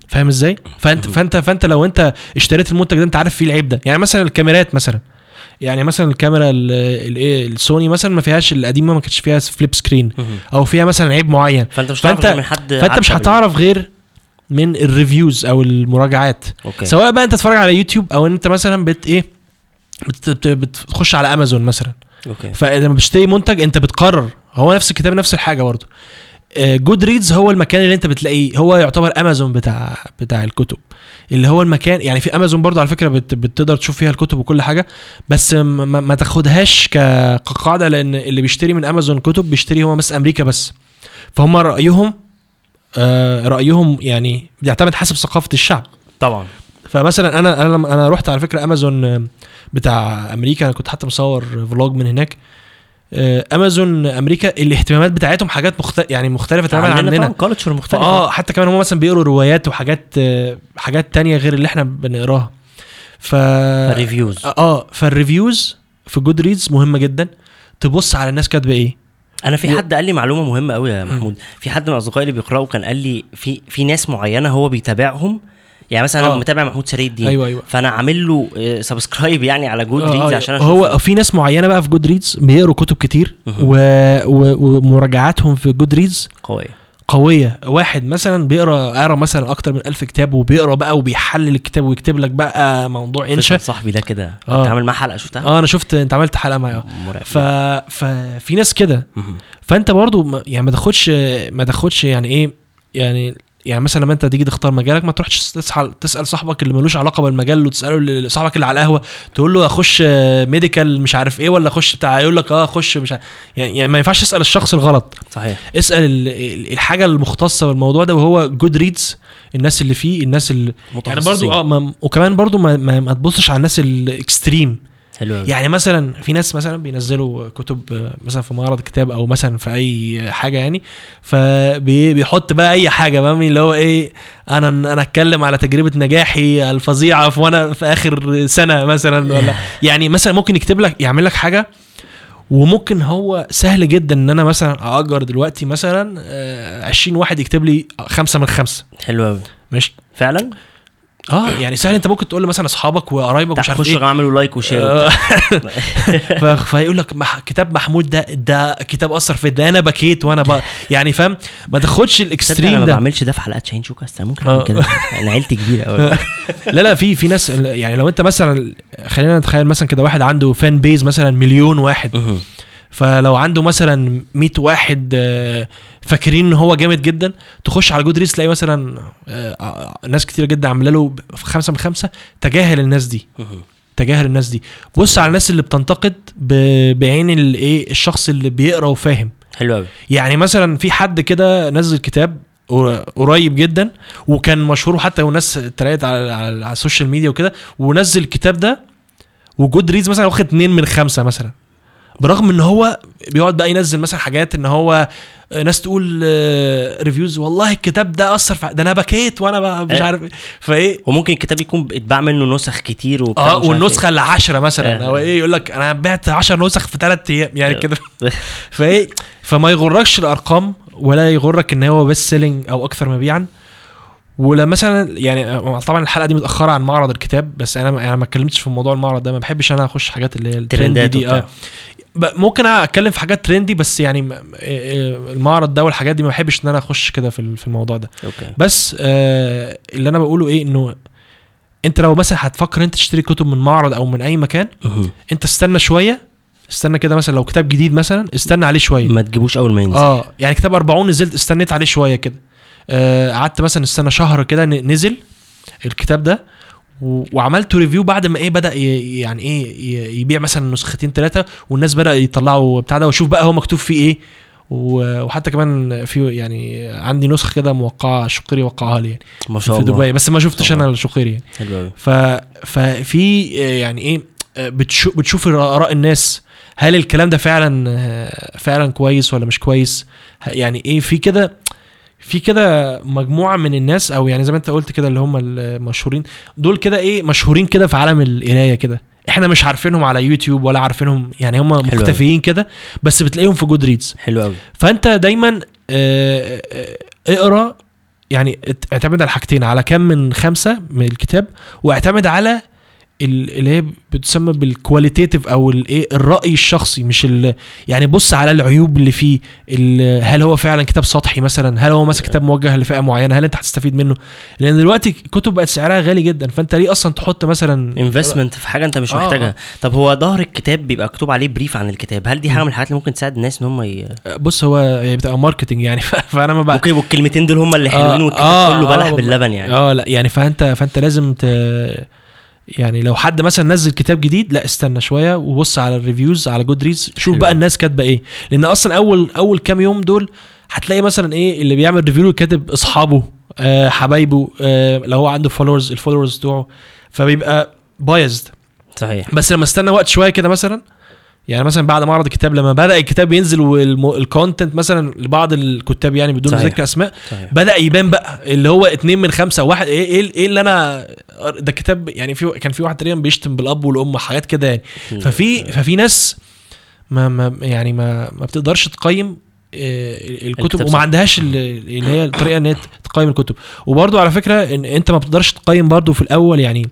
فاهم إزاي؟ فانت فانت فانت لو انت اشتريت المنتج ده انت عارف فيه العيب ده. يعني مثلا الكاميرات مثلا. يعني مثلا الكاميرا ال- الايه السوني مثلا ما فيهاش القديمة ما كانتش فيها flip screen. أو فيها مثلا عيب معين. فأنت مش هتعرف فانت- غير من حد فأنت مش هتعرف غير من ال reviews أو المراجعات. okay. سواء بقى أنت تتفرج على يوتيوب أو أنت مثلا بت إيه بت بت بتخش على امازون مثلا. okay. فلما بتشتري منتج أنت بتقرر. هو نفس الكتاب نفس الحاجة برضه. Goodreads هو المكان اللي انت بتلاقيه. هو يعتبر امازون بتاع بتاع الكتب. اللي هو المكان يعني في امازون برضه على فكرة بت بتقدر تشوف فيها الكتب وكل حاجة بس ما, ما- تاخدهاش كقاعدة لأن اللي بيشتري من امازون كتب بيشتري هو بس أمريكا بس. فهم رأيهم آه رأيهم يعني بيعتمد حسب ثقافة الشعب. طبعا. فمثلا أنا أنا لما أنا رحت على فكرة امازون آه، بتاع أمريكا. أنا كنت حتى مصور vlog من هناك. آه، امازون أمريكا الاهتمامات بتاعتهم حاجات مختلفه يعني مختلفة تماما عننا. culture مختلفة. آه حتى كمان هم مثلا بيقروا روايات وحاجات آه، حاجات تانية غير اللي إحنا بنقراها. ف reviews آه فال reviews في جود ريدز مهمة جدا. تبص على الناس كاتبة إيه. أنا في حد قال لي معلومة مهمة قوي يا محمود. في حد من أصدقائي اللي بيقرأوا كان قال لي في في ناس معينة هو بيتابعهم يعني مثلا أنا آه. متابع محمود سري الدين أيوه أيوه. فأنا عامل له subscribe يعني على جود آه، ريدز آه، عشان هو في ناس معينة بقى في جود ريدز بيقروا كتب كتير. و... و... ومراجعاتهم في جود ريدز قوية. قوية. واحد مثلا بيقرأ قرأ مثلا أكتر من ألف كتاب وبيقرأ بقى وبيحلل الكتاب ويكتب لك بقى موضوع إنشا صاحبي ده كده. آه. كنت عامل معاه حلقة شفتها؟ آه أنا شفت أنت عملت حلقة معاه. ف... ففي ناس كده. فأنت برضو يعني ما تاخدش ما تاخدش يعني إيه يعني يعني مثلا لما أنت تيجي تختار مجالك ما تروحش تسال تسأل صاحبك اللي ملوش علاقة بالمجال وتسأله صاحبك اللي على القهوة تقول له أخش medical مش عارف إيه ولا أخش بتاع يقول لك آه أخش مش عارف. يعني, يعني ما ينفعش تسأل الشخص الغلط. صحيح. اسأل ال- ال- الحاجة المختصة بالموضوع ده وهو جود ريدز الناس اللي فيه الناس اللي يعني برضو آه ما وكمان برضو ما, ما, ما تبصش على الناس ال extreme حلو يعني مثلا في ناس مثلا بينزلوا كتب آه، مثلا في معرض كتاب أو مثلا في أي حاجة يعني فبيحط بقى أي حاجة فاهم اللي هو إيه أنا أنا أتكلم على تجربة نجاحي الفظيعة في وأنا في آخر سنة مثلا ولا يعني مثلا ممكن يكتب لك يعمل لك حاجة وممكن هو سهل جدا إن أنا مثلا اجر دلوقتي مثلا آه، 20 واحد يكتب لي خمسة من خمسة. حلو قوي ماشي؟ فعلا؟ آه يعني سهل أنت ممكن تقول لمثلا أصحابك وقرايبك ومش عارف إيه؟ اعملوا لايك وشير آه. فيقول لك مح... كتاب محمود ده ده كتاب أثر في ده أنا بكيت وأنا ب... يعني فاهم؟ ما تاخدش تصدق أنا ال extreme ما ده. بعملش ده في حلقات شاهين شوكاست أنا ممكن آه. اعمل كده. أنا عيلتي كبيرة قوي لا لا في في ناس يعني لو أنت مثلا خلينا نتخيل مثلا كده واحد عنده fan base مثلا مليون واحد. فلو عنده مثلا 100 واحد آه، فاكرين إن هو جامد جدا تخش على جود ريدز تلاقي مثلا آه، آه، ناس كتير جدا عاملة له خمسة من خمسة. تجاهل الناس دي. تجاهل الناس دي. بص على الناس اللي بتنتقد بعين الايه الشخص اللي بيقرأ وفاهم. حلو قوي يعني مثلا في حد كده نزل كتاب قر- قريب جدا وكان مشهور حتى والناس اتريقت على, على, ال social media وكده ونزل الكتاب ده وجود ريدز مثلا واخد اتنين من خمسة مثلا. برغم إن هو بيقعد بقى ينزل مثلا حاجات إن هو ناس تقول آه، reviews والله الكتاب ده أثر في ده أنا بكيت وأنا بقى مش آه. عارف إيه. فإيه وممكن الكتاب يكون اتباع منه نسخ كتير وبتاع آه مش عارف والنسخة العشرة مثلا آه. أو إيه يقول لك أنا بعت 10 نسخ في ثلاث أيام يعني آه. كده إيه. فإيه فما يغركش الأرقام ولا يغرك إن هو best selling أو أكثر مبيعا ولا مثلا يعني طبعا الحلقة دي متأخرة عن معرض الكتاب بس أنا أنا ما اتكلمتش في موضوع المعرض ده ما بحبش أنا أخش حاجات اللي هي ال trendy ترندات دي آه ممكن أتكلم في حاجات trendy بس يعني آه، آه، المعرض ده والحاجات دي ما بحبش إن أنا أخش كده في ال- في الموضوع ده. okay. بس آه اللي أنا بقوله إيه إنه أنت لو مثلا هتفكر أنت تشتري كتب من معرض أو من أي مكان مهم. أنت استنى شوية استنى كده مثلا لو كتاب جديد مثلا استنى عليه شوية. ما تجيبوش أول ما ينزل. آه يعني كتاب 40 نزلت استنيت عليه شوية كده. آه، قعدت مثلا استنى شهر كده نزل الكتاب ده وعملت review بعد ما إيه بدأ يعني إيه يبيع مثلا نسختين ثلاثة والناس بدأ يطلعوا بتاع ده واشوف بقى هو مكتوب فيه إيه وحتى كمان في يعني عندي نسخة كده موقعة شقيري وقعها لي يعني ما شاء في الله. دبي بس ما شفتش. أنا الشقيري يعني. حلو ف ففي يعني إيه بتشوف بتشوف آراء الناس هل الكلام ده فعلا فعلا كويس ولا مش كويس؟ يعني إيه في كده في كده مجموعة من الناس أو يعني زي ما أنت قلت كده اللي هم المشهورين دول كده إيه مشهورين كده في عالم القراية كده. إحنا مش عارفينهم على يوتيوب ولا عارفينهم يعني هم. مختفيين كده بس بتلاقيهم في جود ريدز حلو قوي فأنت دايما آه، آه، اقرأ يعني اعتمد على حاجتين على كم من خمسة من الكتاب واعتمد على اللي هي بتسمى بال qualitative أو الايه الرأي الشخصي مش يعني بص على العيوب اللي فيه هل هو فعلا كتاب سطحي مثلا؟ هل هو مثلا كتاب موجه لفئة معينة؟ هل انت هتستفيد منه؟ لأن دلوقتي الكتب بقت سعرها غالي جدا فأنت ليه أصلا تحط مثلا investment في حاجة انت مش آه، محتاجها. آه. طب هو ظهر الكتاب بيبقى مكتوب عليه brief عن الكتاب هل دي حاجة من الحاجات اللي ممكن تساعد الناس إن هم ي... بص هو هي بتبقى marketing يعني فأنا ما بقى ممكن يبقوا الكلمتين دول هم اللي حلوين والكتاب كله بلح والله. باللبن يعني. آه لا يعني فأنت فأنت لازم ت يعني لو حد مثلا نزل كتاب جديد لا استنى شوية وبص على ال reviews على جود ريدز شوف. بقى الناس كاتبة إيه. لأن أصلا أول أول كام يوم دول هتلاقي مثلا إيه اللي بيعمل review كاتب أصحابه آه حبايبه آه لو هو عنده followers ال followers بتوعه. فبيبقى biased صحيح. بس لما استنى وقت شوية كده مثلا يعني مثلا بعد معرض الكتاب لما بدأ الكتاب ينزل وال content مثلا لبعض الكتاب يعني بدون. ذكر أسماء صحيح. بدأ يبان بقى اللي هو اتنين من خمسة واحد إيه إيه, إيه اللي أنا ده كتاب يعني في كان في واحد تقريبا بيشتم بالأب والأم حاجات كده يعني. ففي ففي ناس ما, ما يعني ما ما بتقدرش تقيم آه، الكتب وما. عندهاش ال- اللي هي الطريقة إن هي تقيم الكتب. وبرضو على فكرة إن أنت ما بتقدرش تقيم برضو في الأول يعني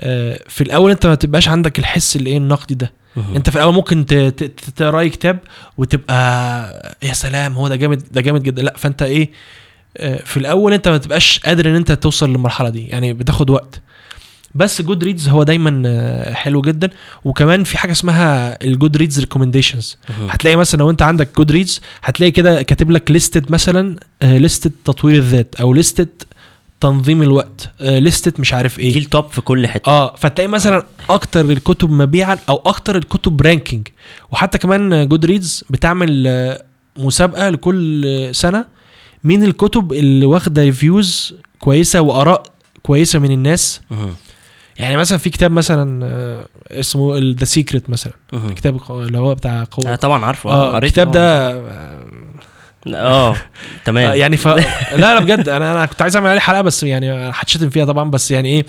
آه، في الأول أنت ما تبقاش عندك الحس اللي إيه النقدي ده. انت في الأول ممكن ت- ت- ت- تقرأ أي كتاب وتبقى يا سلام هو ده جامد ده جامد جدا. لا فانت إيه آه، في الأول انت ما تبقاش قادر ان انت توصل للمرحلة دي يعني بتاخد وقت. بس جود ريدز هو دايما آه، حلو جدا. وكمان في حاجة اسمها الجود ريدز recommendations. هتلاقي مثلا لو انت عندك جود ريدز هتلاقي كده كاتب لك listed مثلا listed تطوير الذات أو listed تنظيم الوقت. listed مش عارف إيه. ال top في كل حتة. آه فتلاقي مثلا أكتر الكتب مبيعا أو أكتر الكتب ranking وحتى كمان جود ريدز بتعمل آه، مسابقة لكل آه، سنة مين الكتب اللي واخدة reviews كويسة وآراء كويسة من الناس. يعني مثلا في كتاب مثلا آه، اسمه The Secret مثلا. كتاب اللي هو بتاع آه قوه طبعا عارفه. قريته الكتاب. ده آه، آه تمام. آه، يعني ف... لا لا بجد. أنا أنا كنت عايز أعمل عليه حلقة بس يعني هتشتم فيها طبعا. بس يعني إيه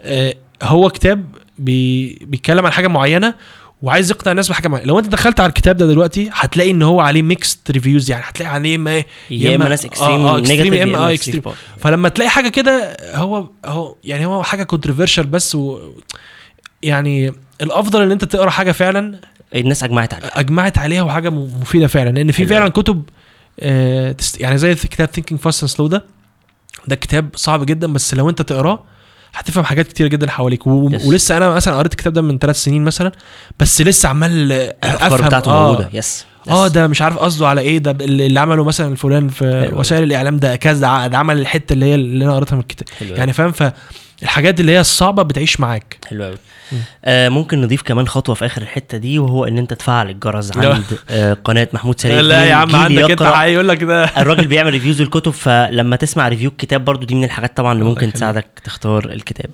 آه هو كتاب بي... بيتكلم عن حاجة معينة وعايز يقنع الناس بحاجة معينة. لو أنت دخلت على الكتاب ده دلوقتي هتلاقي إن هو عليه mixed reviews يعني هتلاقي عليه ما يا إما ناس extreme آه negative يا يا إما آه extreme فلما تلاقي حاجة كده هو هو يعني هو حاجة controversial بس و يعني الأفضل إن أنت تقرأ حاجة فعلا الناس أجمعت عليه أجمعت عليها وحاجة مفيدة فعلا. لأن في فعلا. كتب آه يعني زي كتاب Thinking, Fast and Slow ده. ده كتاب صعب جدا بس لو انت تقراه هتفهم حاجات كتير جدا حواليك. و... ولسه أنا مثلا قريت الكتاب ده من ثلاث سنين مثلا بس لسه عمال آه، أفهم. بتاعته آه. موجودة. yes آه ده مش عارف قصده على إيه. ده اللي عمله مثلا الفلان في. وسائل الإعلام ده كذا ده عمل الحتة اللي هي اللي أنا قريتها من الكتاب. حلو يعني فاهم؟ فالحاجات اللي هي الصعبة بتعيش معاك. حلو قوي. آه ممكن نضيف كمان خطوة في آخر الحتة دي وهو إن أنت تفعل الجرس. عند آه قناة محمود سليم لا يا عم عندك أنت. هيقول لك ده الراجل بيعمل reviews الكتب فلما تسمع review الكتاب برضو دي من الحاجات طبعا اللي ممكن. تساعدك تختار الكتاب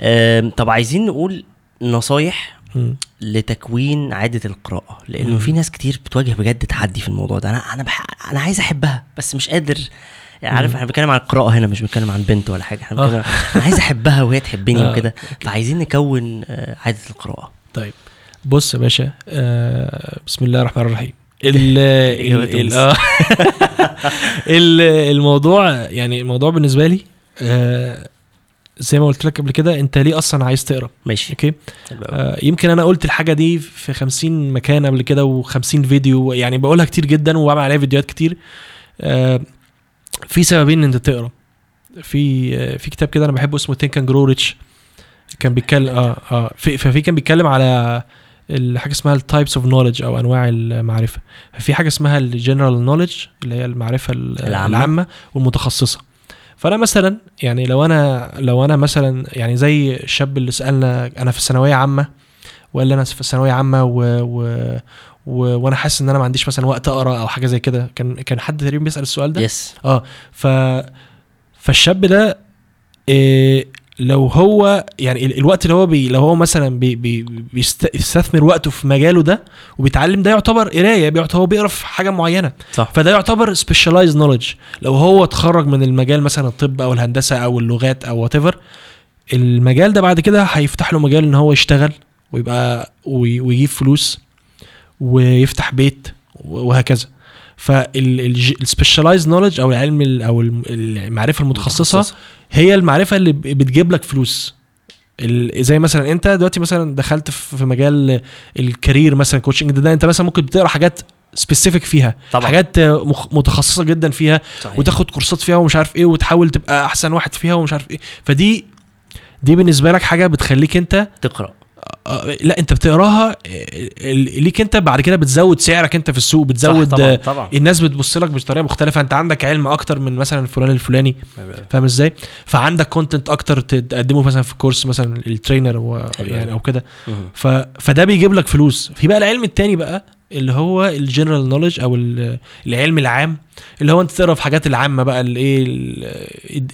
آم، طب عايزين نقول نصايح. لتكوين عادة القراءة لأنه. في ناس كتير بتواجه بجد تحدي في الموضوع ده أنا أنا بح... أنا عايز أحبها بس مش قادر يعني عارف. إحنا بنتكلم عن القراءة هنا مش بنتكلم عن بنت ولا حاجة إحنا آه. بنتكلم عايز أحبها وهي تحبني آه، وكده فعايزين نكون آه، عادة القراءة طيب بص يا باشا آه بسم الله الرحمن الرحيم ال إجابة ال- ال- تونس. آه. ال- الموضوع يعني الموضوع بالنسبة لي آه زي ما قلت لك قبل كده انت ليه أصلا عايز تقرأ ماشي أوكي. آه يمكن أنا قلت الحاجة دي في 50 مكان قبل كده و50 فيديو يعني بقولها كتير جدا وبعمل عليها فيديوهات كتير آه في سببين ان انت تقرا. في في كتاب كده أنا بحبه اسمه Think and Grow Rich كان بيتكلم آه آه في ففي كان بيتكلم على الحاجة اسمها ال types of knowledge أو أنواع المعرفة. في حاجة اسمها ال general knowledge اللي هي المعرفة ال- العامة. العامة والمتخصصة. فأنا مثلا يعني لو أنا لو أنا مثلا يعني زي الشاب اللي سألنا أنا في الثانوية عامة ولا أنا في الثانوية عامة و, و و... وأنا حاسس ان أنا ما عنديش مثلا وقت أقرأ أو حاجة زي كده. كان كان حد تقريبا بيسأل السؤال ده؟ yes آه. ف فالشاب ده إيه لو هو يعني ال- الوقت اللي هو بي لو هو مثلا بي بي بيست- بيستثمر وقته في مجاله ده وبيتعلم ده يعتبر قراية بيعتبر هو بيقرأ في حاجة معينة. صح. فده يعتبر specialized knowledge لو هو اتخرج من المجال مثلا الطب أو الهندسة أو اللغات أو what المجال ده بعد كده هيفتح له مجال إن هو يشتغل ويبقى وي- ويجيب فلوس. ويفتح بيت وهكذا. فال specialized knowledge أو العلم ال- أو الم- المعرفة المتخصصة هي المعرفة اللي بتجيب لك فلوس. زي مثلا أنت دلوقتي مثلا دخلت في مجال ال career مثلا coaching ده, ده أنت مثلا ممكن بتقرا حاجات specific فيها طبعا. حاجات متخصصة جدا فيها صحيح. وتاخد كورسات فيها ومش عارف إيه وتحاول تبقى أحسن واحد فيها ومش عارف إيه. فدي دي بالنسبة لك حاجة بتخليك أنت تقرأ. لا انت بتقراها آه، ليك انت بعد كده بتزود سعرك انت في السوق بتزود طبعا آه، طبعا. الناس بتبص لك بطريقة مختلفة انت عندك علم أكتر من مثلا فلان الفلاني فاهم إزاي؟ فعندك content أكتر تقدمه مثلا في كورس مثلا ال trainer و يعني أوي. أو كده. ف... فده بيجيب لك فلوس. في بقى العلم التاني بقى اللي هو ال general knowledge أو ال- العلم العام اللي هو أنت تقرأ في حاجات العامة بقى الايه ال-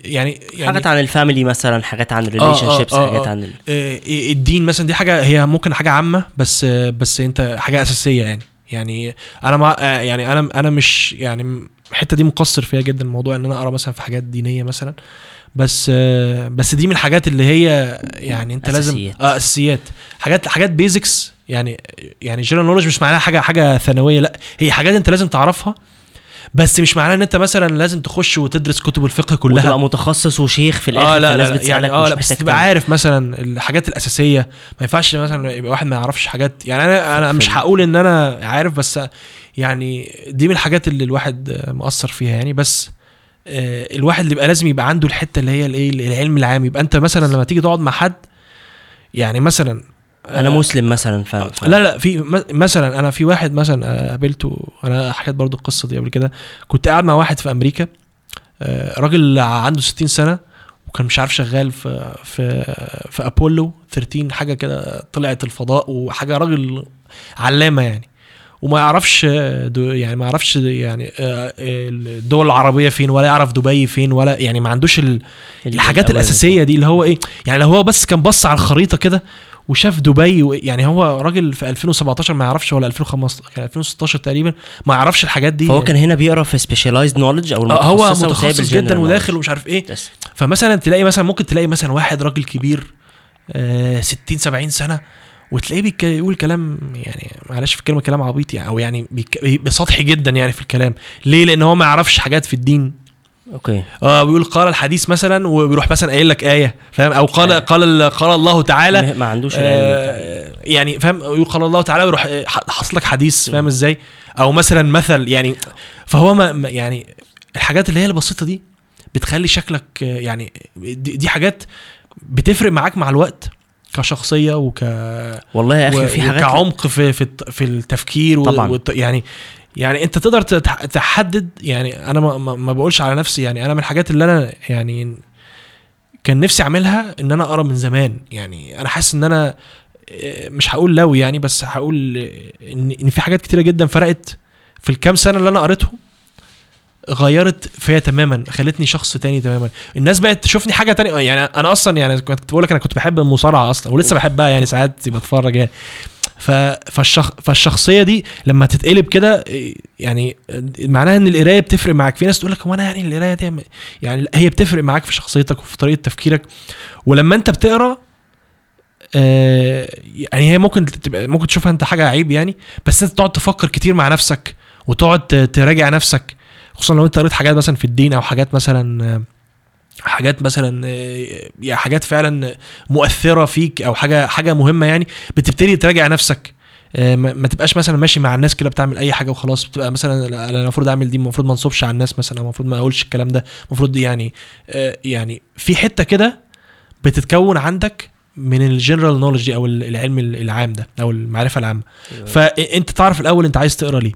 يعني يعني حاجات عن ال family مثلا حاجات عن آه، ال relationships آه، حاجات آه. عن ال... آه، الدين مثلا دي حاجة هي ممكن حاجة عامة بس آه، بس أنت حاجة أساسية يعني يعني أنا مع آه، يعني أنا أنا مش يعني الحتة دي مقصر فيها جدا الموضوع إن أنا أقرأ مثلا في حاجات دينية مثلا بس آه، بس دي من الحاجات اللي هي يعني أنت لازم أساسيات. آه أساسيات حاجات حاجات basics يعني يعني جنرال نولج مش معناها حاجة حاجة ثانوية لا هي حاجات أنت لازم تعرفها بس مش معناها إن أنت مثلا لازم تخش وتدرس كتب الفقه كلها. وتبقى متخصص وشيخ في الآخر آه لا لا, لا يعني آه لا بس تبقى. عارف مثلا الحاجات الأساسية. ما ينفعش مثلا يبقى واحد ما يعرفش حاجات يعني أنا أنا مش هقول إن أنا عارف بس يعني دي من الحاجات اللي الواحد مؤثر فيها يعني. بس آه، الواحد اللي يبقى لازم يبقى عنده الحتة اللي هي الإيه العلم العام. يبقى أنت مثلا لما تيجي تقعد مع حد يعني مثلا أنا آه، مسلم مثلا ف... ف... لا لا في مثلا أنا في واحد مثلا آه، قابلته أنا حكيت برضو القصة دي قبل كده كنت قاعد مع واحد في أمريكا آه، راجل عنده 60 سنة وكان مش عارف شغال في في في أبولو 13 حاجة كده طلعت الفضاء وحاجة راجل علامة يعني وما يعرفش آه، يعني ما يعرفش يعني آه، الدول العربية فين ولا يعرف دبي فين ولا يعني ما عندوش ال- الحاجات. الأساسية دي اللي هو إيه يعني لو هو بس كان بص على الخريطة كده وشاف دبي يعني هو راجل في 2017 ما يعرفش ولا 2015 كان 2016 تقريبا ما يعرفش الحاجات دي. فهو كان هنا بيقرا في specialized knowledge أو آه، هو متخصص جدا وداخل. ومش عارف إيه. فمثلا تلاقي مثلا ممكن تلاقي مثلا واحد راجل كبير آه 60 70 سنة وتلاقيه بيقول كلام يعني معلش في الكلمة كلام عبيط يعني أو يعني بيك- بي- سطحي جدا يعني في الكلام. ليه؟ لأن هو ما يعرفش حاجات في الدين. أوكي آه بيقول قال الحديث مثلا وبيروح مثلا قايل لك آية فاهم أو قال آه. قال قال الله تعالى ما- عندوش. آه يعني فاهم يقول قال الله تعالى ويروح آه، حاصل لك حديث فاهم إزاي أو مثلا مثل يعني فهو ما يعني الحاجات اللي هي البسيطة دي بتخلي شكلك آه، يعني دي, دي حاجات بتفرق معاك مع الوقت كشخصية وك والله يا أخي في حاجات وكعمق في في في التفكير طبعاً. والت- يعني يعني انت تقدر تحدد يعني أنا ما, ما, بقولش على نفسي يعني أنا من الحاجات اللي أنا يعني كان نفسي اعملها ان أنا اقرا من زمان. يعني أنا حاسس ان أنا آه، مش هقول لو يعني بس هقول ان إن في حاجات كتيرة جدا فرقت في الكام سنة اللي أنا قريتهم غيرت فيا تماما خلتني شخص تاني تماما. الناس بقت تشوفني حاجة تانية. يعني أنا أصلا يعني كنت بقول لك أنا كنت بحب المصارعة أصلا ولسه بحبها يعني ساعات بتفرج يعني. فالشخ... فالشخصية دي لما تتقلب كده يعني معناها إن القراية بتفرق معاك. في ناس تقول لك هو أنا يعني القراية دي يعني هي بتفرق معاك في شخصيتك وفي طريقة تفكيرك. ولما أنت بتقرأ آه يعني هي ممكن تبقى ممكن تشوفها أنت حاجة عيب يعني بس أنت تقعد تفكر كتير مع نفسك وتقعد تراجع نفسك خصوصا لو أنت قريت حاجات مثلا في الدين أو حاجات مثلا آه، حاجات مثلا آه، يعني حاجات فعلا مؤثرة فيك أو حاجة حاجة مهمة يعني بتبتدي تراجع نفسك. آه، ما تبقاش مثلا ماشي مع الناس كده بتعمل أي حاجة وخلاص بتبقى مثلا لا، أنا المفروض أعمل دي المفروض ما انصبش على الناس مثلا المفروض ما أقولش الكلام ده المفروض يعني آه، يعني في حتة كده بتتكون عندك من الجنرال نولج دي أو العلم العام ده أو المعرفة العامة. فانت تعرف الأول أنت عايز تقرأ ليه.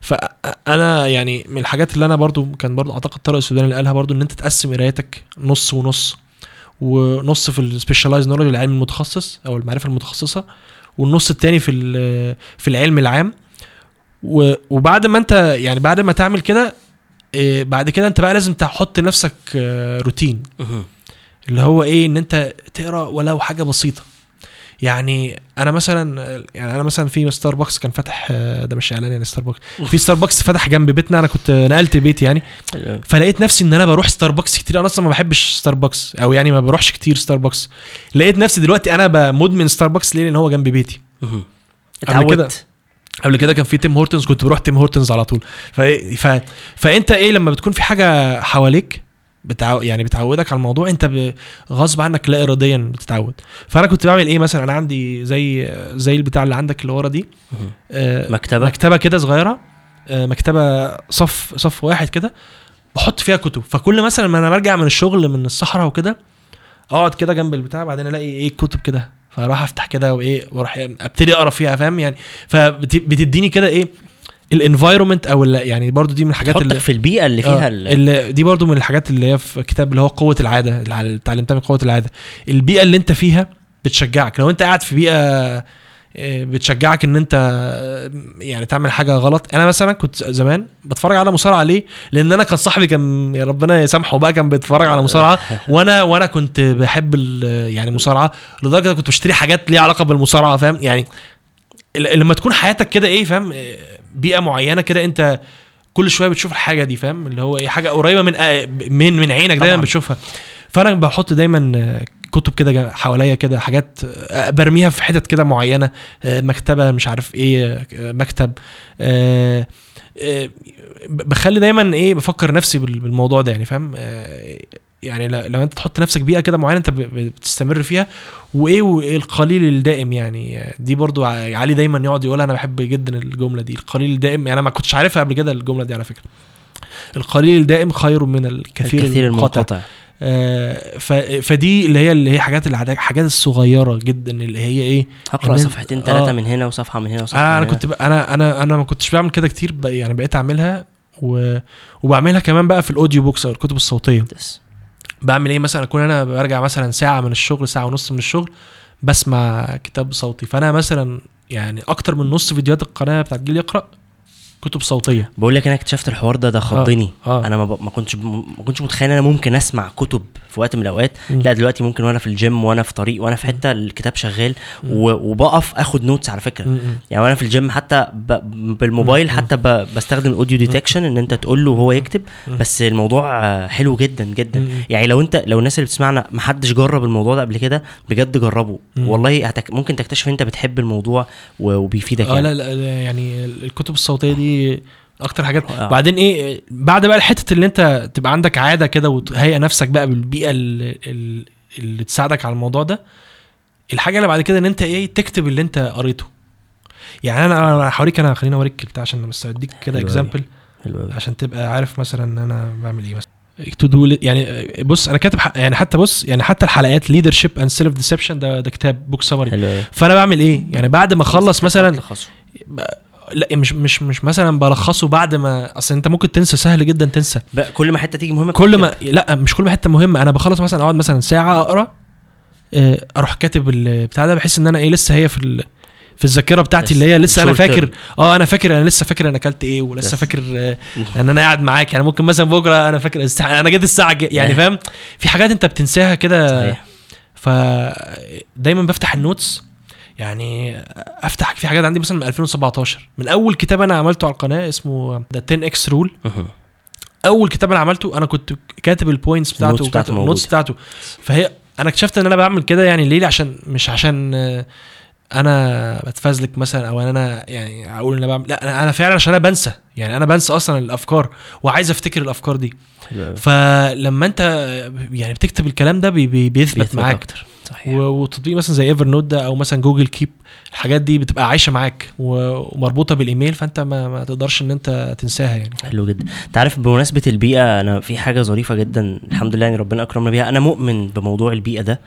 فأنا يعني من الحاجات اللي أنا برضو كان برضو أعتقد طارق السوداني اللي قالها برضو إن أنت تقسم قرايتك نص ونص ونص في ال specialized knowledge العلم المتخصص أو المعرفة المتخصصة والنص التاني في في العلم العام. وبعد ما أنت يعني بعد ما تعمل كده إيه، بعد كده أنت بقى لازم تحط لنفسك آه، روتين مهم. اللي هو إيه إن أنت تقرأ ولو حاجة بسيطة. يعني أنا مثلا يعني أنا مثلا في ستاربكس كان فاتح آه، ده مش إعلان يعني ستاربكس في ستاربكس فتح جنب بيتنا أنا كنت نقلت بيتي يعني. فلقيت نفسي إن أنا بروح ستاربكس كتير. أنا أصلا ما بحبش ستاربكس أو يعني ما بروحش كتير ستاربكس لقيت نفسي دلوقتي أنا مدمن ستاربكس ليه؟ لأن هو جنب بيتي. قبل كده- قبل كده كان في تيم هورتنز كنت بروح تيم هورتنز على طول. ف... ف... فأنت إيه لما بتكون في حاجة حواليك بتعو... يعني بتعودك على الموضوع انت ب... غصب عنك لا اراديا بتتعود. فأنا كنت بعمل إيه مثلا؟ أنا عندي زي زي البتاع اللي عندك اللي ورا دي. آه، مكتبة؟ مكتبة كده صغيرة. آه، مكتبة صف صف واحد كده. بحط فيها كتب. فكل مثلا ما أنا برجع من الشغل من الصحراء وكده أقعد كده جنب البتاع بعدين ألاقي إيه كتب كده. فأروح أفتح كده وإيه وأروح أبتدي أقرأ فيها فاهم يعني؟ فبتديني كده إيه الانفايرمنت أو يعني برضو دي من الحاجات اللي في البيئة اللي فيها آه، ال- اللي دي برضو من الحاجات اللي هي في كتاب اللي هو قوة العادة اللي اتعلمتها من قوة العادة. البيئة اللي انت فيها بتشجعك. لو انت قاعد في بيئة آه، بتشجعك ان انت آه، يعني تعمل حاجة غلط. أنا مثلا كنت زمان بتفرج على مصارعة. ليه؟ لأن أنا كان صاحبي كان يا ربنا يسامحه بقى كان بيتفرج على مصارعة. وأنا وأنا كنت بحب يعني مصارعة. لدرجة كنت بشتري حاجات ليها علاقة بالمصارعة فاهم؟ يعني لما تكون حياتك كده إيه فاهم؟ بيئة معينة كده انت كل شوية بتشوف الحاجة دي فاهم؟ اللي هو إيه حاجة قريبة من من من عينك دايما. بتشوفها. فأنا بحط دايما كتب كده حواليا كده حاجات برميها في حتت كده معينة مكتبة مش عارف إيه مكتب آه، آه، بخلي دايما إيه بفكر نفسي بال- بالموضوع ده يعني فاهم؟ آه، يعني لو انت تحط نفسك بيئة كده معينة انت بتستمر فيها وإيه وايه القليل الدائم يعني آه، دي برضو علي دايما يقعد يقولها أنا بحب جدا الجملة دي القليل الدائم يعني أنا ما كنتش عارفها قبل كده الجملة دي على فكرة القليل الدائم خير من الكثير, الكثير المنقطع المنقطع آه، فدي اللي هي اللي هي حاجات العادات حاجات الصغيرة جدا اللي هي إيه هقرأ صفحتين ثلاثة آه. من هنا وصفحة من هنا وصفحة أنا من هنا. كنت. أنا أنا أنا ما كنتش بعمل كده كتير. يعني بقيت أعملها و... وبعملها كمان بقى في الأوديو بوكس أو الكتب الصوتية. بعمل إيه مثلا؟ أكون أنا برجع مثلا ساعة من الشغل ساعة ونص من الشغل بسمع كتاب صوتي. فأنا مثلا يعني أكتر من نص فيديوهات القناة بتاعت جيل يقرا كتب صوتية. بقول لك أنا اكتشفت الحوار ده ده خضني. آه. أنا ما, ب... ما كنتش ب... ما كنتش متخيل أنا ممكن أسمع كتب في وقت من الأوقات. لا دلوقتي ممكن وأنا في الجيم وأنا في طريق وأنا في حتة الكتاب شغال. وبقف آخد notes على فكرة م-. يعني وأنا في الجيم حتى. بالموبايل. حتى. بستخدم ال audio dictation إن أنت تقول له وهو يكتب. بس الموضوع آه، حلو جدا جدا. يعني لو أنت لو الناس اللي بتسمعنا ما حدش جرب الموضوع ده قبل كده بجد جربه. والله هتك... ممكن تكتشف أنت بتحب الموضوع. وبيفيدك آه يعني لا لا، يعني الكتب الصوتية دي أكتر حاجات آه. بعدين إيه بعد بقى الحتة اللي أنت تبقى عندك عادة كده وتهيئ نفسك بقى بالبيئة اللي, اللي تساعدك على الموضوع ده الحاجة اللي بعد كده إن أنت إيه تكتب اللي أنت قريته يعني أنا هوريك أنا خليني أوريك البتاع عشان بس اديك كده. example. عشان تبقى عارف مثلا إن أنا بعمل إيه مثلا to do يعني بص أنا كاتب يعني حتى بص يعني حتى الحلقات Leadership and Self-Deception ده ده كتاب book summary. فأنا بعمل إيه يعني بعد ما أخلص مثلا. لا مش مش مش مثلا بلخصه بعد ما أصل أنت ممكن تنسى سهل جدا تنسى بقى كل ما حتة تيجي مهمة كل. ما لا مش كل ما حتة مهمة أنا بخلص مثلا أقعد مثلا ساعة أقرأ آه، أروح كاتب البتاع ده بحس إن أنا إيه لسه هي في ال... في الذاكرة بتاعتي اللي هي لسه أنا فاكر. آه أنا فاكر أنا لسه فاكر أنا أكلت إيه ولسه. فاكر آه، إن أنا قاعد معاك يعني ممكن مثلا بكرة أنا فاكر أنا جيت الساعة يعني. فاهم في حاجات أنت بتنساها كده صحيح فدايما بفتح النوتس يعني افتح في حاجات عندي مثلا من 2017 من أول كتاب أنا عملته على القناة اسمه The 10X Rule. أول كتاب أنا عملته أنا كنت كاتب ال points بتاعته ال notes بتاعته وكاتب ال notes موجودة. بتاعته. فهي أنا اكتشفت إن أنا بعمل كده يعني ليه؟ عشان مش عشان أنا بتفزلك مثلا أو أنا يعني أقول إن أنا بعمل لا أنا أنا فعلا عشان أنا بنسى. يعني أنا بنسى أصلا الأفكار وعايز أفتكر الأفكار دي. فلما أنت يعني بتكتب الكلام ده بي بي بيثبت بيثبت معاك. أكتر. صحيح. وتطبيق مثلا زي Evernote ده أو مثلا Google Keep الحاجات دي بتبقى عايشة معاك ومربوطة بالإيميل فأنت ما, ما تقدرش إن أنت تنساها يعني. حلو جدا. انت عارف بمناسبة البيئة أنا في حاجة ظريفة جدا الحمد لله يعني ربنا أكرمنا بيها. أنا مؤمن بموضوع البيئة ده.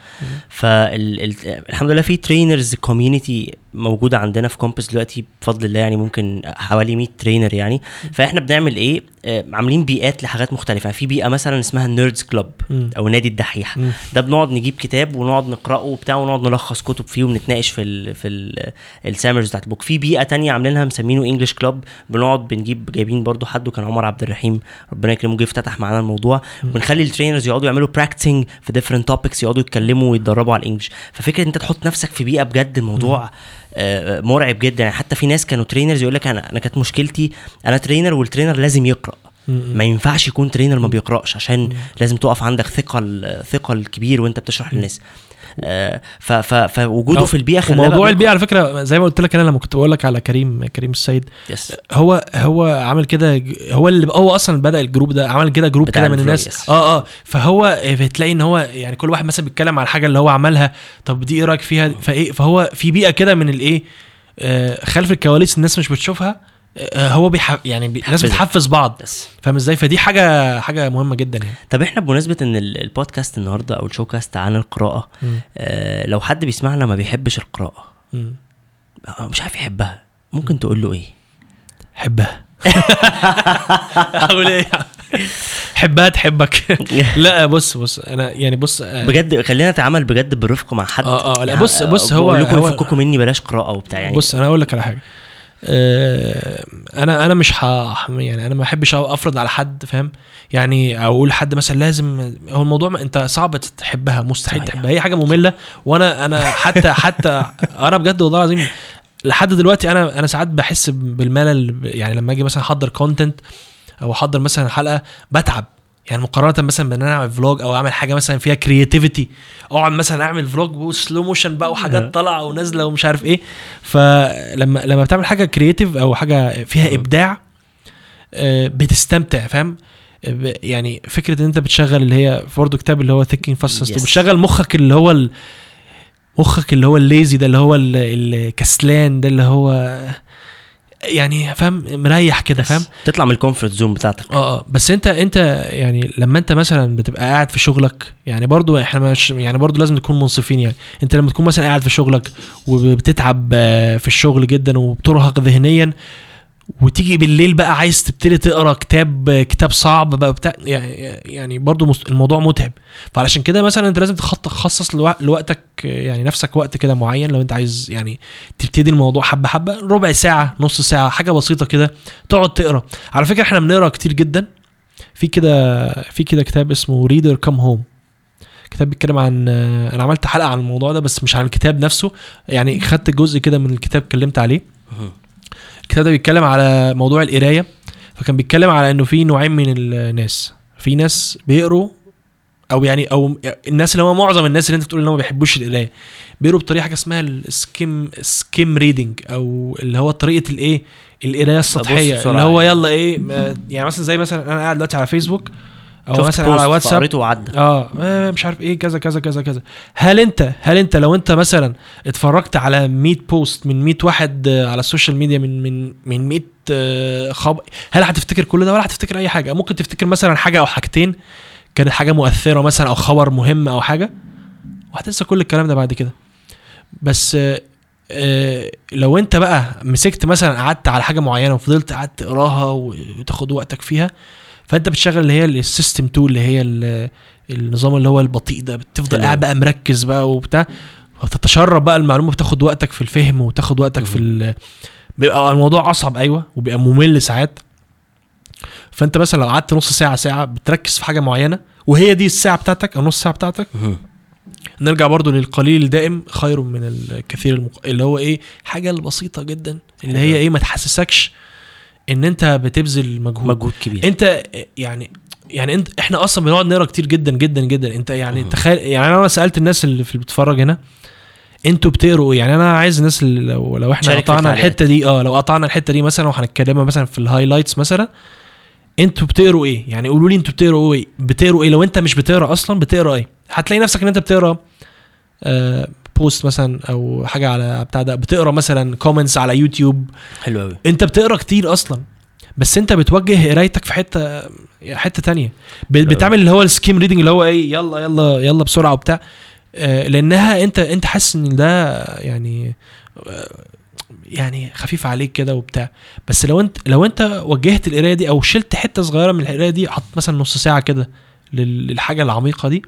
فالحمد لله في trainers community موجودة عندنا في كومبس دلوقتي بفضل الله يعني ممكن حوالي 100 trainer يعني. فإحنا بنعمل إيه؟ عاملين بيئات لحاجات مختلفة. يعني في بيئة مثلا اسمها ال nerds club. أو نادي الدحيح. ده بنقعد نجيب كتاب ونقعد نقرأه وبتاع ونقعد نلخص كتب فيه ونتناقش في ال في ال ال summaries بتاعت ال book. في بيئة تانية عاملينها مسمينه English club بنقعد بنجيب جايبين برضو حد وكان عمر عبد الرحيم. ربنا يكرمه جه افتتح معانا الموضوع. وبنخلي ال trainers يقعدوا يعملوا practicing في different topics يقعدوا يتكلموا ويتدربوا على ال English ففكرة أنت تحط نفسك في بيئة بجد الموضوع آه، مرعب جدا. يعني حتى في ناس كانوا trainers يقول لك أنا أنا كانت مشكلتي أنا trainer وال trainer لازم يقرأ. ما ينفعش يكون trainer ما بيقرأش عشان لازم تقف عندك ثقل ثقل كبير وأنت بتشرح للناس. آه، فوجوده أو- في البيئة خلاه وموضوع بقى البيئة على فكرة زي ما قلت لك أنا لما كنت بقول لك على كريم كريم السيد yes هو هو عمل كده هو اللي هو أصلا بدأ ال group ده عمل كده group كده من الناس. yes. آه آه. فهو بتلاقي إن هو يعني كل واحد مثلا بيتكلم على الحاجة اللي هو عملها طب دي إيه رأيك فيها؟ فإيه فهو في بيئة كده من الإيه آه خلف الكواليس الناس مش بتشوفها آه هو بيح يعني بي الناس. بتحفز بعض. فاهم إزاي؟ فدي حاجة حاجة مهمة جدا يعني. طب إحنا بمناسبة إن ال- البودكاست النهارده أو ال show cast عن القراءة. آه لو حد بيسمعنا ما بيحبش القراءة مم. آه، مش عارف يحبها ممكن تقول له إيه؟ حبها. أقول إيه؟ حبها تحبك. لا بص بص أنا يعني بص آه، بجد خلينا نتعامل بجد بالرفق مع حد. آه، آه، لا، يعني، بص- بص، آه، هو- لكم يفككوا مني بلاش قراءة وبتاع يعني. بص أنا أقول لك على حاجة. آه، أنا أنا مش ح... يعني أنا ما بحبش أفرض على حد فاهم؟ يعني أقول لحد مثلا لازم هو الموضوع ما أنت صعب تحبها مستحيل. تحبها هي حاجة مملة. وأنا أنا حتى حتى أنا بجد والله العظيم لحد دلوقتي أنا أنا ساعات بحس بالملل يعني لما أجي مثلا أحضر content أو أحضر مثلا حلقة بتعب. يعني مقارنة مثلا بإن أنا أعمل vlog أو أعمل حاجة مثلا فيها creativity أقعد مثلا أعمل vlog و slow motion بقى وحاجات طالعة ونازلة ومش عارف إيه. فلما لما بتعمل حاجة creative أو حاجة فيها إبداع آه، بتستمتع فاهم؟ يعني فكرة إن أنت بتشغل اللي هي برضه كتاب اللي هو Thinking, Fast Yes. بتشغل مخك اللي هو مخك اللي هو ال lazy ده اللي هو ال- الكسلان ده اللي هو يعني فاهم مريح كده فاهم؟ تطلع من ال comfort zone بتاعتك. آه آه. بس أنت أنت يعني لما أنت مثلا بتبقى قاعد في شغلك يعني برضو إحنا مش يعني برضو لازم نكون منصفين يعني. أنت لما تكون مثلا قاعد في شغلك وبتتعب آه، في الشغل جدا وبترهق ذهنيا وتيجي بالليل بقى عايز تبتدي تقرا كتاب كتاب صعب بقى بتاع يعني برضو الموضوع متعب. فعلشان كده مثلا أنت لازم تخصص لوق- لوقتك يعني نفسك وقت كده معين لو أنت عايز يعني تبتدي الموضوع حبة حبة ربع ساعة نص ساعة حاجة بسيطة كده تقعد تقرا. على فكرة إحنا بنقرأ كتير جدا. في كده في كده كتاب اسمه ريدر كم هوم كتاب بيتكلم عن أنا عملت حلقة عن الموضوع ده بس مش عن الكتاب نفسه. يعني خدت جزء كده من الكتاب اتكلمت عليه. الكتاب ده بيتكلم على موضوع القراية فكان بيتكلم على إنه في نوعين من الناس في ناس بيقروا أو يعني أو الناس اللي هو معظم الناس اللي أنت بتقول إن هم ما بيحبوش القراية بيقروا بطريقة حاجة اسمها ال skim skim reading أو اللي هو طريقة الإيه القراية السطحية اللي هو يعني. يلا إيه يعني مثلا زي مثلا أنا قاعد دلوقتي على فيسبوك أو مثلا على واتساب؟ فقريته وعدى. آه آه، مش عارف إيه كذا كذا كذا كذا. هل أنت هل أنت لو أنت مثلا اتفرجت على 100 post من 100 واحد على ال social media من من من 100 آه، خبر هل هتفتكر كل ده ولا هتفتكر أي حاجة؟ ممكن تفتكر مثلا حاجة أو حاجتين كانت حاجة مؤثرة مثلا أو خبر مهم أو حاجة وهتنسى كل الكلام ده بعد كده. بس آه، لو أنت بقى مسكت مثلا قعدت على حاجة معينة وفضلت قعدت تقراها وتاخد وقتك فيها فانت بتشغل اللي هي ال system two اللي هي ال- النظام اللي هو البطيء ده بتفضل. قاعد بقى مركز بقى وبتاع وتتشرب بقى المعلومة بتاخد وقتك في الفهم وتاخد وقتك في. بيبقى الموضوع أصعب أيوه وبيبقى ممل ساعات فانت مثلا لو قعدت نص ساعة ساعة بتركز في حاجة معينة وهي دي الساعة بتاعتك أو نص ساعة بتاعتك. نرجع برضو للقليل الدائم خير من الكثير المق... اللي هو إيه حاجة البسيطة جدا اللي هي إيه ما تحسسكش إن أنت بتبذل مجهود. مجهود كبير. أنت يعني يعني أنت إحنا أصلا بنقعد نقرأ كتير جدا جدا جدا. أنت يعني. تخيل يعني أنا سألت الناس اللي في بتتفرج هنا أنتوا بتقروا إيه؟ يعني أنا عايز الناس اللي لو لو إحنا قطعنا. الحتة دي آه لو قطعنا الحتة دي مثلا وهنتكلمها مثلا في ال highlights مثلا أنتوا بتقروا إيه؟ يعني قولوا لي أنتوا بتقروا إيه؟ بتقروا إيه؟ لو أنت مش بتقرأ أصلا بتقرأ إيه؟ هتلاقي نفسك إن أنت بتقرأ آه post مثلا أو حاجة على بتاع ده بتقرأ مثلا comments على يوتيوب. حلو قوي أنت بتقرأ كتير أصلا بس أنت بتوجه قرايتك في حتة حتة تانية. بتعمل اللي هو ال skim reading اللي هو إيه يلا يلا يلا بسرعة وبتاع. آه، لأنها أنت أنت حاسس إن ده يعني آه، يعني خفيف عليك كده وبتاع. بس لو أنت لو أنت وجهت القراية دي أو شلت حتة صغيرة من القراية دي حط مثلا نص ساعة كده لل- للحاجة العميقة دي.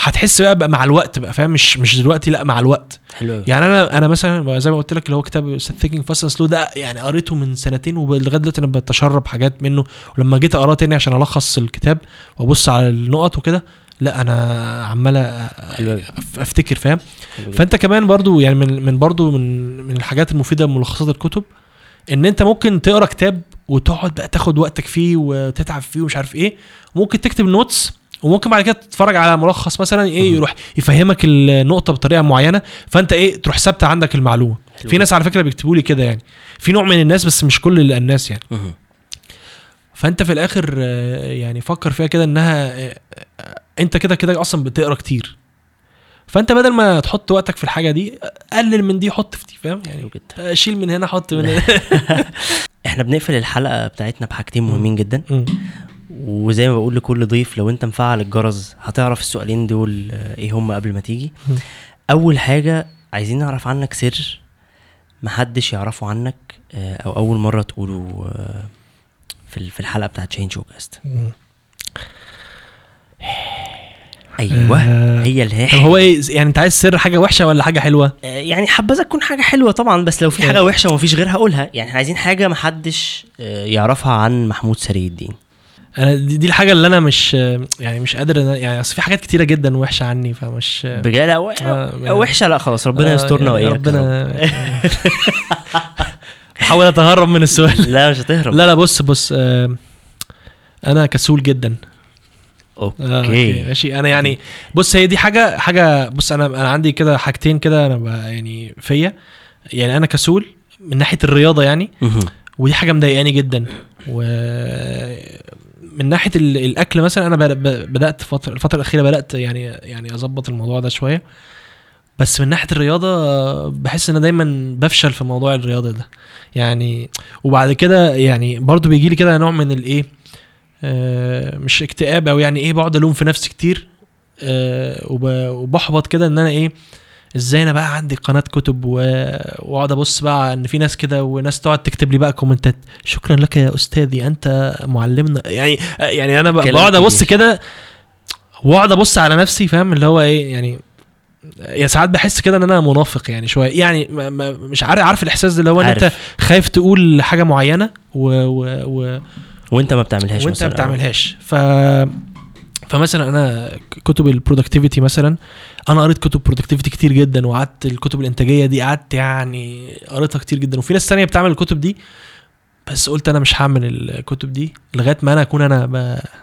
هتحس بقى, بقى مع الوقت بقى فاهم؟ مش مش دلوقتي لأ مع الوقت. حلو يعني أنا أنا مثلا زي ما قلت لك اللي هو كتاب Thinking Fast Slow ده يعني قريته من سنتين ولغاية دلوقتي أنا بتشرب حاجات منه. ولما جيت أقراه تاني عشان ألخص الكتاب وأبص على النقط وكده لأ أنا عمال أفتكر فاهم. فأنت كمان برضو يعني من من برضو من من الحاجات المفيدة ملخصات الكتب إن أنت ممكن تقرأ كتاب وتقعد بقى تاخد وقتك فيه وتتعب فيه ومش عارف إيه. وممكن تكتب نوتس وممكن بعد كده تتفرج على ملخص مثلا إيه. يروح يفهمك النقطة بطريقة معينة فأنت إيه تروح ثابتة عندك المعلومة. حلو في ناس على فكرة بيكتبوا لي كده يعني. في نوع من الناس بس مش كل الناس يعني. فأنت في الآخر يعني فكر فيها كده إنها أنت كده كده أصلا بتقرأ كتير. فأنت بدل ما تحط وقتك في الحاجة دي قلل من دي حط في دي فاهم؟ يعني آه، شيل من هنا حط من هنا. إحنا بنقفل الحلقة بتاعتنا بحاجتين مهمين جدا. وزي ما بقول لكل ضيف لو انت مفعل الجرس هتعرف السؤالين دول آه، إيه هم قبل ما تيجي. أول حاجة عايزين نعرف عنك سر محدش يعرفه عنك آه، أو أول مرة تقوله آه، في ال- في الحلقة بتاعت شين شو كاست مم. أيوه هي طب الهاح هو إيه؟ يعني أنت عايز سر حاجة وحشة ولا حاجة حلوة؟ يعني حبذا تكون حاجة حلوة طبعا بس لو في حاجة آه. وحشة ومفيش غيرها قولها. يعني إحنا عايزين حاجة محدش يعرفها عن محمود سري الدين. أنا دي, دي الحاجة اللي أنا مش يعني مش قادر أنا يعني أصل في حاجات كتيرة جدا وحشة عني فمش بجد؟ آه، وحشة لا خلاص ربنا آه، يسترنا يعني واياك يا رب. ربنا بحاول أتهرب من السؤال. لا مش هتهرب. لا لا بص بص آه، أنا كسول جدا. آه، أوكي ماشي. أنا يعني بص هي دي حاجة حاجة بص أنا أنا عندي كده حاجتين كده أنا يعني فيا. يعني أنا كسول من ناحية الرياضة يعني. ودي حاجة مضايقاني جدا. و من ناحية ال- الأكل مثلا أنا بدأت فترة الفترة الأخيرة بدأت يعني يعني أظبط الموضوع ده شوية. بس من ناحية الرياضة بحس إن أنا دايما بفشل في موضوع الرياضة ده. يعني وبعد كده يعني برضو بيجي لي كده نوع من الايه آه مش اكتئاب أو يعني إيه بقعد ألوم في نفسي كتير آه وب- وبحبط كده إن أنا إيه إزاي أنا بقى عندي قناة كتب واقعد ابص بقى ان في ناس كده وناس تقعد تكتب لي بقى كومنتات شكرا لك يا أستاذي أنت معلمنا يعني يعني أنا بقعد أبص. كده واقعد أبص على نفسي فاهم اللي هو إيه يعني يا ساعات بحس كده إن أنا منافق يعني شوية يعني ما ما مش عارف عارف الإحساس اللي هو إن أنت. خايف تقول حاجة معينة و, و, و وأنت ما بتعملهاش وأنت ما. بتعملهاش ف فمثلا أنا كتب ال productivity مثلا أنا قريت كتب productivity كتير جدا وقعدت الكتب الإنتاجية دي قعدت يعني قريتها كتير جدا. وفي ناس تانية بتعمل الكتب دي بس قلت أنا مش هعمل الكتب دي لغاية ما أنا أكون أنا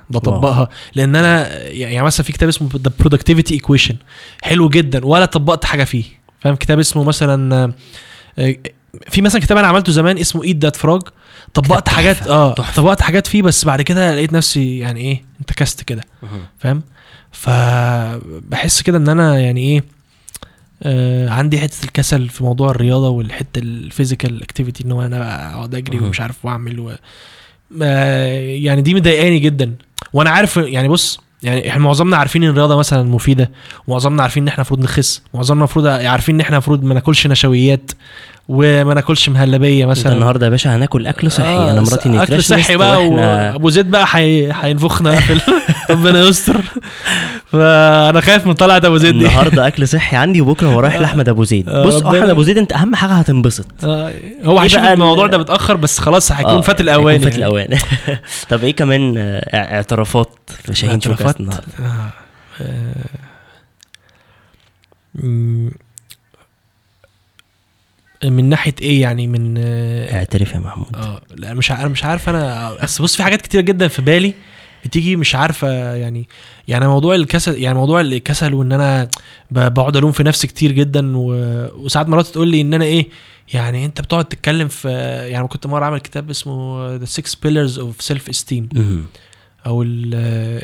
بطبقها. لأن أنا يعني مثلا في كتاب اسمه The Productivity Equation حلو جدا ولا طبقت حاجة فيه. فاهم؟ كتاب اسمه مثلا آه، في مثلا كتاب أنا عملته زمان اسمه Eat That Frog طبقت حاجات آه. طبقت حاجات فيه بس بعد كده لقيت نفسي يعني إيه انتكست كده. فاهم؟ فبحس كده إن أنا يعني إيه آه عندي حتة الكسل في موضوع الرياضة والحتة ال physical activity إن هو أنا أقعد أجري. ومش عارف وأعمل و... آه يعني دي مضايقاني جدا وأنا عارف يعني بص يعني إحنا معظمنا عارفين إن الرياضة مثلا مفيدة ومعظمنا عارفين إن إحنا المفروض نخس معظمنا المفروض عارفين إن إحنا المفروض ما ناكلش نشويات وما ناكلش مهلبيه مثلا. النهارده يا باشا هناكل أكل صحي. آه، أنا مراتي أكل نيوتريشنست صحي بقى وابو زيد بقى حي... هينفخنا في ال... ربنا يستر. فأنا خايف من طلعت أبو زيد دي. النهارده أكل صحي عندي وبكرة ورايح لأحمد أبو زيد. آه، بص أحمد أبو زيد أنت أهم حاجة هتنبسط. آه، هو هيشوف بقى ال- الموضوع ده متأخر بس خلاص هيكون آه، فات الأوان فات يعني. الأوان. طب إيه كمان آه، اع- اعترافات في شاهين اعترافات؟ النهارده؟ آه. آه. من ناحية إيه يعني؟ من آه اعترف يا محمود. آه، لا مش أنا مش عارف أنا بس بص في حاجات كتير جدا في بالي بتيجي مش عارفة يعني يعني موضوع الكسل يعني موضوع الكسل وإن أنا بقعد ألوم في نفسي كتير جدا و... وساعات مرات تقول لي إن أنا إيه يعني أنت بتقعد تتكلم في يعني كنت مرة عامل كتاب اسمه Six Pillars of Self Esteem مهم. أو ال-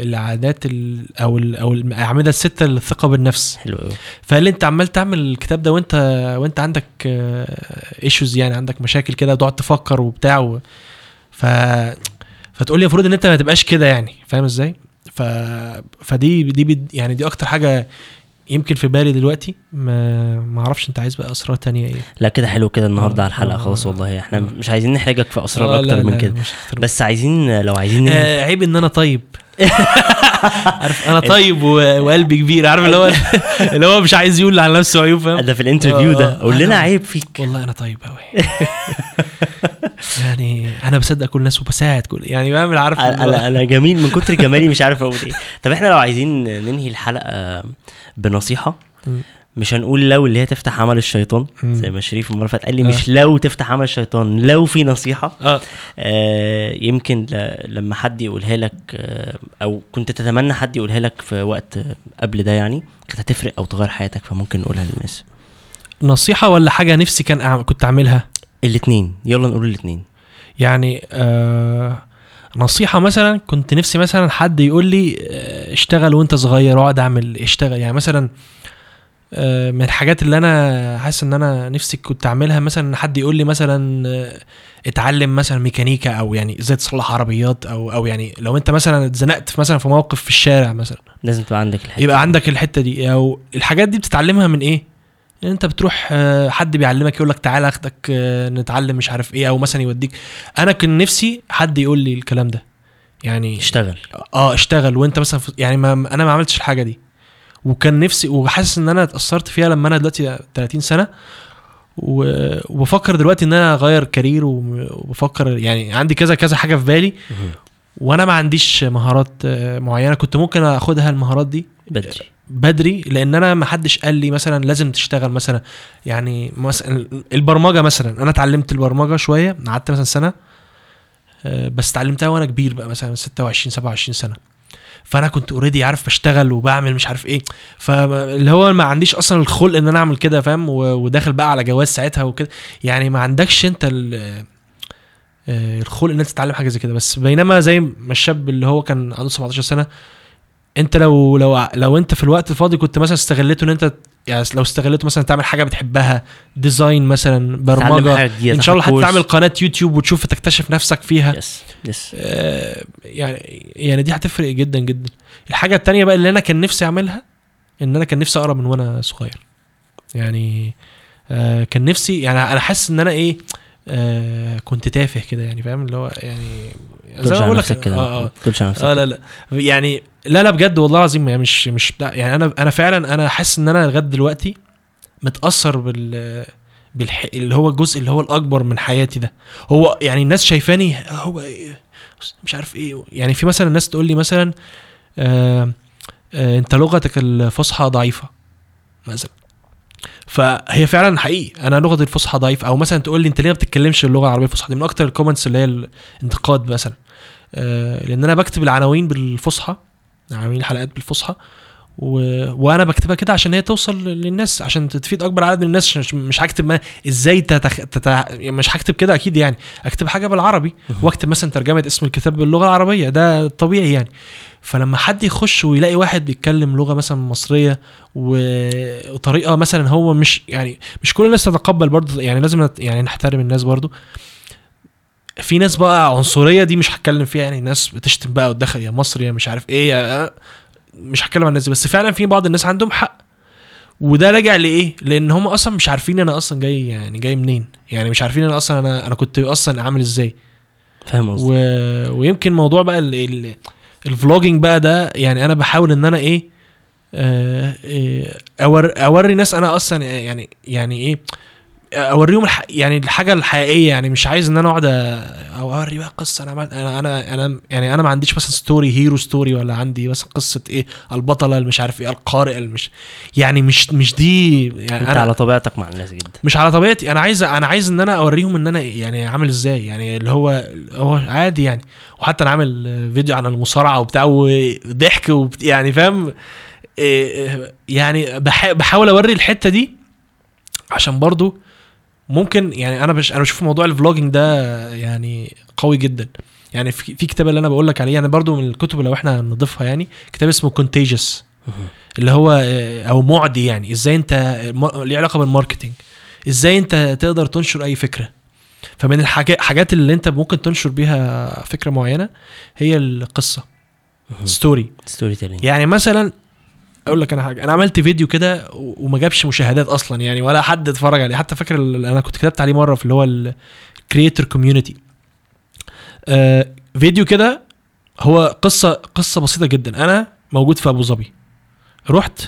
العادات ال أو ال أو الأعمدة الستة للثقة بالنفس. حلو لي أنت عمال تعمل الكتاب ده وانت وأنت عندك ايشوز يعني عندك مشاكل كده وتقعد تفكر وبتاع و ف فتقول لي المفروض إن أنت ما تبقاش كده يعني فاهم إزاي؟ ف فدي دي يعني دي أكتر حاجة يمكن في بالي دلوقتي ما ما أعرفش انت عايز بقى أسرار تانية إيه لا كده حلو كده النهارده على الحلقة آه، خلاص. والله إحنا آه. مش عايزين نحرجك في اسرار آه، أكتر من كده بس عايزين لو عايزين آه عيب إن أنا طيب عارف أنا طيب وقلبي كبير عارف اللي هو اللي هو مش عايز يقول على نفسه عيوب فاهم؟ ده في الانترفيو آه، ده. آه، قول لنا أنا- عيب فيك. والله أنا طيب قوي يعني أنا بصدق كل الناس وبساعد كل يعني بعمل عارف أنا أنا جميل من كتر جمالي مش عارف أقول إيه. طب إحنا لو عايزين ننهي الحلقة بنصيحة. مش هنقول لو اللي هي تفتح عمل الشيطان. زي ما شريف المره فاتت قال لي آه. مش لو تفتح عمل الشيطان لو في نصيحة. آه. آه يمكن لما حد يقولها لك آه أو كنت تتمنى حد يقولها لك في وقت آه، قبل ده يعني كانت هتفرق أو تغير حياتك فممكن نقولها للناس. نصيحة ولا حاجة نفسي كان أعمل كنت أعملها؟ الاثنين يلا نقول الاثنين يعني آه نصيحة مثلا كنت نفسي مثلا حد يقول لي آه، اشتغل وأنت صغير اقعد أعمل اشتغل. يعني مثلا آه، من الحاجات اللي أنا حاسس إن أنا نفسي كنت أعملها مثلا إن حد يقول لي مثلا آه، اتعلم مثلا ميكانيكا أو يعني إزاي تصلح عربيات أو أو يعني لو أنت مثلا اتزنقت في مثلا في موقف في الشارع مثلا. لازم تبقى عندك الحتة يبقى عندك الحتة دي. أو الحاجات دي بتتعلمها من إيه؟ إن أنت بتروح آه، حد بيعلمك يقول لك تعالى أخدك آه، نتعلم مش عارف إيه أو مثلا يوديك. أنا كان نفسي حد يقول لي الكلام ده. يعني اشتغل. آه اشتغل. وأنت مثلا يعني ما أنا ما عملتش الحاجة دي. وكان نفسي وحاسس إن أنا اتأثرت فيها لما أنا دلوقتي 30 سنة. وبفكر دلوقتي إن أنا أغير كارير وبفكر يعني عندي كذا كذا حاجة في بالي. وأنا ما عنديش مهارات آه، معينة. كنت ممكن أخدها المهارات دي بدري. بدري لأن أنا ما حدش قال لي مثلا لازم تشتغل مثلا. يعني مثلا البرمجة مثلا. أنا اتعلمت البرمجة شوية قعدت مثلا سنة آه، بس اتعلمتها وأنا كبير بقى مثلا 26 27 سنة. فانا كنت اوريدي عارف بشتغل وبعمل مش عارف إيه. فاللي هو ما عنديش أصلا الخلق ان أنا اعمل كده فاهم؟ وداخل بقى على جواز ساعتها وكده. يعني ما عندكش انت آه، الخلق ان انت تتعلم حاجة زي كده. بس بينما زي ما الشاب اللي هو كان عنده 17 سنة انت لو لو لو انت في الوقت الفاضي كنت مثلا استغلته ان انت يعني لو استغلته مثلا تعمل حاجة بتحبها design مثلا برمجة إن شاء الله تاخد حتى تعمل course. قناة يوتيوب وتشوف تكتشف نفسك فيها. yes yes آه، يعني يعني دي هتفرق جدا جدا. الحاجة التانية بقى اللي أنا كان نفسي أعملها إن أنا كان نفسي أقرأ من وأنا صغير. يعني آه كان نفسي يعني أنا حاسس إن أنا إيه آه كنت تافه كده يعني فاهم؟ اللي هو يعني زي ما بقول لك كده. آه آه. آه لا لا. يعني لا لا بجد والله العظيم يعني مش مش بتاع يعني أنا أنا فعلا أنا حاسس إن أنا لغاية دلوقتي متأثر بال بالح... اللي هو الجزء اللي هو الأكبر من حياتي ده. هو يعني الناس شايفاني هو مش عارف إيه. يعني في مثلا الناس تقول لي مثلا آه آه أنت لغتك الفصحى ضعيفة مثلا. فهي فعلا حقيقي. أنا لغتي الفصحى ضعيفة. أو مثلا تقول لي أنت ليه ما بتتكلمش اللغة العربية الفصحى دي؟ من أكتر الكومنتس اللي هي الانتقاد مثلا. آه، لأن أنا بكتب العناوين بالفصحى عناوين الحلقات بالفصحى و... وأنا بكتبها كده عشان هي توصل للناس عشان تفيد أكبر عدد من الناس مش, مش هكتب ما... إزاي تتخ... تت... مش هكتب كده أكيد يعني. أكتب حاجة بالعربي وأكتب مثلا ترجمة اسم الكتاب باللغة العربية. ده طبيعي يعني. فلما حد يخش ويلاقي واحد بيتكلم لغة مثلا مصرية و- وطريقة مثلا هو مش يعني مش كل الناس تتقبل برضه يعني لازم يعني نحترم الناس برضه. في ناس بقى عنصرية دي مش هتكلم فيها يعني ناس بتشتم بقى وتدخل يا مصري يا مش عارف إيه يا مش هتكلم عن الناس دي. بس فعلا في بعض الناس عندهم حق. وده راجع لإيه؟ لأن هم أصلا مش عارفين أنا أصلا جاي يعني جاي منين. يعني مش عارفين أنا أصلا أنا أنا كنت أصلا عامل إزاي. فاهم و... قصدي ويمكن موضوع بقى ال... ال... ال vlogging بقى ده يعني أنا بحاول إن أنا إيه آه، إيه، أور... أوري ناس أنا أصلا يعني يعني إيه أوريهم الح... يعني الحاجة الحقيقية يعني مش عايز إن أنا أقعد أو أوري بقى قصة. أنا عملت أنا أنا أنا يعني أنا ما عنديش مثلا story hero story ولا عندي مثلا قصة إيه البطلة اللي مش عارف إيه القارئ اللي مش يعني مش مش دي يعني أنت أنا على طبيعتك مع الناس جدا. مش على طبيعتي. أنا عايز أنا عايز إن أنا أوريهم إن أنا يعني عامل إزاي. يعني اللي هو هو عادي يعني. وحتى أنا عامل فيديو عن المصارعة وبتاع وضحك وبت يعني فاهم؟ إيه، يعني بح- بحاول أوري الحتة دي عشان برضو ممكن يعني أنا بش أنا بشوف موضوع ال vlogging ده يعني قوي جدا. يعني في, في كتاب اللي أنا بقول لك عليه يعني برضو من الكتب لو إحنا نضيفها يعني كتاب اسمه Contagious اللي هو أو معدي يعني إزاي أنت ليه علاقة بال marketing إزاي أنت تقدر تنشر أي فكرة؟ فمن الحاجات الحاجات اللي أنت ممكن تنشر بيها فكرة معينة هي القصة. story storytelling يعني مثلا أقول لك أنا حاجة. أنا عملت فيديو كده وما جابش مشاهدات أصلا يعني ولا حد اتفرج عليه. حتى فاكر أنا كنت كتبت عليه مرة في اللي هو ال creator community آه فيديو كده هو قصة قصة بسيطة جدا. أنا موجود في أبو ظبي. رحت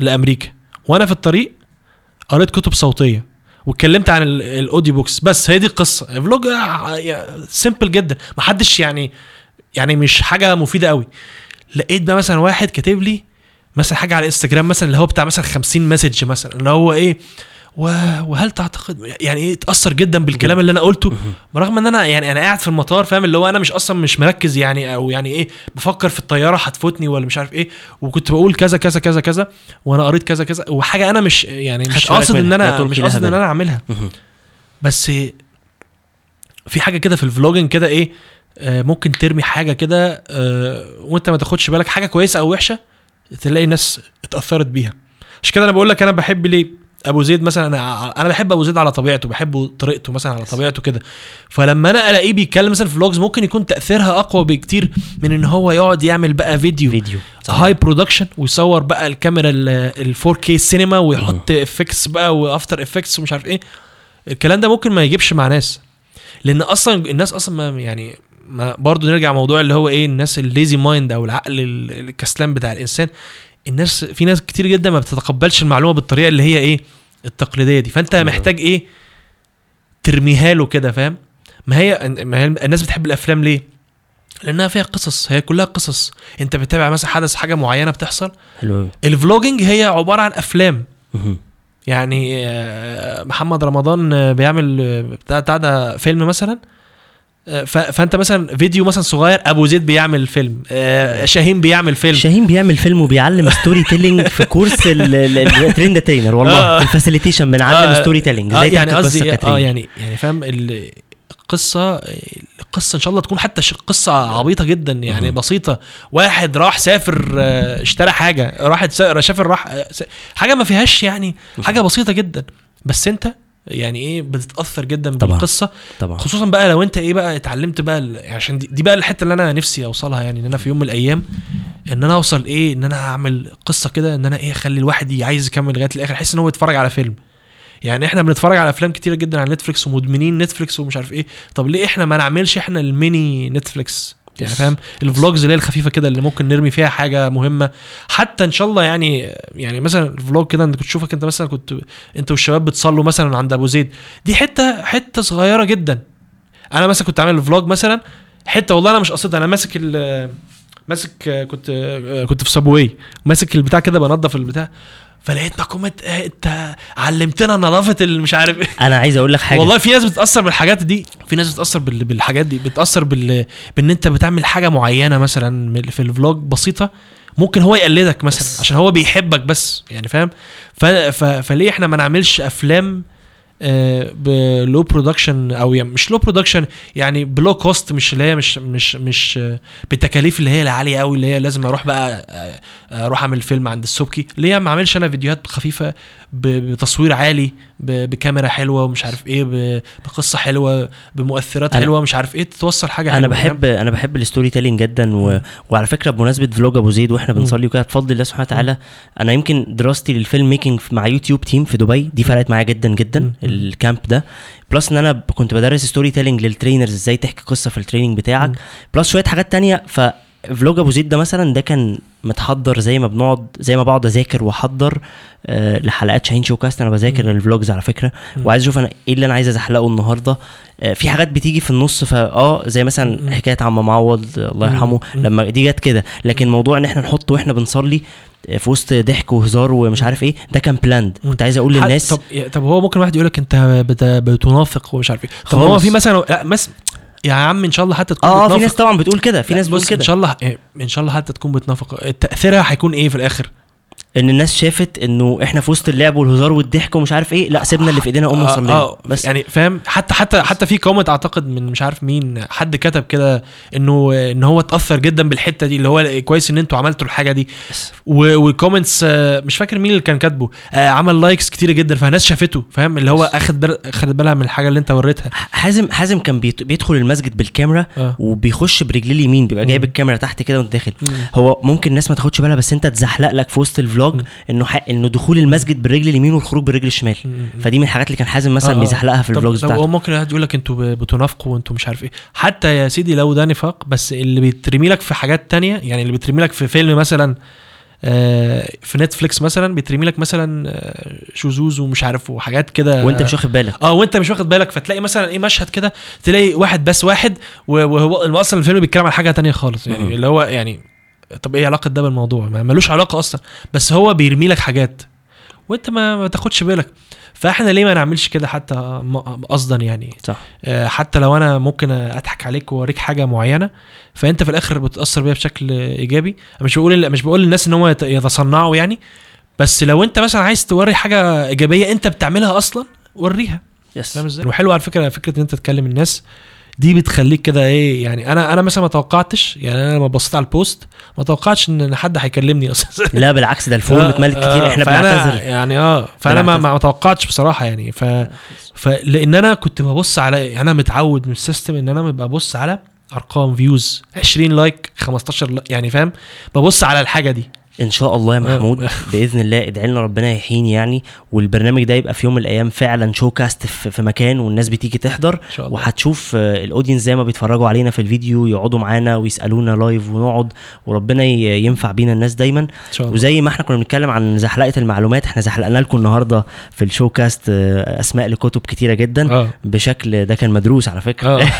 لأمريكا. وأنا في الطريق قريت كتب صوتية واتكلمت عن ال- ال audio books بس هي دي القصة. vlog simple جدا. محدش يعني يعني مش حاجة مفيدة قوي لقيت بقى مثلا واحد كاتب لي مثلا حاجة على انستجرام مثلا اللي هو بتاع مثلا 50 message مثلا اللي هو إيه وهل تعتقد يعني إيه اتاثر جدا بالكلام اللي أنا قلته برغم إن أنا يعني أنا قاعد في المطار فاهم اللي هو أنا مش أصلا مش مركز يعني أو يعني إيه بفكر في الطيارة هتفوتني ولا مش عارف إيه وكنت بقول كذا كذا كذا كذا وأنا قريت كذا كذا وحاجة أنا مش يعني مش قاصد إن أنا مش قاصد إن. أنا أعملها. بس في حاجة كده في الفلوجن كده إيه آه، ممكن ترمي حاجة كده آه، وأنت ما تاخدش بالك حاجة كويسة أو وحشة تلاقي ناس اتأثرت بيها. عشان كده أنا بقول لك أنا بحب ليه؟ أبو زيد مثلا أنا أنا بحب أبو زيد على طبيعته بحبه طريقته مثلا على طبيعته كده. فلما أنا ألاقيه بيتكلم مثلا في vlogs ممكن يكون تأثيرها أقوى بكتير من إن هو يقعد يعمل بقى فيديو. فيديو. high production ويصور بقى الكاميرا ال 4K سينما ويحط effects بقى و After Effects ومش عارف إيه. الكلام ده ممكن ما يجيبش مع ناس. لأن أصلا الناس أصلا ما يعني ما برضه نرجع موضوع اللي هو إيه الناس ال lazy mind أو العقل ال- الكسلان بتاع الإنسان. الناس في ناس كتير جدا ما بتتقبلش المعلومة بالطريقة اللي هي إيه التقليدية دي. فأنت محتاج إيه ترميها له كده فاهم؟ ما هي ما هي الناس بتحب الأفلام ليه؟ لأنها فيها قصص هي كلها قصص. أنت بتتابع مثلا حدث حاجة معينة بتحصل؟ حلو. ال vlogging هي عبارة عن أفلام. يعني آه، محمد رمضان بيعمل بتاع ده فيلم مثلا. فانت مثلا فيديو مثلا صغير أبو زيد بيعمل فيلم آه، شاهين بيعمل فيلم. شاهين بيعمل فيلم وبيعلم storytelling في course ال trend trainer والله. آه. ال facilitation بنعلم آه، storytelling آه إزاي يعني قصدي آه يعني يعني فاهم ال- القصة القصة إن شاء الله تكون حتى قصة عبيطة جدا يعني بسيطة. واحد راح سافر آه، اشترى حاجة راح سا- سافر راح آه، حاجة ما فيهاش يعني حاجة بسيطة جدا. بس أنت يعني إيه بتتأثر جدا طبعا. بالقصة طبعا. خصوصا بقى لو أنت إيه بقى اتعلمت بقى ال- عشان دي, دي بقى الحتة اللي أنا نفسي أوصلها يعني إن أنا في يوم من الأيام إن أنا أوصل إيه إن أنا أعمل قصة كده إن أنا إيه أخلي الواحد عايز يكمل لغاية الآخر يحس إن هو يتفرج على فيلم. يعني إحنا بنتفرج على أفلام كتيرة جدا على نتفليكس ومدمنين نتفليكس ومش عارف إيه. طب ليه إحنا ما نعملش إحنا الميني نتفليكس؟ يعني فاهم؟ ال vlogs اللي هي الخفيفة كده اللي ممكن نرمي فيها حاجة مهمة. حتى إن شاء الله يعني يعني مثلا ال vlog كده أنت كنت تشوفك أنت مثلا كنت أنت والشباب بتصلوا مثلا عند أبو زيد. دي حتة حتة صغيرة جدا. أنا مثلا كنت عامل vlog مثلا حتة والله أنا مش قصدها أنا ماسك ال ماسك كنت كنت في Subway ماسك البتاع كده بنضف البتاع. فلقيت comment آه انت علمتنا نظافة المش عارف إيه. أنا عايز أقول لك حاجة. والله في ناس بتتأثر بالحاجات دي في ناس بتتأثر بال- بالحاجات دي بتتاثر بال... بإن أنت بتعمل حاجة معينة مثلا في ال vlog بسيطة ممكن هو يقلدك مثلا. عشان هو بيحبك بس يعني فاهم؟ ف... ف... فليه إحنا ما نعملش أفلام ب low production أو يعني مش low production يعني ب low cost مش اللي هي مش مش مش آه، بالتكاليف اللي هي العالية قوي اللي هي لازم أروح بقى آه، أروح أعمل فيلم عند السبكي. ليه ما أعملش أنا فيديوهات خفيفة بتصوير عالي بكاميرا حلوة ومش عارف إيه بقصة حلوة بمؤثرات حلوة مش عارف إيه توصل حاجة أنا حلوة، بحب أنا بحب ال storytelling جدا و... وعلى فكرة بمناسبة vlog أبو زيد وإحنا بنصلي وكده بفضل الله سبحانه وتعالى أنا يمكن دراستي لل filmmaking مع يوتيوب team في دبي دي فرقت معايا جدا جدا. مم. ال camp ده plus إن أنا كنت بدرس storytelling لل trainers إزاي تحكي قصة في ال training بتاعك. plus شوية حاجات تانية ف vlog أبو زيد ده مثلا ده كان متحضر زي ما بنقعد زي ما بقعد أذاكر وأحضر آه لحلقات شاهين شو كاست أنا بذاكر. ال vlogs على فكرة. وعايز أشوف أنا إيه اللي أنا عايز أزحلقه النهارده آه في حاجات بتيجي في النص فاه زي. مثلا حكاية عم معوض الله. يرحمه. لما دي جت كده لكن موضوع إن إحنا نحط وإحنا بنصلي في وسط ضحك وهزار ومش عارف إيه ده كان planned كنت عايز أقول للناس طب طب هو ممكن واحد يقول لك انت بت- بتنافق ومش عارف إيه. طب هو. في مثلا لا مس يا عم إن شاء الله حتى تكون آه آه، في. ناس طبعا بتقول كده في ناس بتقول بص إن كده شاء الله إيه، إن شاء الله حتى تكون بتنافق. تاثيرها هيكون إيه في الآخر؟ إن الناس شافت إنه إحنا في وسط اللعب والهزار والضحك ومش عارف إيه لأ سيبنا اللي في إيدينا قوم آه، نصلي آه بس يعني فاهم؟ حتى حتى حتى في comment أعتقد من مش عارف مين حد كتب كده إنه إن هو اتأثر جدا بالحتة دي اللي هو كويس إن أنتوا عملتوا الحاجة دي. و comments آه، مش فاكر مين اللي كان كاتبه آه، عمل likes كتير جدا فناس شافته فاهم؟ اللي هو أخد أخد بالها من الحاجة اللي أنت وريتها. حازم حازم كان بيدخل المسجد بالكاميرا آه. وبيخش برجليه اليمين بيبقى جايب. الكاميرا تحت كده وأنت داخل. هو ممكن الناس ما تاخدش بالها بس أنت تزحلق لك في وسط ال vlog مم. إنه ح... إنه دخول المسجد بالرجل اليمين والخروج بالرجل الشمال. فدي من الحاجات اللي كان حازم مثلا آه، آه. بيزحلقها في ال vlogs طب هو بتاعته ممكن واحد يقول لك أنتوا بتنافقوا وانتوا مش عارف إيه حتى يا سيدي لو ده نفاق بس اللي بيترمي لك في حاجات تانية يعني اللي بيترمي لك في فيلم مثلا آه، في نتفليكس مثلا بيترمي لك مثلا شذوذ ومش عارف وحاجات كده وانت مش واخد بالك آه وانت مش واخد بالك فتلاقي مثلا إيه مشهد كده تلاقي واحد بس واحد وهو أصلا الفيلم بيتكلم عن حاجة تانية خالص. يعني اللي هو يعني طب إيه علاقة ده بالموضوع؟ ما ملوش علاقة أصلا. بس هو بيرمي لك حاجات. وانت ما, ما تاخدش بالك. فاحنا ليه ما نعملش كده حتى قصدا يعني؟ صح. آه، حتى لو أنا ممكن أضحك عليك وأوريك حاجة معينة فأنت في الآخر بتأثر بيها بشكل إيجابي. مش بقول مش بقول للناس إن هم يت- يتصنعوا يعني. بس لو أنت مثلا عايز توري حاجة إيجابية أنت بتعملها أصلا وريها. yes. فاهم إزاي؟ وحلو على فكرة فكرة إن أنت تكلم الناس. دي بتخليك كده إيه يعني أنا أنا مثلا ما توقعتش يعني أنا لما بصيت على ال post ما توقعتش إن حد هيكلمني أصلا. لا بالعكس ده ال form اتملت كتير إحنا بنعتذر. يعني آه فأنا ما. ما توقعتش بصراحة يعني. ف فلان أنا كنت ببص على يعني أنا متعود من ال system إن أنا ببقى ببص على أرقام views 20 like 15 like يعني فاهم؟ ببص على الحاجة دي. إن شاء الله يا محمود بإذن الله ادعي لنا ربنا يحييني يعني والبرنامج ده يبقى في يوم من الأيام فعلا شو كاست في في مكان والناس بتيجي تحضر. وهتشوف آه، ال audience زي ما بيتفرجوا علينا في الفيديو يقعدوا معانا ويسألونا live ونقعد وربنا ينفع بينا الناس دايما. إن شاء الله. وزي ما إحنا كنا بنتكلم عن زحلقة المعلومات إحنا زحلقنا لكم النهارده في الشو كاست آه، أسماء لكتب كتيرة جدا. آه. بشكل ده كان مدروس على فكرة.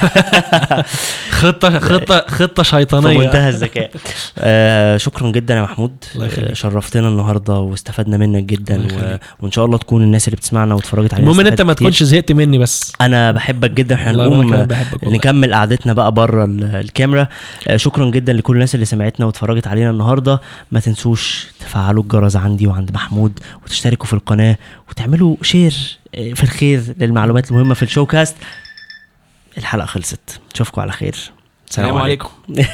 خطه خطه خطة في شيطانيه منتهى الذكاء. آه شكرا جدا يا محمود. آه، شرفتنا النهارده واستفدنا منك جدا و... وإن شاء الله تكون الناس اللي بتسمعنا واتفرجت علينا المهم إن أنت ما. تكونش زهقت مني بس. أنا بحبك جدا. إحنا نقوم آه،. نكمل قعدتنا بقى بره ال- الكاميرا. آه، شكرا جدا لكل الناس اللي سمعتنا واتفرجت علينا النهارده. ما تنسوش تفعلوا الجرس عندي وعند محمود وتشتركوا في القناة وتعملوا share آه، في الخير للمعلومات المهمة في الشو كاست الحلقة خلصت. نشوفكم على خير. السلام عليكم.